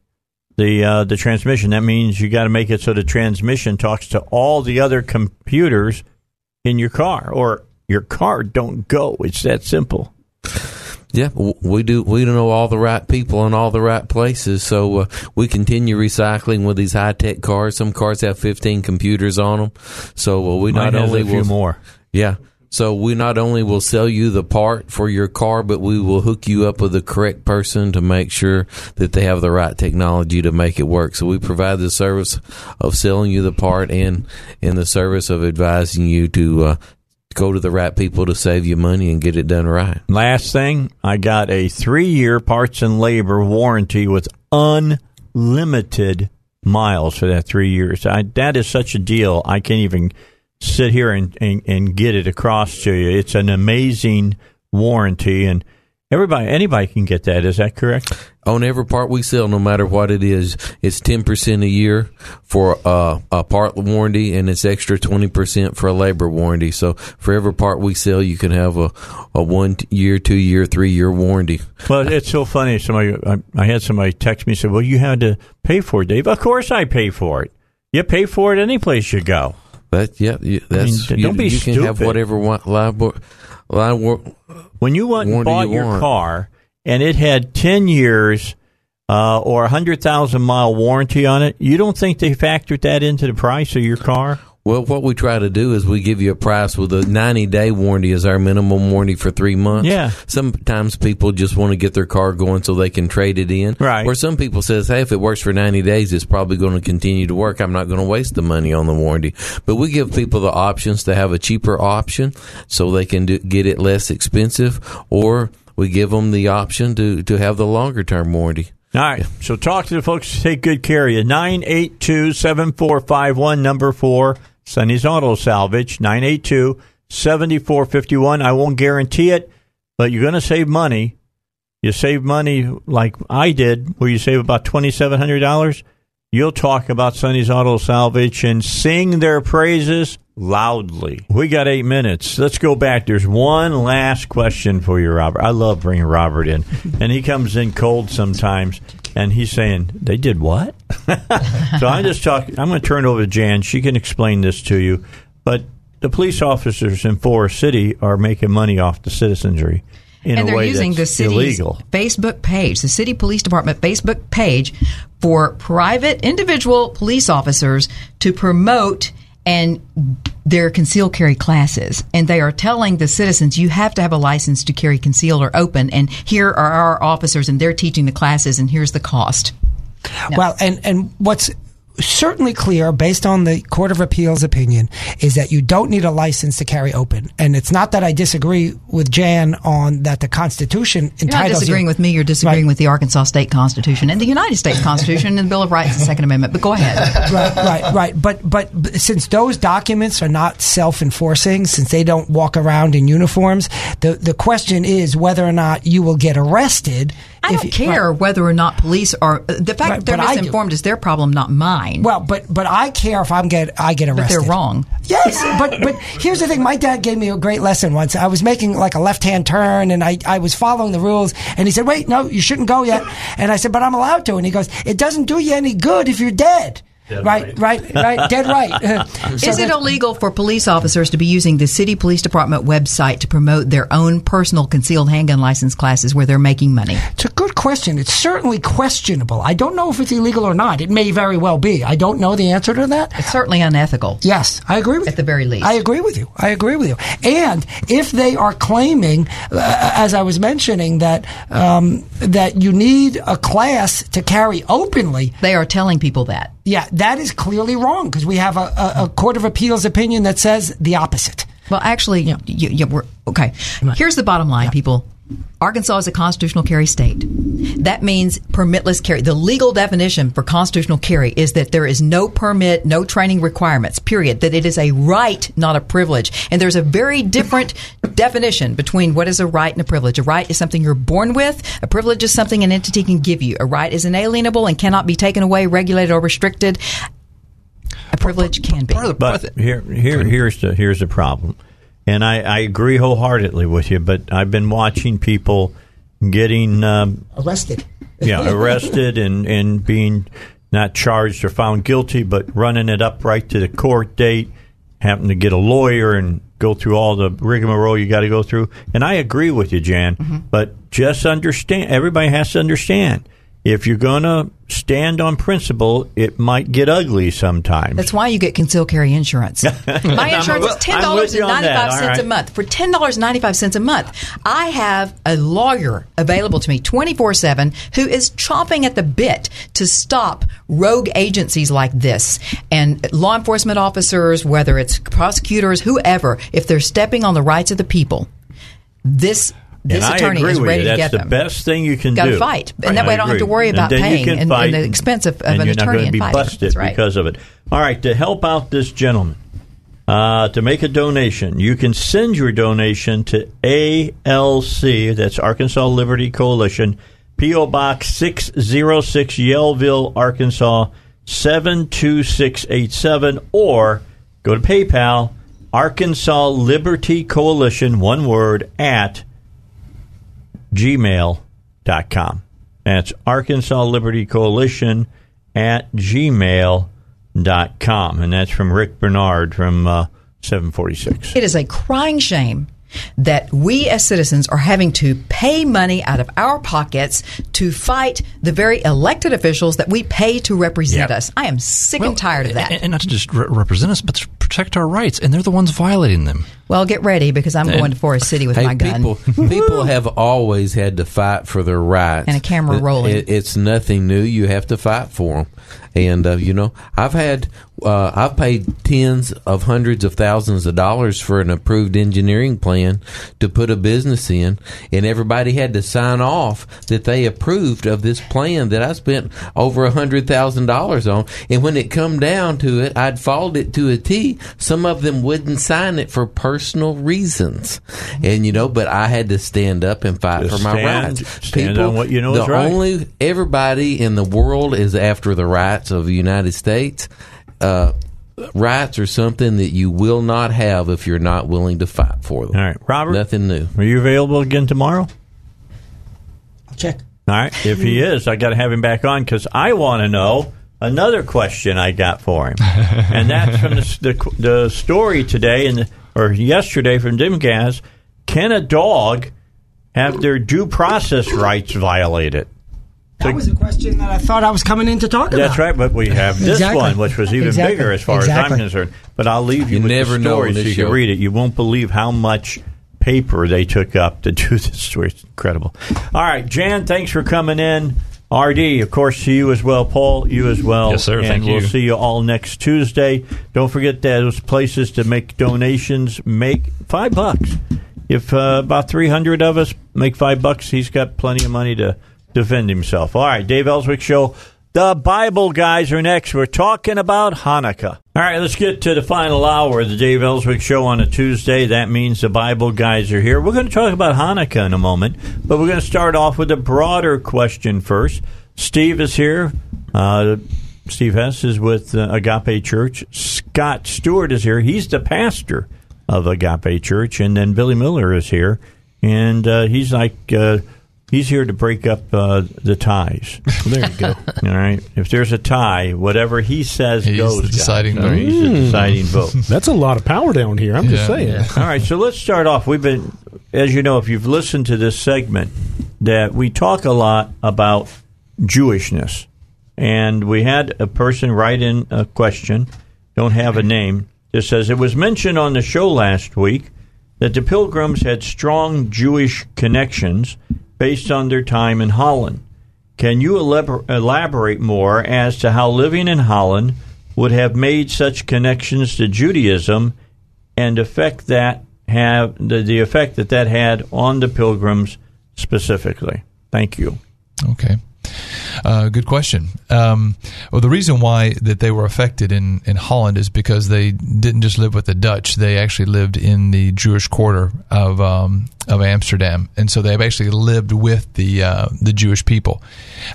the uh, the transmission. That means you got to make it so the transmission talks to all the other computers in your car, or your car don't go. It's that simple. Yeah, we do. We don't know all the right people in all the right places. So uh, we continue recycling with these high tech cars. Some cars have 15 computers on them. So uh, we Mine not only will, more. Yeah. So we not only will sell you the part for your car, but we will hook you up with the correct person to make sure that they have the right technology to make it work. So we provide the service of selling you the part and in the service of advising you to uh, go to the right people to save you money and get it done right. Last thing, I got a three year parts and labor warranty with unlimited miles for that three years. I, that is such a deal. I can't even sit here and, and, and get it across to you. It's an amazing warranty, and everybody, anybody can get that. Is that correct? On every part we sell, no matter what it is, it's ten percent a year for uh, a part warranty, and it's extra twenty percent for a labor warranty. So for every part we sell, you can have a, a one year, two year, three year warranty. Well, it's so funny. Somebody, I, I had somebody text me and said, "Well, you had to pay for it, Dave." Of course, I pay for it. You pay for it any place you go. That yeah, you, that's I mean, you, don't be you can have stupid. whatever wa- wa- line wa- when you went and bought you your want. car and it had 10 years uh, or a 100,000 mile warranty on it, you don't think they factored that into the price of your car? Well, what we try to do is we give you a price with a 90 day warranty as our minimum warranty for three months. Yeah. Sometimes people just want to get their car going so they can trade it in. Right. Or some people says, hey, if it works for 90 days, it's probably going to continue to work. I'm not going to waste the money on the warranty. But we give people the options to have a cheaper option so they can do, get it less expensive or we give them the option to, to have the longer term warranty. All right. So talk to the folks. Take good care of you. 982 7451, number four, Sonny's Auto Salvage. 982 7451. I won't guarantee it, but you're going to save money. You save money like I did, where you save about $2,700. You'll talk about Sonny's Auto Salvage and sing their praises loudly. We got eight minutes. Let's go back. There's one last question for you, Robert. I love bringing Robert in, and he comes in cold sometimes, and he's saying, "They did what?" so I'm just talking. I'm going to turn it over to Jan. She can explain this to you. But the police officers in Forest City are making money off the citizenry. in and a they're way using that's the city's illegal. Facebook page, the city police department Facebook page, for private individual police officers to promote and their concealed carry classes. And they are telling the citizens, you have to have a license to carry concealed or open. And here are our officers, and they're teaching the classes, and here's the cost. Well, and and what's certainly clear based on the Court of Appeals opinion is that you don't need a license to carry open. And it's not that I disagree with Jan on that the Constitution You're not disagreeing you. with me. You're disagreeing with the Arkansas State Constitution and the United States Constitution and the Bill of Rights and Second Amendment. But go ahead. right, right, right. But, but but since those documents are not self-enforcing, since they don't walk around in uniforms, the the question is whether or not you will get arrested. I don't care whether or not police are. Uh, the fact Right, that they're but I do. misinformed is their problem, not mine. Well, but but I care if I'm get I get arrested. But they're wrong. Yes, but but here's the thing. My dad gave me a great lesson once. I was making like a left hand turn, and I I was following the rules, and he said, "Wait, no, you shouldn't go yet." And I said, "But I'm allowed to." And he goes, "It doesn't do you any good if you're dead." Right, right, right, dead right. So is it illegal for police officers to be using the city police department website to promote their own personal concealed handgun license classes where they're making money? It's a good question. It's certainly questionable. I don't know if it's illegal or not. It may very well be. I don't know the answer to that. It's certainly unethical. Yes, I agree with you. At the very least. I agree with you. I agree with you. And if they are claiming, uh, as I was mentioning, that um, that you need a class to carry openly, They are telling people that. yeah, that is clearly wrong because we have a, a, a court of appeals opinion that says the opposite. Well, actually, you, you, we're, okay. Here's the bottom line, people. Arkansas is a constitutional carry state. That means permitless carry. The legal definition for constitutional carry is that there is no permit, no training requirements, period. That it is a right, not a privilege. And there's a very different definition between what is a right and a privilege. A right is something you're born with. A privilege is something an entity can give you. A right is inalienable and cannot be taken away, regulated, or restricted. A privilege can be. But here, here, here's the here's the problem, and I, I agree wholeheartedly with you. But I've been watching people getting um, Arrested. yeah arrested and and being not charged or found guilty, but running it up right to the court date, having to get a lawyer and go through all the rigmarole you got to go through. And I agree with you, Jan. But just understand, everybody has to understand. If you're going to stand on principle, it might get ugly sometimes. That's why you get concealed carry insurance. My insurance is ten dollars and ninety five cents you and on ninety that. five All cents a month. For ten dollars and ninety five cents a month, I have a lawyer available to me twenty four seven who is chomping at the bit to stop rogue agencies like this and law enforcement officers, whether it's prosecutors, whoever, if they're stepping on the rights of the people. This this and attorney is ready to That's get the them. best thing you can Gotta do. fight. And that way I don't have to worry about and paying and- and the expense of- of and an you're not attorney going to and be fighting. busted right. because of it. All right, to help out this gentleman, uh, to make a donation, you can send your donation to ALC. That's Arkansas Liberty Coalition, PO Box six zero six, Yellville, Arkansas seven two six eight seven, or go to PayPal. Arkansas Liberty Coalition, one word, at gmail.com. That's Arkansas Liberty Coalition at gmail.com. And that's from Rick Bernard from uh, 746. It is a crying shame that we as citizens are having to pay money out of our pockets to fight the very elected officials that we pay to represent Yeah. us. I am sick and tired of that. And, and not to just re- represent us, but to protect our rights, and they're the ones violating them. well, get ready because I'm And- going to Forest City with Hey, my gun. people, people have always had to fight for their rights. And a camera It- rolling. it- it's nothing new. You have to fight for them. And uh, you know, I've had, uh, I've paid tens of hundreds of thousands of dollars for an approved engineering plan to put a business in, and everybody had to sign off that they approved of this plan that I spent over a hundred thousand dollars on. And when it come down to it, I'd followed it to a T. Some of them wouldn't sign it for personal reasons, and you know, but I had to stand up and fight Just for my stand- rights. stand on what you know the is right. only everybody in the world is after the rights of the United States. Uh, rights are something that you will not have if you're not willing to fight for them. All right, Robert. Nothing new. Are you available again tomorrow? I'll check. All right. If he is, I got to have him back on because I want to know another question I got for him, and that's from the, the, the story today and or yesterday from Dimgas. Can a dog have their due process rights violated? That was a question that I thought I was coming in to talk about. That's right, but we have this Exactly. one, which was even Exactly. bigger as far as Exactly. I'm concerned. But I'll leave you, You with never the know story on so this you can read it. You won't believe how much paper they took up to do this story. It's incredible. All right, Jan, thanks for coming in. RD, of course, to you as well. Paul, you as well. Yes, sir. And Thank we'll you. see you all next Tuesday. Don't forget those places to make donations. Make five bucks. If uh, about 300 of us make five bucks, he's got plenty of money to defend himself. All right, Dave Elswick Show. The Bible guys are next. We're talking about Hanukkah. All right, let's get to the final hour of the Dave Elswick Show on a Tuesday. That means the Bible guys are here. We're going to talk about Hanukkah in a moment, but we're going to start off with a broader question first. Steve is here. Uh, Steve Hess is with uh, Agape Church. Scott Stewart is here. He's the pastor of Agape Church, and then Billy Miller is here, and uh, he's like he's here to break up uh, the ties. There you go. All right, if there's a tie, whatever he says He's goes. the deciding right, He's the deciding vote. That's a lot of power down here. I'm just Yeah. saying. All right, so let's start off. We've been, as you know, if you've listened to this segment, that we talk a lot about Jewishness. And we had a person write in a question, don't have a name, that says it was mentioned on the show last week that the Pilgrims had strong Jewish connections based on their time in Holland. Can you elaborate more as to how living in Holland would have made such connections to Judaism and effect that have the, the effect that that had on the pilgrims specifically? Thank you. Okay. Uh, good question. Um, well, the reason why that they were affected in, in Holland is because they didn't just live with the Dutch; they actually lived in the Jewish quarter of um, of Amsterdam, and so they've actually lived with the uh, the Jewish people.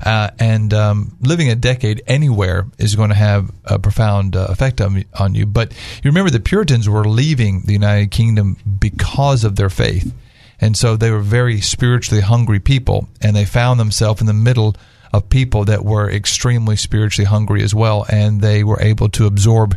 Uh, and um, living a decade anywhere is going to have a profound uh, effect on, on you. But you remember the Puritans were leaving the United Kingdom because of their faith. And so they were very spiritually hungry people, and they found themselves in the middle of people that were extremely spiritually hungry as well, and they were able to absorb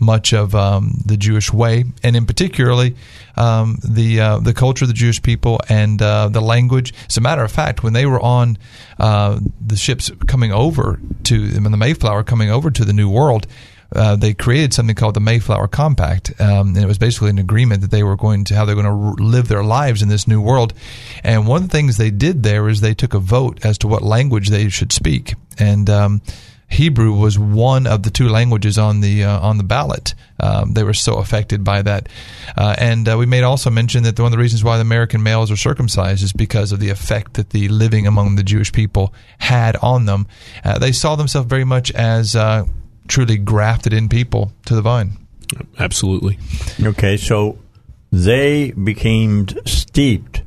much of um, the Jewish way, and in particularly um, the uh, the culture of the Jewish people and uh, the language. As a matter of fact, when they were on uh, the ships coming over to the Mayflower coming over to the New World, uh, they created something called the Mayflower Compact, um, and it was basically an agreement that they were going to how they're going to r- live their lives in this new world. And one of the things they did there is they took a vote as to what language they should speak, and um, Hebrew was one of the two languages on the uh, on the ballot. Um, they were so affected by that, uh, and uh, we may also mention that one of the reasons why the American males are circumcised is because of the effect that the living among the Jewish people had on them. Uh, they saw themselves very much as uh, truly grafted in people to the vine. Absolutely. Okay, so they became steeped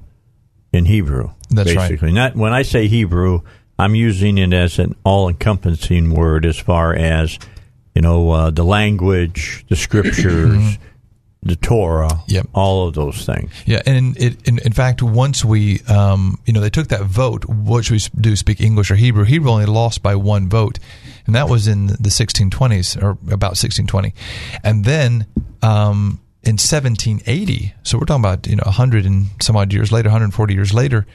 in Hebrew. That's right. basically. Not when I say Hebrew, I'm using it as an all-encompassing word as far as you know uh, the language, the scriptures, the Torah, Yep. all of those things. Yeah, and it, in, in fact, once we, um, you know, they took that vote, what should we do, speak English or Hebrew? Hebrew only lost by one vote, and that was in the 1620s, or about 1620. And then um, in 1780, so we're talking about, you know, 100 and some odd years later, 140 years later,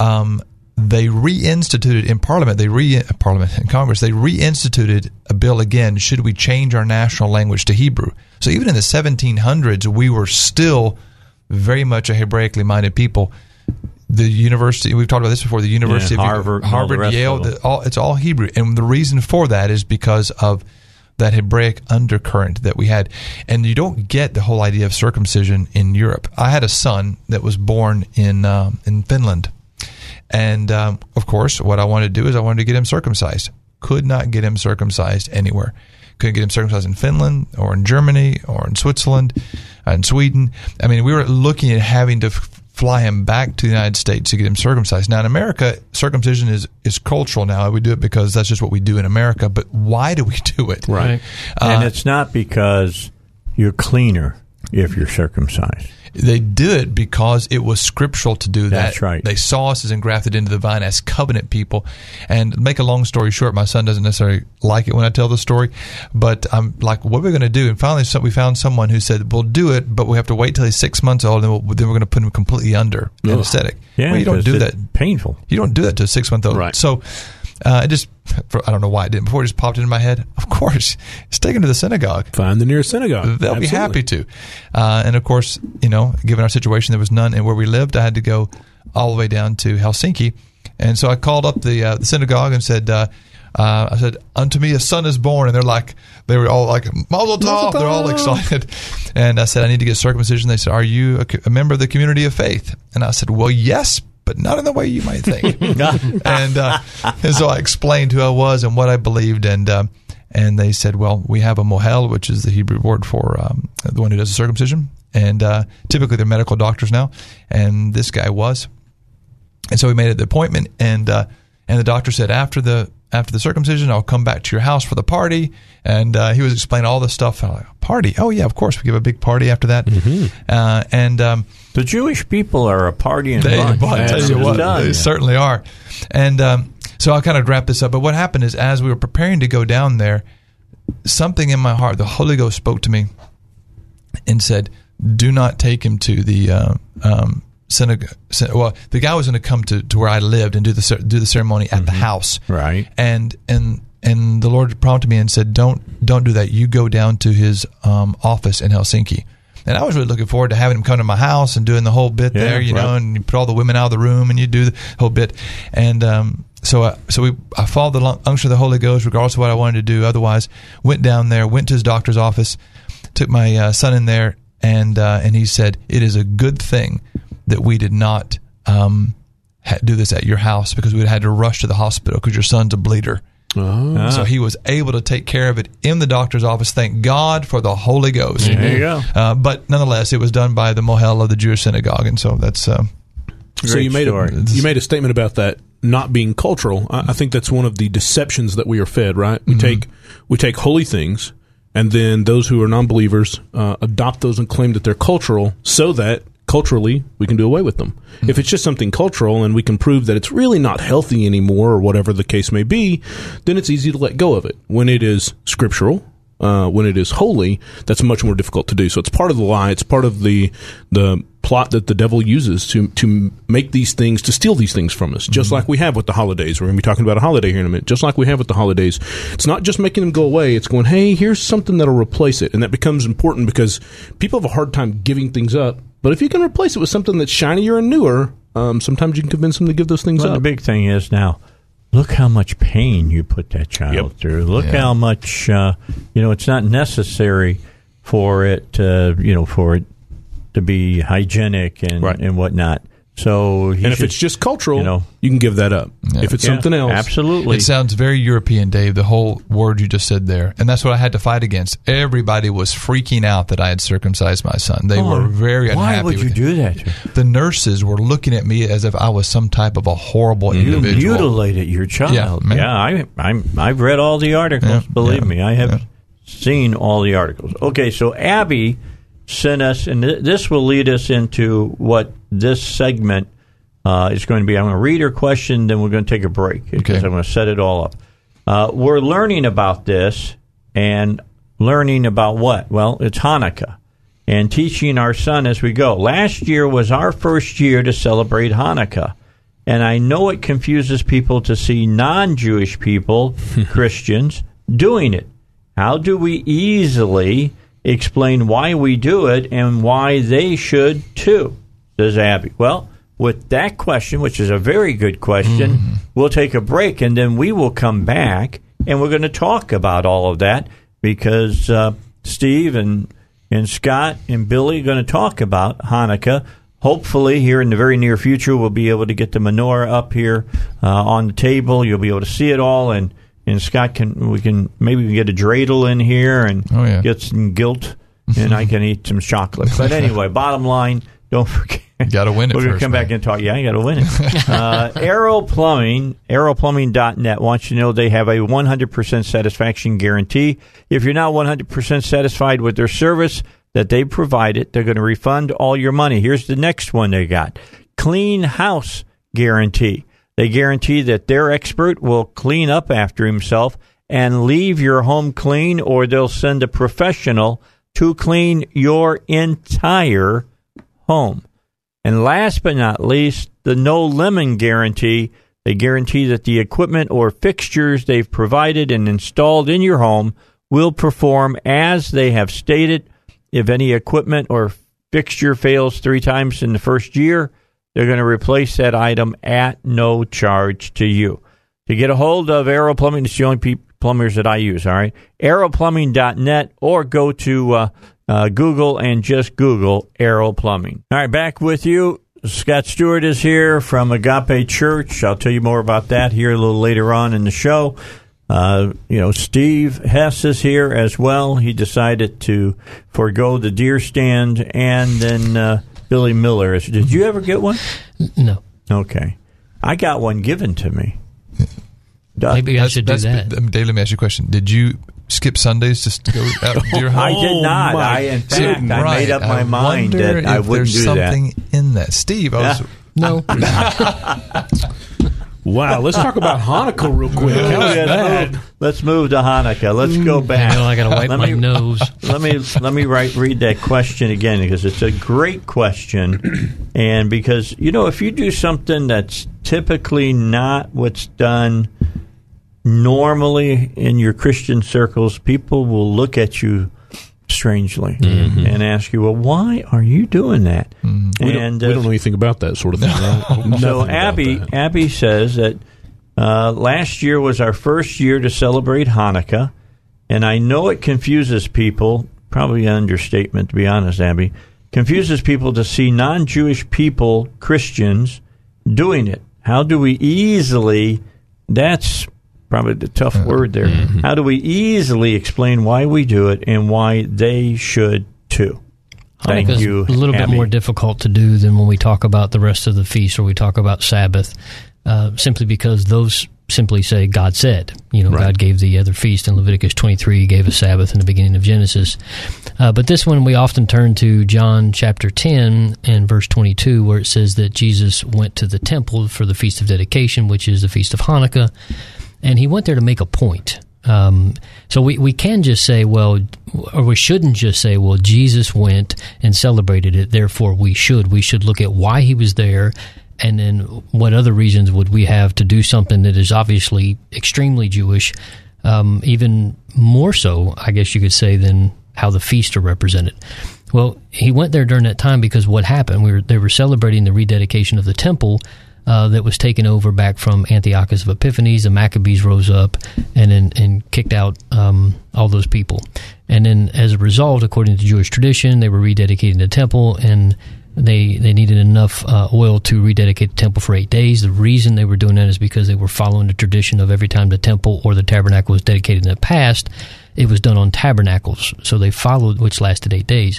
um, they reinstituted in Parliament, they re Parliament in Congress, they reinstituted a bill again. Should we change our national language to Hebrew? So even in the 1700s, we were still very much a Hebraically minded people. The university we've talked about this before. The University Yeah, of Harvard Harvard, Yale, the, all, it's all Hebrew, and the reason for that is because of that Hebraic undercurrent that we had. And you don't get the whole idea of circumcision in Europe. I had a son that was born in um, in Finland, and um, of course, what I wanted to do is I wanted to get him circumcised. Could not get him circumcised anywhere. Couldn't get him circumcised in Finland or in Germany or in Switzerland, in Sweden. I mean, we were looking at having to fly him back to the United States to get him circumcised. Now in America, circumcision is is cultural. Now we do it because that's just what we do in America. But why do we do it? Right. And Uh, it's not because you're cleaner. if you're circumcised. They do it because it was scriptural to do that. That's right. They saw us as engrafted into the vine as covenant people. And make a long story short, my son doesn't necessarily like it when I tell the story, but I'm like, what are we going to do? And finally, so we found someone who said, we'll do it, but we have to wait till he's six months old, and we'll, then we're going to put him completely under Ugh. anesthetic. Yeah, well, you don't do that. Painful. You don't do that to a six month old. Right. So uh, it just, for, I don't know why it didn't. Before it just popped into my head. Of course, it's taken to the synagogue. Find the nearest synagogue. They'll be happy to. Uh, and of course, you know, given our situation, there was none. And where we lived, I had to go all the way down to Helsinki. And so I called up the, uh, the synagogue and said, uh, uh, I said, "Unto me a son is born," and they're like, they were all like, "Mazel tov!" They're all excited. And I said, "I need to get circumcision." They said, "Are you a, a member of the community of faith?" And I said, "Well, yes, but not in the way you might think." and, uh, and so I explained who I was and what I believed, and um, and they said, "Well, we have a mohel, which is the Hebrew word for um, the one who does the circumcision, and uh, typically they're medical doctors now, and this guy was." And so we made the appointment, and uh, and the doctor said after the after the circumcision, I'll come back to your house for the party. And uh, he was explaining all this stuff. Like, party? Oh yeah, of course we give a big party after that. Uh, and um, The Jewish people are a party and they, bunch. well, I tell you what, done. they certainly are. And um, so I'll kind of wrap this up. But what happened is, as we were preparing to go down there, something in my heart, the Holy Ghost spoke to me and said, "Do not take him to the uh, um, synagogue." Well, the guy was going to come to, to where I lived and do the do the ceremony at the house, Right. and and and the Lord prompted me and said, "Don't don't do that. You go down to his um, office in Helsinki." And I was really looking forward to having him come to my house and doing the whole bit Yeah, there, you know, and you put all the women out of the room and you do the whole bit. And um, so, I, so we I followed the unction of the Holy Ghost, regardless of what I wanted to do. Otherwise, went down there, went to his doctor's office, took my uh, son in there, and uh, and he said, "It is a good thing that we did not um, do this at your house because we had to rush to the hospital because your son's a bleeder." Oh. So he was able to take care of it in the doctor's office. Thank God for the Holy Ghost. There you go. Uh, but nonetheless, it was done by the Mohel of the Jewish synagogue, and so that's uh, so you made a, you made a statement about that not being cultural. I, I think that's one of the deceptions that we are fed. Right? We take we take holy things, and then those who are non-believers uh, adopt those and claim that they're cultural, so that culturally we can do away with them. If it's just something cultural and we can prove that it's really not healthy anymore, or whatever the case may be, then it's easy to let go of it. When it is scriptural, uh, when it is holy, that's much more difficult to do. So it's part of the lie. It's part of the the plot that the devil uses to to make these things to steal these things from us. Just like we have with the holidays. We're going to be talking about a holiday here in a minute. Just like we have with the holidays, it's not just making them go away. It's going, hey, here's something that'll replace it, and that becomes important because people have a hard time giving things up. But if you can replace it with something that's shinier and newer, um, sometimes you can convince them to give those things Well, the big thing is now, look how much pain you put that child through. Look Yeah. how much, uh, you know, it's not necessary for it, uh, you know, for it to be hygienic and, and whatnot. So, he and if should- it's just cultural, you know, you can give that up. If it's Yeah, something else, absolutely. It sounds very European, Dave. The whole word you just said there, and that's what I had to fight against. Everybody was freaking out that I had circumcised my son. They Oh, were very why unhappy. would you do that? The nurses were looking at me as if I was some type of a horrible You individual. mutilated your child. Yeah, Yeah. I, I'm, I've read all the articles. Yeah, believe yeah, me, I have seen all the articles. Okay, so Abby sent us, and th- this will lead us into what this segment uh, is going to be. I'm going to read her question, then we're going to take a break because I'm going to set it all up. Uh, we're learning about this and learning about what? Well, it's Hanukkah and teaching our son as we go. Last year was our first year to celebrate Hanukkah. And I know it confuses people to see non Jewish people, Christians, doing it. How do we easily explain why we do it and why they should too? Says Abby. Well, with that question, which is a very good question, we'll take a break and then we will come back and we're going to talk about all of that because uh, Steve and and Scott and Billy are going to talk about Hanukkah. Hopefully, here in the very near future, we'll be able to get the menorah up here uh, on the table. You'll be able to see it all, and and Scott can we can maybe we can get a dreidel in here and Oh, yeah. get some gelt, and I can eat some chocolate. But anyway, bottom line, don't forget. Got to win it We're going to come back and talk. Yeah, you got to win it. uh, Arrow Plumbing, arrowplumbing.net wants you to know they have a 100% satisfaction guarantee. If you're not 100% satisfied with their service, that they provided. They're going to refund all your money. Here's the next one they got clean house guarantee. They guarantee that their expert will clean up after himself and leave your home clean, or they'll send a professional to clean your entire home. And last but not least, the no lemon guarantee. They guarantee that the equipment or fixtures they've provided and installed in your home will perform as they have stated. If any equipment or fixture fails three times in the first year, they're going to replace that item at no charge to you. To get a hold of Arrow Plumbing, it's the only plumbers that I use, all right? arrowplumbing.net or go to uh, uh, Google and just Google Arrow Plumbing. All right, back with you. Scott Stewart is here from Agape Church. I'll tell you more about that here a little later on in the show. Uh, you know, Steve Hess is here as well. He decided to forego the deer stand, and then uh, Billy Miller. Did you ever get one? No. Okay, I got one given to me. Maybe I should do that. Um, Dave, let me ask you a question. Did you skip Sundays just to go out to deer hunt? I did not. I, in fact, I made up my I mind wonder that I wouldn't there's do that. There's something in that. Steve, I was, No. Wow, let's talk about Hanukkah real quick. How's let's, move, let's move to Hanukkah. Let's go mm. back. Hang on, I gotta wipe let my me, nose. Let me let me write, read that question again because it's a great question, and because you know if you do something that's typically not what's done normally in your Christian circles, people will look at you strangely Mm-hmm. and ask you, "Well, why are you doing that?" We, don't, And we uh, don't know anything about that sort of thing. Right? so Abby. Abby says that uh, last year was our first year to celebrate Hanukkah, and I know it confuses people. Probably an understatement, to be honest, Abby. Confuses people to see non-Jewish people, Christians, doing it. How do we easily? That's probably the tough word there. How do we easily explain why we do it and why they should too? Thank Hanukkah's you. a little bit more difficult to do than when we talk about the rest of the feast or we talk about Sabbath, uh, simply because those simply say God said. You know, God gave the other feast in Leviticus 23, He gave a Sabbath in the beginning of Genesis. Uh, but this one we often turn to John chapter 10 and verse 22, where it says that Jesus went to the temple for the Feast of Dedication, which is the Feast of Hanukkah, and he went there to make a point. Um, so we, we can just say, well, or we shouldn't just say, well, Jesus went and celebrated it, therefore we should. We should look at why he was there, and then what other reasons would we have to do something that is obviously extremely Jewish, um, even more so, I guess you could say, than how the feasts are represented. Well, he went there during that time because what happened? We were they were celebrating the rededication of the temple, uh, that was taken over back from Antiochus of Epiphanes. The Maccabees rose up and and kicked out um, all those people. And then, as a result, according to Jewish tradition, they were rededicating the temple, and they they needed enough uh, oil to rededicate the temple for eight days. The reason they were doing that is because they were following the tradition of every time the temple or the tabernacle was dedicated in the past, it was done on tabernacles. So they followed, which lasted eight days.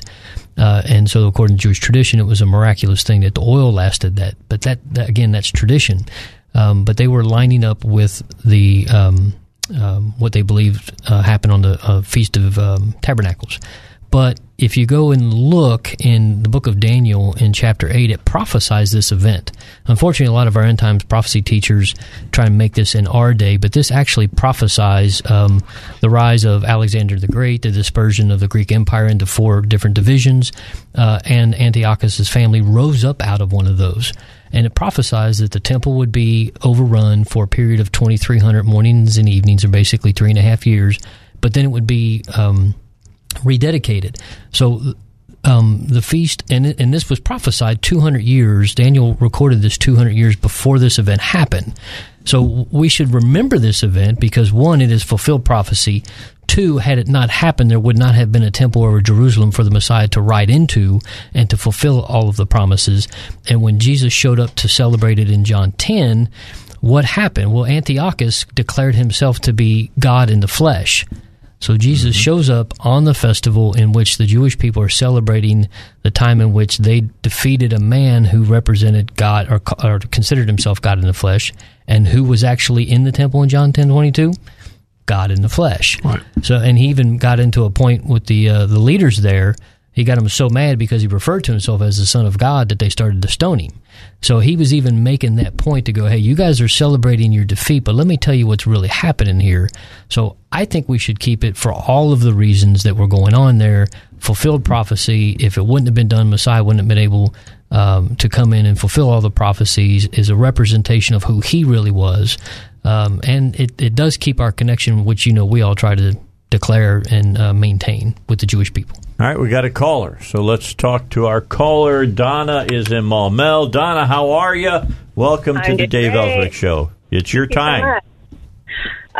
Uh, and so, according to Jewish tradition, it was a miraculous thing that the oil lasted that. But that, that again, that's tradition. Um, but they were lining up with the um, um, what they believed uh, happened on the uh, Feast of um, Tabernacles. But if you go and look in the book of Daniel in chapter 8, it prophesies this event. Unfortunately, a lot of our end times prophecy teachers try and make this in our day, but this actually prophesies um, the rise of Alexander the Great, the dispersion of the Greek Empire into four different divisions, uh, and Antiochus' family rose up out of one of those. And it prophesies that the temple would be overrun for a period of 2,300 mornings and evenings, or basically three and a half years, but then it would be. Um, rededicated. So um, the feast, and, and this was prophesied 200 years. Daniel recorded this 200 years before this event happened. So we should remember this event because one, it is fulfilled prophecy. Two, had it not happened, there would not have been a temple a Jerusalem for the Messiah to ride into and to fulfill all of the promises. And when Jesus showed up to celebrate it in John 10, what happened? Well, Antiochus declared himself to be God in the flesh. So Jesus shows up on the festival in which the Jewish people are celebrating the time in which they defeated a man who represented God or, or considered himself God in the flesh, and who was actually in the temple in John ten twenty two. God in the flesh. Right. So, and he even got into a point with the uh, the leaders there He got them so mad because he referred to himself as the Son of God that they started to stone him. So he was even making that point to go, hey, you guys are celebrating your defeat, but let me tell you what's really happening here. So I think we should keep it for all of the reasons that were going on there. Fulfilled prophecy, if it wouldn't have been done, Messiah wouldn't have been able um, to come in and fulfill all the prophecies, is a representation of who he really was. Um, and it, it does keep our connection, which, you know, we all try to declare and uh, maintain with the Jewish people. All right, we got a caller. So let's talk to our caller. Donna is in Maumelle. Donna, how are you? Welcome to I'm the Dave great. Elswick Show. It's your Thank time. much.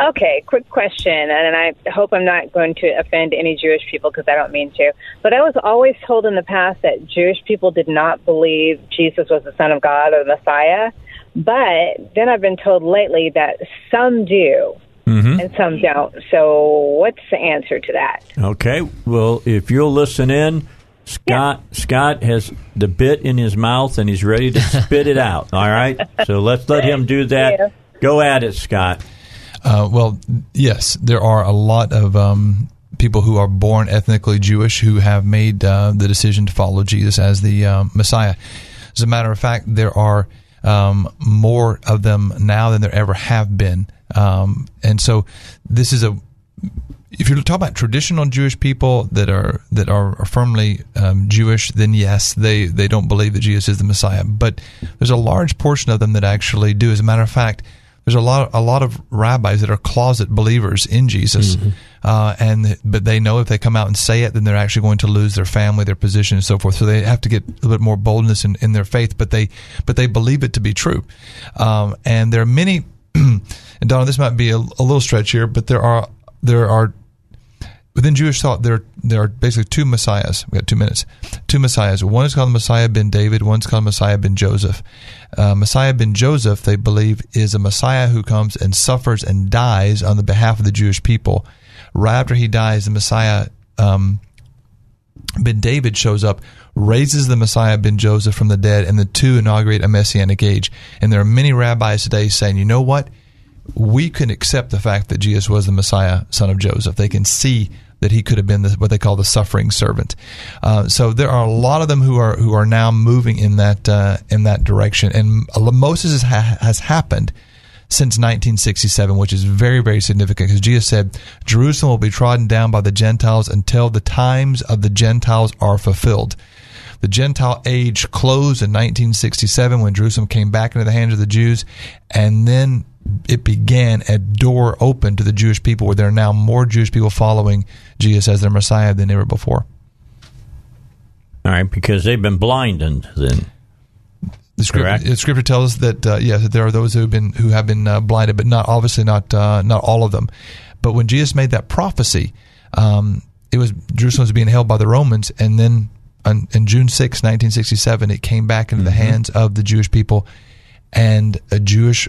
Okay, quick question, and I hope I'm not going to offend any Jewish people because I don't mean to. But I was always told in the past that Jewish people did not believe Jesus was the Son of God or the Messiah. But then I've been told lately that some do Mm-hmm. and some don't. So what's the answer to that? Okay. Well, if you'll listen in, Scott Scott has the bit in his mouth and he's ready to spit it out. All right. So let's let him do that. Go at it, Scott. Uh, well, yes, there are a lot of um, people who are born ethnically Jewish who have made uh, the decision to follow Jesus as the uh, Messiah. As a matter of fact, there are um, more of them now than there ever have been. Um, and so this is a if you're talking about traditional Jewish people that are that are, firmly um, Jewish, then yes, they they don't believe that Jesus is the Messiah. But there's a large portion of them that actually do. As a matter of fact, there's a lot a lot of rabbis that are closet believers in Jesus, uh, and but they know if they come out and say it, then they're actually going to lose their family, their position, and so forth. So they have to get a little bit more boldness in, in their faith, but they but they believe it to be true. Um, and there are many. And Donna, this might be a, a little stretch here, but there are there are within Jewish thought, there there are basically two messiahs. We got two minutes. Two messiahs. One is called Messiah ben David. One's called Messiah ben Joseph. Uh, messiah ben Joseph, they believe, is a Messiah who comes and suffers and dies on the behalf of the Jewish people. Right after he dies, the Messiah um, ben David shows up, raises the Messiah ben Joseph from the dead, and the two inaugurate a messianic age. And there are many rabbis today saying, you know what? we can accept the fact that Jesus was the Messiah, son of Joseph. They can see that he could have been the, what they call the suffering servant. Uh, so there are a lot of them who are who are now moving in that uh, in that direction, and Moses ha- has happened since 1967, which is very very significant because Jesus said Jerusalem will be trodden down by the Gentiles until the times of the Gentiles are fulfilled. The Gentile age closed in 1967 when Jerusalem came back into the hands of the Jews, and then it began a door open to the Jewish people where there are now more Jewish people following Jesus as their Messiah than ever before. All right, because they've been blinded then. The scripture, the scripture tells us that uh, yes, that there are those who have been who have been uh, blinded, but not obviously not uh, not all of them. But when Jesus made that prophecy, um, it was Jerusalem was being held by the Romans, and then on, in June 6, 1967, it came back into the hands of the Jewish people, and a Jewish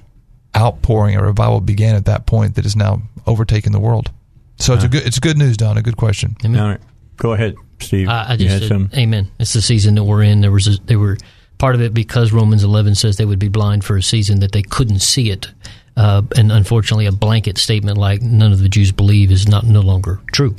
outpouring, a revival began at that point that is now overtaking the world. So it's a good it's good news, Don. A good question. All right. Go ahead, Steve. I, I You just had said, some- amen. It's the season that we're in. There was a, they were part of it because Romans 11 says they would be blind for a season that they couldn't see it. Uh, and unfortunately, a blanket statement like none of the Jews believe is not no longer true.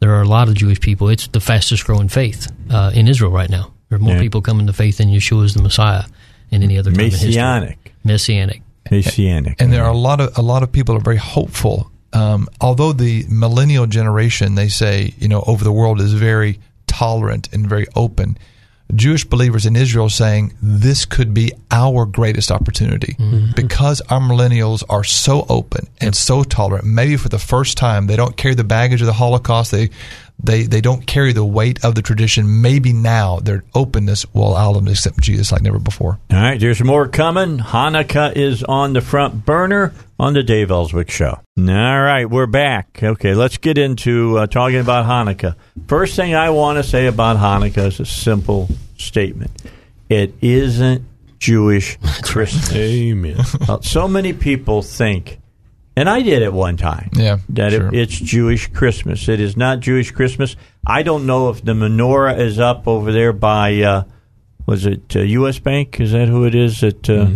There are a lot of Jewish people. It's the fastest growing faith uh, in Israel right now. There are more Yeah. people coming to faith in Yeshua as the Messiah in any other time in history. Messianic. Messianic. Messianic. And there are a lot of a lot of people are very hopeful. Um, although the millennial generation, they say, you know, over the world is very tolerant and very open. Jewish believers in Israel saying this could be our greatest opportunity because our millennials are so open and so tolerant. Maybe for the first time, they don't carry the baggage of the Holocaust. They they they don't carry the weight of the tradition. Maybe now their openness will allow them to accept Jesus like never before. All right, there's more coming. Hanukkah is on the front burner on the Dave Elswick Show. All right, we're back. Okay, let's get into uh, talking about Hanukkah. First thing I want to say about Hanukkah is a simple statement it isn't Jewish Christmas. Amen. Uh, so many people think, and I did at one time, Yeah, that sure. it, it's Jewish Christmas. It is not Jewish Christmas. I don't know if the menorah is up over there by, uh, was it uh, U.S. Bank? Is that who it is at uh,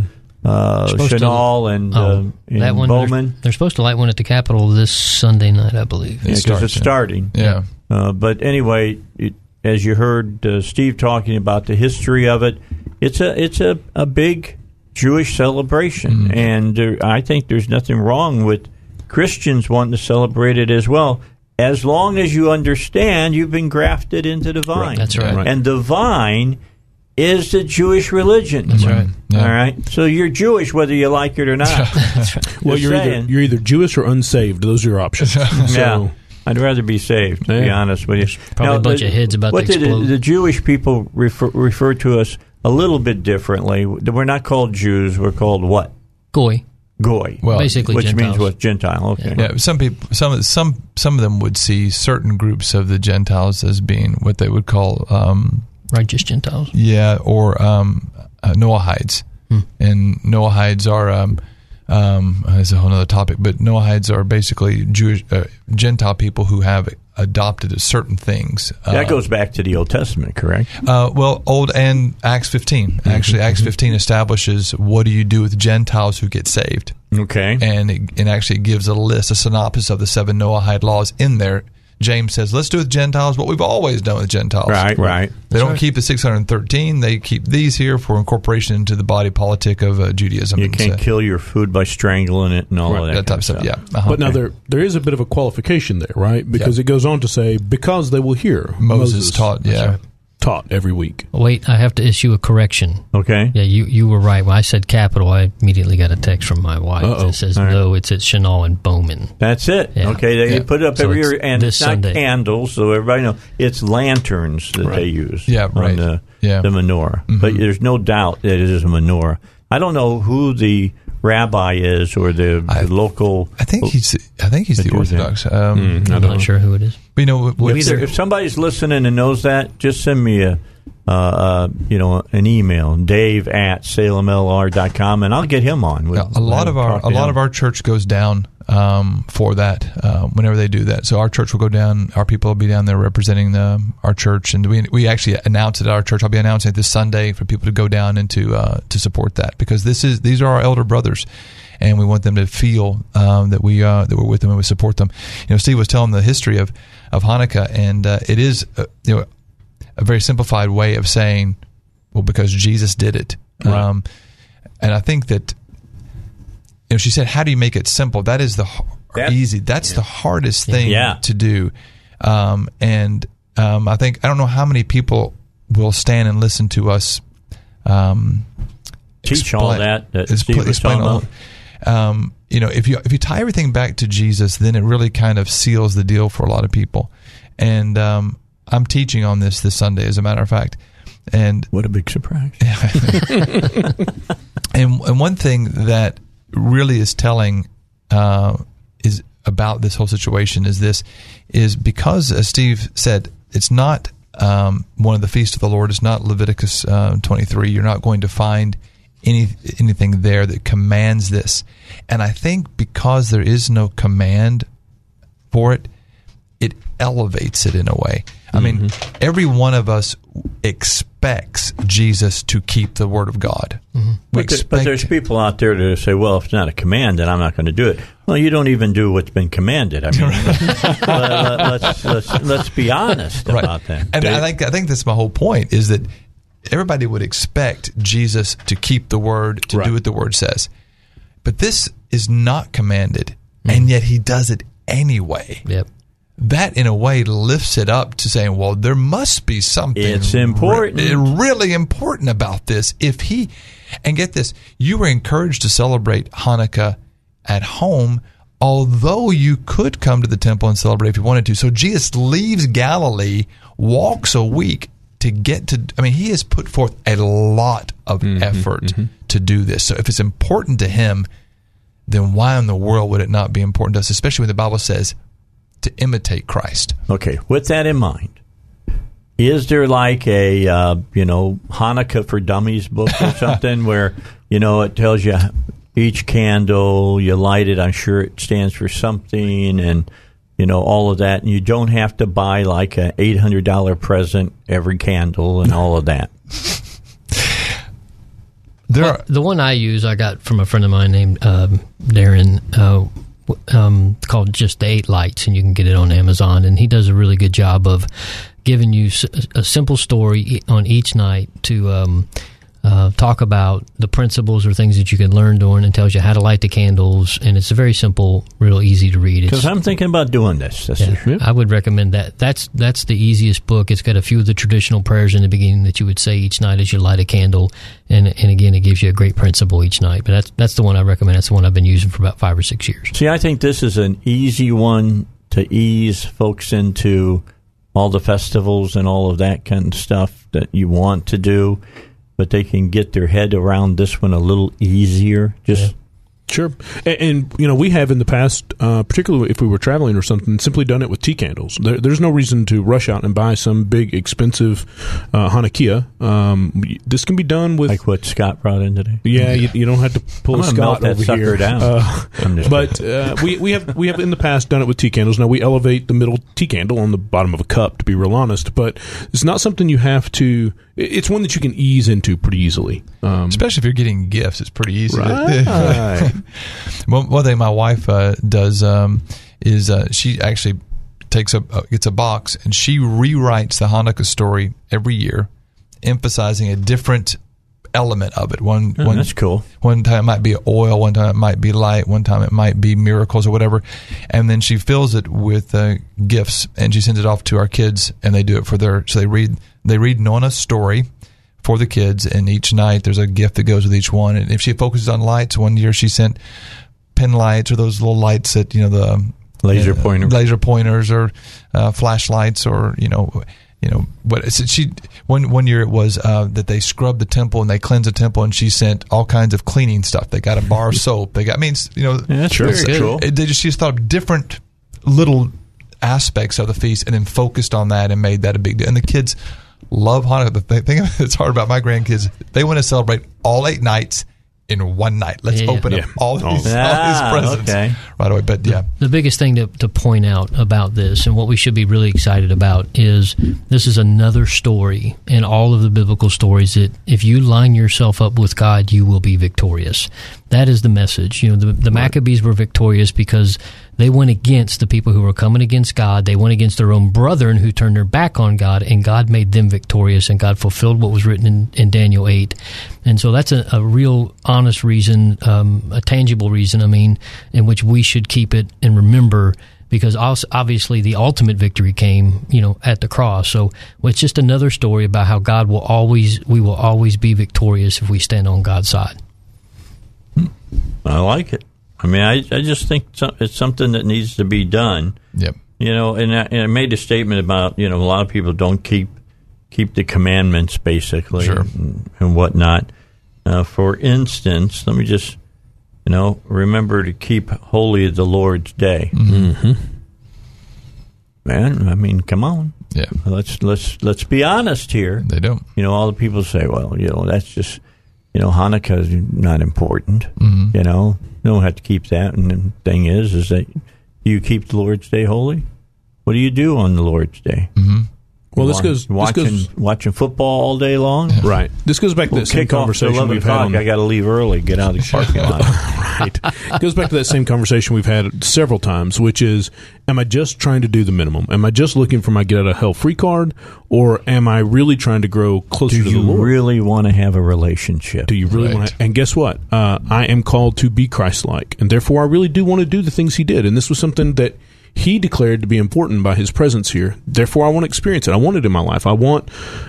uh, Supposed to- Chenal and oh, uh, in that one. Bowman? They're, they're supposed to light one at the Capitol this Sunday night, I believe. Yeah, because it's starting. Yeah. Uh, but anyway, it, as you heard uh, Steve talking about the history of it, it's a it's a, a big Jewish celebration, and uh, I think there's nothing wrong with Christians wanting to celebrate it as well. As long as you understand you've been grafted into the vine. Right. That's right. Right. And the vine is the Jewish religion. That's right. All right. So you're Jewish whether you like it or not. Well, Just you're either you're either Jewish or unsaved. Those are your options. So, yeah. I'd rather be saved, to be honest with you. Probably a bunch the- of heads about to what did explode. The, the Jewish people refer, refer to us a little bit differently. We're not called Jews. We're called what? Goy. Goy. Well, Basically which means what? Gentile. Okay. Yeah, some people, some some some of them would see certain groups of the Gentiles as being what they would call, um, Righteous Gentiles. yeah, or um, uh, Noahides, and Noahides are um, um, is a whole other topic, but Noahides are basically Jewish uh, Gentile people who have adopted certain things. That Uh, goes back to the Old Testament, correct? Uh, well, Old and Acts 15. Mm-hmm. Actually, Acts 15 establishes what do you do with Gentiles who get saved. Okay. And it, it actually gives a list, a synopsis of the seven Noahide laws in there. James says, let's do with Gentiles what we've always done with Gentiles. Right, right. They don't right. keep the 613. They keep these here for incorporation into the body politic of uh, Judaism. You can't so- kill your food by strangling it and all Right, of that, that type of stuff, yeah. Uh-huh. But now there there is a bit of a qualification there, right? Because it goes on to say because they will hear Moses taught, yeah. right, taught every week. Wait, I have to issue a correction. Okay. Yeah, you, you were right. When I said capital, I immediately got a text from my wife Uh-oh. that says, All right. no, it's at Chenal and Bowman. That's it. Yeah. Okay, they Yeah. put it up So every year, and this it's not Sunday. candles, so everybody knows it's lanterns that they use. Yeah, on right. The, Yeah. the menorah, but there's no doubt that it is a menorah. I don't know who the rabbi is or the, the local. I think he's. I think he's the Orthodox. Um, Mm, I I'm don't not know. sure who it is. You know, with either, if somebody's listening and knows that, just send me a, uh, uh, you know, an email, Dave at salemlr.com, and I'll get him on. We'll- a lot of our a lot him. of our church goes down um, for that uh, whenever they do that. So our church will go down. Our people will be down there representing the, our church, and we we actually announce it at our church. I'll be announcing it this Sunday for people to go down and to uh, to support that because this is these are our elder brothers. And we want them to feel um, that we uh, that we're with them and we support them. You know, Steve was telling the history of of Hanukkah, and uh, it is uh, you know a very simplified way of saying, well, because Jesus did it. Right. Um, and I think that you know, she said, "How do you make it simple?" That is the That- easy. That's the hardest thing Yeah. to do. Um, and um, I think I don't know how many people will stand and listen to us um, Teach all that that expl- Steve was explain all- Um, you know, if you if you tie everything back to Jesus, then it really kind of seals the deal for a lot of people. And um, I'm teaching on this this Sunday, as a matter of fact. And what a big surprise! and and one thing that really is telling uh, is about this whole situation is this is because as Steve said, it's not um, one of the feasts of the Lord. It's not Leviticus uh, 23. You're not going to find any anything there that commands this. And I think because there is no command for it, it elevates it in a way. I mean, mm-hmm. every one of us expects Jesus to keep the word of God. Mm-hmm. We But, but there's people out there that say, "Well, if it's not a command, then I'm not going to do it." Well, you don't even do what's been commanded. I mean, let, us let's, let's be honest Right. about that. And I think I think that's my whole point is that everybody would expect Jesus to keep the word, to do what the word says. But this is not commanded, mm. and yet he does it anyway. Yep. That in a way lifts it up to saying, well, there must be something It's important. re- really important about this. If he and get this, you were encouraged to celebrate Hanukkah at home, although you could come to the temple and celebrate if you wanted to. So Jesus leaves Galilee, walks a week to get to. I mean, he has put forth a lot of effort to do this. So if it's important to him, then why in the world would it not be important to us? Especially when the Bible says to imitate Christ. Okay, with that in mind, is there like a uh, you know Hanukkah for Dummies book or something where you know it tells you each candle you light it? I'm sure it stands for something, and you know all of that, and you don't have to buy like a eight hundred dollar present every candle and all of that. There the one I use, I got from a friend of mine named um, Darren, uh, um, called just the Eight Lights, and you can get it on Amazon. And he does a really good job of giving you a simple story e- on each night to um, uh, talk about the principles or things that you can learn during and tells you how to light the candles. And it's very simple, real easy to read. Because I'm thinking about doing this. yeah, I would recommend that. That's that's the easiest book. It's got a few of the traditional prayers in the beginning that you would say each night as you light a candle, and and again, it gives you a great principle each night. But that's that's the one I recommend. That's the one I've been using for about five or six years. See, I think this is an easy one to ease folks into all the festivals and all of that kind of stuff that you want to do, but they can get their head around this one a little easier. Just Sure, and, and you know we have in the past, uh, particularly if we were traveling or something, simply done it with tea candles. There, there's no reason to rush out and buy some big expensive uh, Hanukkah. Um, this can be done with like what Scott brought in today. Yeah, you, you don't have to pull I'm a gonna Scott melt that over here. down. Uh, but uh, we we have we have in the past done it with tea candles. Now we elevate the middle tea candle on the bottom of a cup, to be real honest. But it's not something you have to. It's one that you can ease into pretty easily. Um, Especially if you're getting gifts, it's pretty easy. Right. one, one thing my wife uh, does um, is uh, she actually takes a uh, gets a box and she rewrites the Hanukkah story every year, emphasizing a different element of it. One, Oh, one that's cool. One time it might be oil, one time it might be light, one time it might be miracles or whatever, and then she fills it with uh, gifts and she sends it off to our kids and they do it for their. So they read they read Nona's story for the kids, and each night there's a gift that goes with each one. And if she focuses on lights, one year she sent pin lights or those little lights that you know the Laser uh, pointer. laser pointers or uh, flashlights or you know you know what so she one one year it was uh, that they scrubbed the temple and they cleansed the temple and she sent all kinds of cleaning stuff they got a bar of soap they got I mean you know Yeah, that's Sure. very cool. it- they just she just thought of different little aspects of the feast and then focused on that and made that a big deal and the kids love Hanukkah the thing that's hard about my grandkids they want to celebrate all eight nights in one night let's Yeah. open Yeah. up all these, Ah, all these presents okay. right away but yeah The biggest thing to, to point out about this and what we should be really excited about is this is another story in all of the biblical stories that if you line yourself up with God, you will be victorious. That is the message. You know, the, the Maccabees were victorious because they went against the people who were coming against God. They went against their own brethren who turned their back on God, and God made them victorious, and God fulfilled what was written in, in Daniel 8. And so that's a, a real honest reason, um, a tangible reason, I mean, in which we should keep it and remember because obviously the ultimate victory came, you know, at the cross. So it's just another story about how God will always, we will always be victorious if we stand on God's side. I like it. I mean, I, I just think it's something that needs to be done. Yep. You know, and I, and I made a statement about you know a lot of people don't keep keep the commandments basically Sure. and, and whatnot. Uh, for instance, let me just you know remember to keep holy the Lord's day. Mm-hmm. Man, I mean, come on. Yeah. Let's let's let's be honest here. They don't. You know, all the people say, well, you know, that's just you know, Hanukkah is not important. Mhm. You know, don't have to keep that. And the thing is, is that you keep the Lord's Day holy. What do you do on the Lord's Day? Mm-hmm. Well, this Wa- goes- this watching goes- watching football all day long. Right. This goes back to We'll that same kick off at conversation 11 we've had. On, I got to leave early. Get out of the parking lot. right. It goes back to that same conversation we've had several times, which is am I just trying to do the minimum? Am I just looking for my get out of hell free card, or am I really trying to grow closer Do to the Lord? Do you really want to have a relationship? do you really Right. want to? And guess what? Uh, I am called to be Christ like, and therefore I really do want to do the things He did. And this was something that He declared to be important by His presence here. Therefore, I want to experience it. I want it in my life. I want.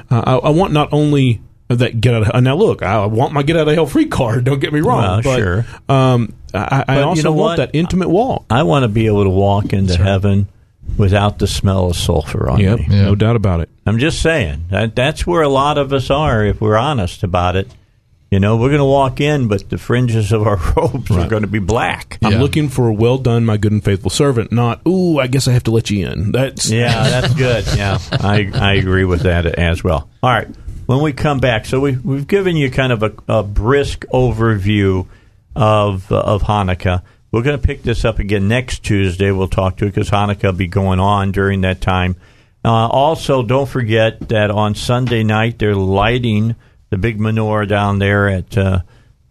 Uh, I, I want not only that get out of hell. now. Look, I want my get out of hell free card. Don't get me wrong. Well, but, sure. Um, I, I But you also know want what? that intimate walk. I want to be able to walk into heaven without the smell of sulfur on Yep, me. no doubt about it. I'm just saying that that's where a lot of us are if we're honest about it. You know, we're going to walk in, but the fringes of our robes are going to be black. I'm Yeah. looking for a well done, my good and faithful servant. Not, ooh, I guess I have to let you in. That's Yeah, that's good. Yeah, I I agree with that as well. All right, when we come back, so we we've given you kind of a, a brisk overview of uh, of Hanukkah. We're going to pick this up again next Tuesday. We'll talk to it because Hanukkah will be going on during that time. Uh, also, don't forget that on Sunday night they're lighting the big menorah down there at uh,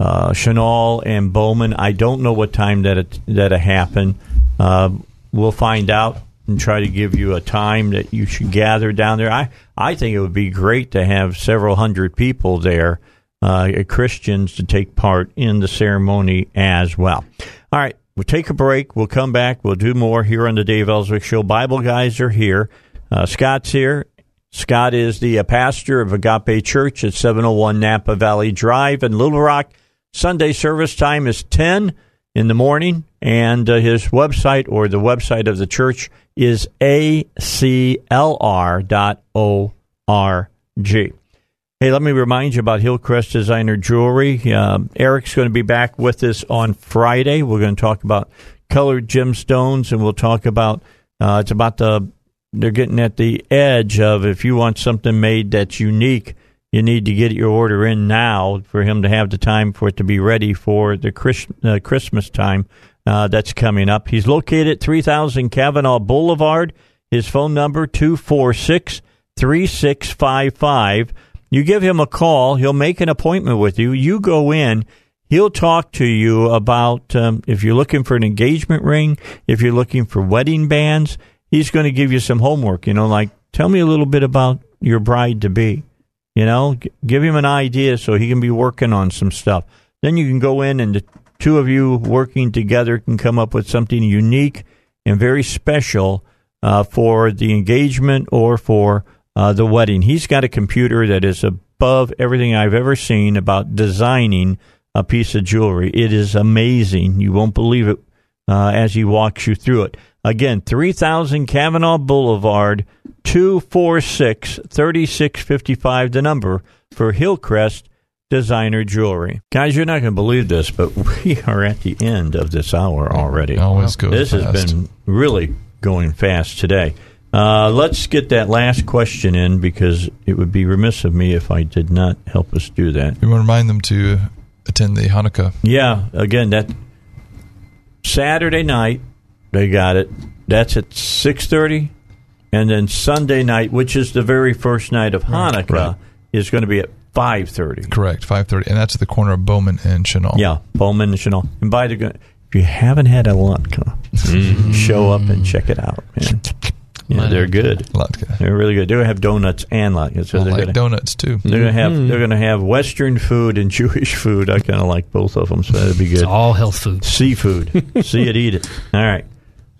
uh, Chenal and Bowman. I don't know what time that it, that it happened. Uh, we'll find out and try to give you a time that you should gather down there. I I think it would be great to have several hundred people there, uh, Christians, to take part in the ceremony as well. All right, we'll take a break. We'll come back. We'll do more here on the Dave Elswick Show. Bible guys are here. Uh, Scott's here. Scott is the uh, pastor of Agape Church at 701 Napa Valley Drive in Little Rock. Sunday service time is 10 in the morning, and uh, his website or the website of the church is aclr.org. Hey, let me remind you about Hillcrest Designer Jewelry. Uh, Eric's going to be back with us on Friday. We're going to talk about colored gemstones, and we'll talk about uh, it's about the they're getting at the edge of if you want something made that's unique, you need to get your order in now for him to have the time for it to be ready for the uh, Christmas time uh, that's coming up. He's located at 3000 Kavanaugh Boulevard. His phone number 246 3655. You give him a call, he'll make an appointment with you. You go in, he'll talk to you about um, if you're looking for an engagement ring, if you're looking for wedding bands he's going to give you some homework. You know, like tell me a little bit about your bride to be. You know, G- give him an idea so he can be working on some stuff. Then you can go in and the two of you working together can come up with something unique and very special uh, for the engagement or for uh, the wedding. He's got a computer that is above everything I've ever seen about designing a piece of jewelry. It is amazing. You won't believe it uh, as he walks you through it. Again, 3000 Kavanaugh Boulevard, 246 3655, the number for Hillcrest Designer Jewelry. Guys, you're not going to believe this, but we are at the end of this hour already. Always goes This fast. has been really going fast today. Uh, let's get that last question in because it would be remiss of me if I did not help us do that. We want to remind them to attend the Hanukkah. Yeah, again, that Saturday night they got it. That's at six thirty, and then Sunday night, which is the very first night of Hanukkah, right. is going to be at five thirty. Correct, five thirty, and that's at the corner of Bowman and Chenal. Yeah, Bowman and Chenal. And by the way, if you haven't had a latke, show up and check it out, man. Yeah, they're good. Latke. They're really good. They're gonna have donuts and latkes. So I they're like gonna, donuts too. They're gonna have Mhm. they're gonna have Western food and Jewish food. I kind of like both of them, so that'd be good. It's all health food. Seafood. See it, eat it. All right.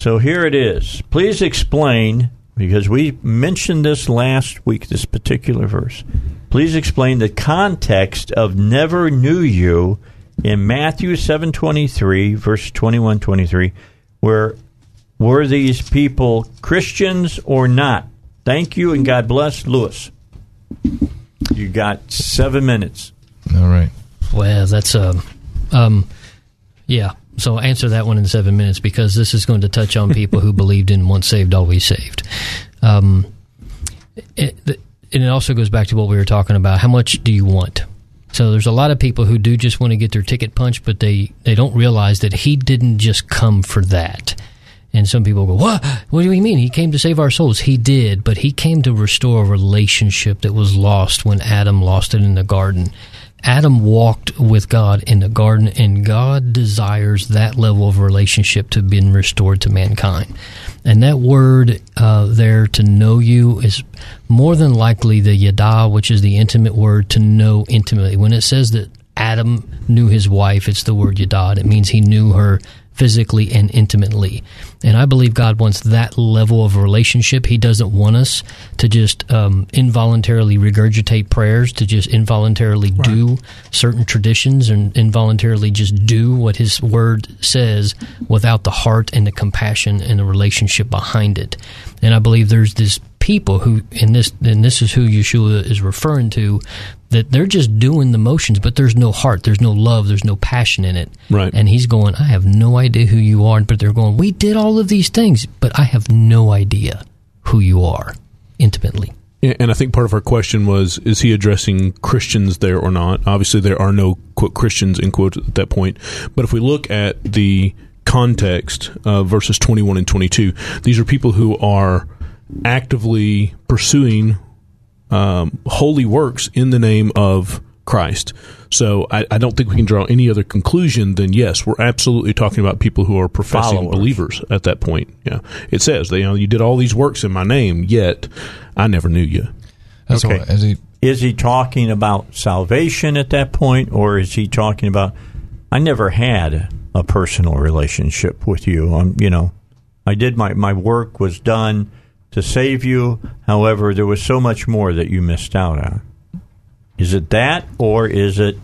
So here it is. Please explain because we mentioned this last week. This particular verse. Please explain the context of "never knew you" in Matthew seven twenty three, verse 21, 23, where were these people Christians or not? Thank you and God bless, Lewis. You got seven minutes. All right. Well, that's um, um, yeah. So answer that one in seven minutes because this is going to touch on people who believed in once saved, always saved. Um, it, and it also goes back to what we were talking about. How much do you want? So there's a lot of people who do just want to get their ticket punched, but they, they don't realize that he didn't just come for that. And some people go, What? What do you mean? He came to save our souls. He did, but he came to restore a relationship that was lost when Adam lost it in the garden. Adam walked with God in the garden, and God desires that level of relationship to be restored to mankind. And that word uh, there, to know you, is more than likely the yada, which is the intimate word to know intimately. When it says that Adam knew his wife, it's the word yada. It means he knew her physically and intimately. And I believe God wants that level of relationship. He doesn't want us to just um, involuntarily regurgitate prayers, to just involuntarily do certain traditions and involuntarily just do what His Word says without the heart and the compassion and the relationship behind it. And I believe there's this people who, and this, and this is who Yeshua is referring to, that they're just doing the motions, but there's no heart, there's no love, there's no passion in it. Right. And he's going, I have no idea who you are, but they're going, we did all of these things, but I have no idea who you are intimately. And I think part of our question was: Is he addressing Christians there or not? Obviously, there are no quote Christians in quotes at that point. But if we look at the context of verses twenty-one and twenty-two, these are people who are actively pursuing um, holy works in the name of Christ. So I, I don't think we can draw any other conclusion than yes, we're absolutely talking about people who are professing Followers. believers at that point. Yeah, it says they, you know you did all these works in my name, yet I never knew you. okay. is he talking about salvation at that point, or is he talking about I never had a personal relationship with you? I'm, you know, I did my my work was done to save you. However, there was so much more that you missed out on. Is it that, or is it?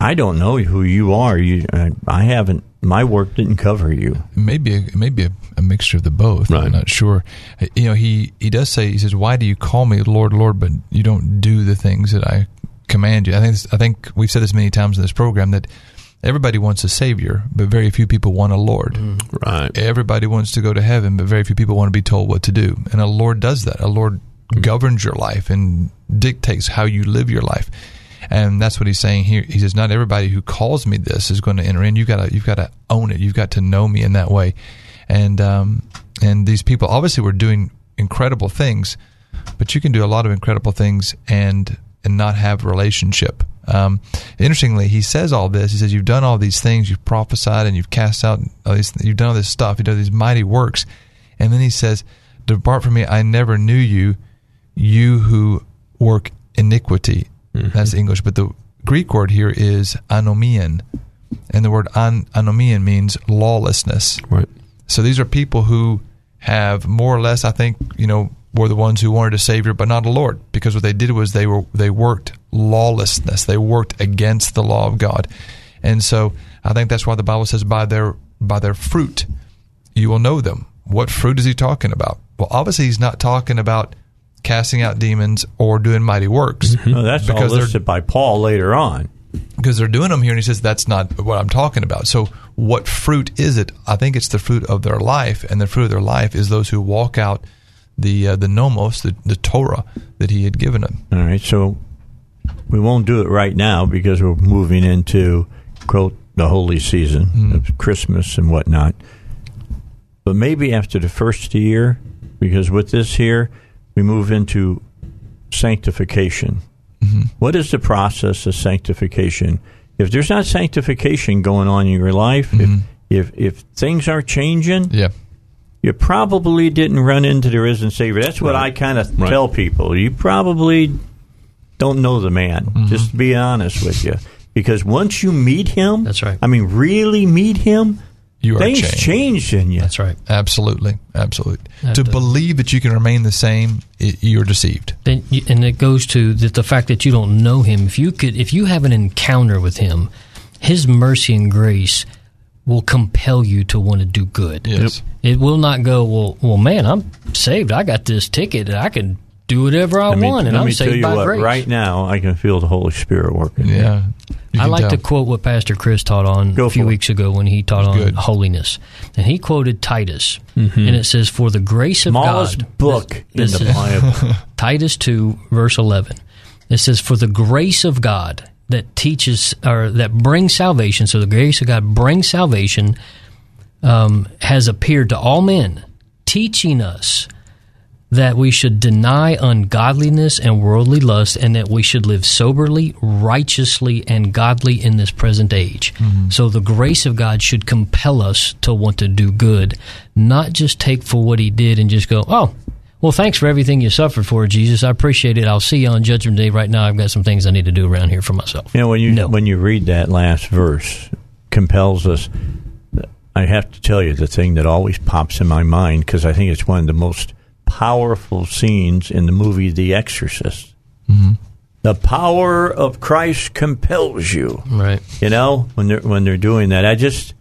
I don't know who you are. You, I, I haven't. My work didn't cover you. maybe a, maybe a, a mixture of the both. I'm not sure. Uh, you know, he he does say he says, "Why do you call me Lord, Lord, but you don't do the things that I command you?" I think I think we've said this many times in this program that everybody wants a savior, but very few people want a Lord. Mm. Right. Everybody wants to go to heaven, but very few people want to be told what to do. And a Lord does that. A Lord mm. governs your life and dictates how you live your life. And that's what he's saying here. He says, "Not everybody who calls me this is going to enter in. You got to, you've got to own it. You've got to know me in that way." And um, and these people obviously were doing incredible things, but you can do a lot of incredible things and and not have relationship. Um, interestingly, he says all this. He says, "You've done all these things. You've prophesied and you've cast out. All these, you've done all this stuff. You've done these mighty works." And then he says, "Depart from me. I never knew you, you who work iniquity." Mm-hmm. That's English, but the Greek word here is anomian, and the word an- anomian means lawlessness. Right. So these are people who have more or less, I think, you know, were the ones who wanted a savior, but not a Lord, because what they did was they were they worked lawlessness. They worked against the law of God, and so I think that's why the Bible says, "By their by their fruit, you will know them." What fruit is he talking about? Well, obviously, he's not talking about casting out demons or doing mighty works. No, that's all listed by Paul later on. Because they're doing them here, and he says that's not what I'm talking about. So, what fruit is it? I think it's the fruit of their life, and the fruit of their life is those who walk out the uh, the nomos, the, the Torah that he had given them. All right, so we won't do it right now because we're moving into quote the holy season of Christmas and whatnot. But maybe after the first year, because with this here, we move into sanctification. Mm-hmm. What is the process of sanctification? If there's not sanctification going on in your life, if, mm-hmm. if if things are changing, yeah. you probably didn't run into the risen Savior. That's what I kind of tell people. You probably don't know the man. Mm-hmm. Just to be honest with you, because once you meet him, that's right. I mean, really meet him, You are things changed. changed in you. That's right. Absolutely, absolutely. That to does. believe that you can remain the same, i you're deceived. Then, and it goes to the, the fact that you don't know him. If you could, if you have an encounter with him, his mercy and grace will compel you to want to do good. Yes. It will not go. Well, well, man, I'm saved. I got this ticket. I can do whatever I Let me, want, and let I'm me tell saved you by what. grace. Right now, I can feel the Holy Spirit working. Yeah. I like to quote what Pastor Chris taught on a few weeks ago when he taught on holiness, and he quoted Titus, Mhm. and it says, "For the grace of Smallest God." book in the Bible. Titus two verse eleven. It says, "For the grace of God that teaches or that brings salvation." So the grace of God brings salvation. Um, has appeared to all men, teaching us that we should deny ungodliness and worldly lust, and that we should live soberly, righteously, and godly in this present age. Mm-hmm. So the grace of God should compel us to want to do good, not just take for what He did and just go, oh. Well, thanks for everything you suffered for, Jesus. I appreciate it. I'll see you on Judgment Day. Right now, I've got some things I need to do around here for myself. You know, when you when you read that last verse, compels us. I have to tell you the thing that always pops in my mind because I think it's one of the most powerful scenes in the movie The Exorcist. Mm-hmm. The power of Christ compels you. Right. You know when they're when they're doing that. I just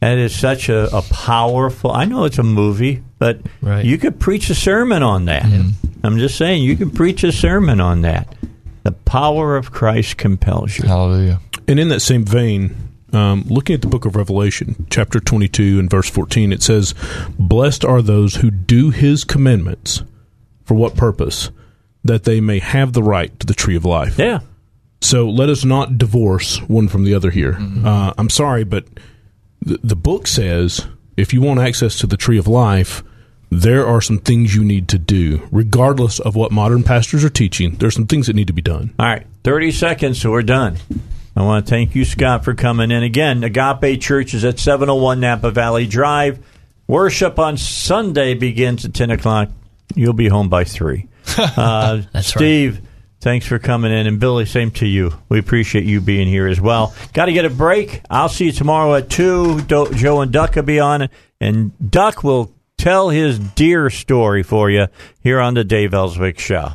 that is such a, a powerful. I know it's a movie, but you could preach a sermon on that. Mm-hmm. I'm just saying you could preach a sermon on that. The power of Christ compels you. Hallelujah. And in that same vein, um, looking at the book of Revelation, chapter 22 and verse 14, it says, Blessed are those who do his commandments. For what purpose? That they may have the right to the tree of life. Yeah. So let us not divorce one from the other here. Uh, I'm sorry, but the, the book says if you want access to the tree of life, there are some things you need to do, regardless of what modern pastors are teaching. There's some things that need to be done. All right. 30 seconds, so we're done. I want to thank you, Scott, for coming in. Again, Agape Church is at 701 Napa Valley Drive. Worship on Sunday begins at 10 o'clock. You'll be home by 3. Uh, That's Steve, thanks for coming in. And Billy, same to you. We appreciate you being here as well. Got to get a break. I'll see you tomorrow at 2. Do- Joe and Duck will be on. And Duck will tell his deer story for you here on the Dave Elswick Show.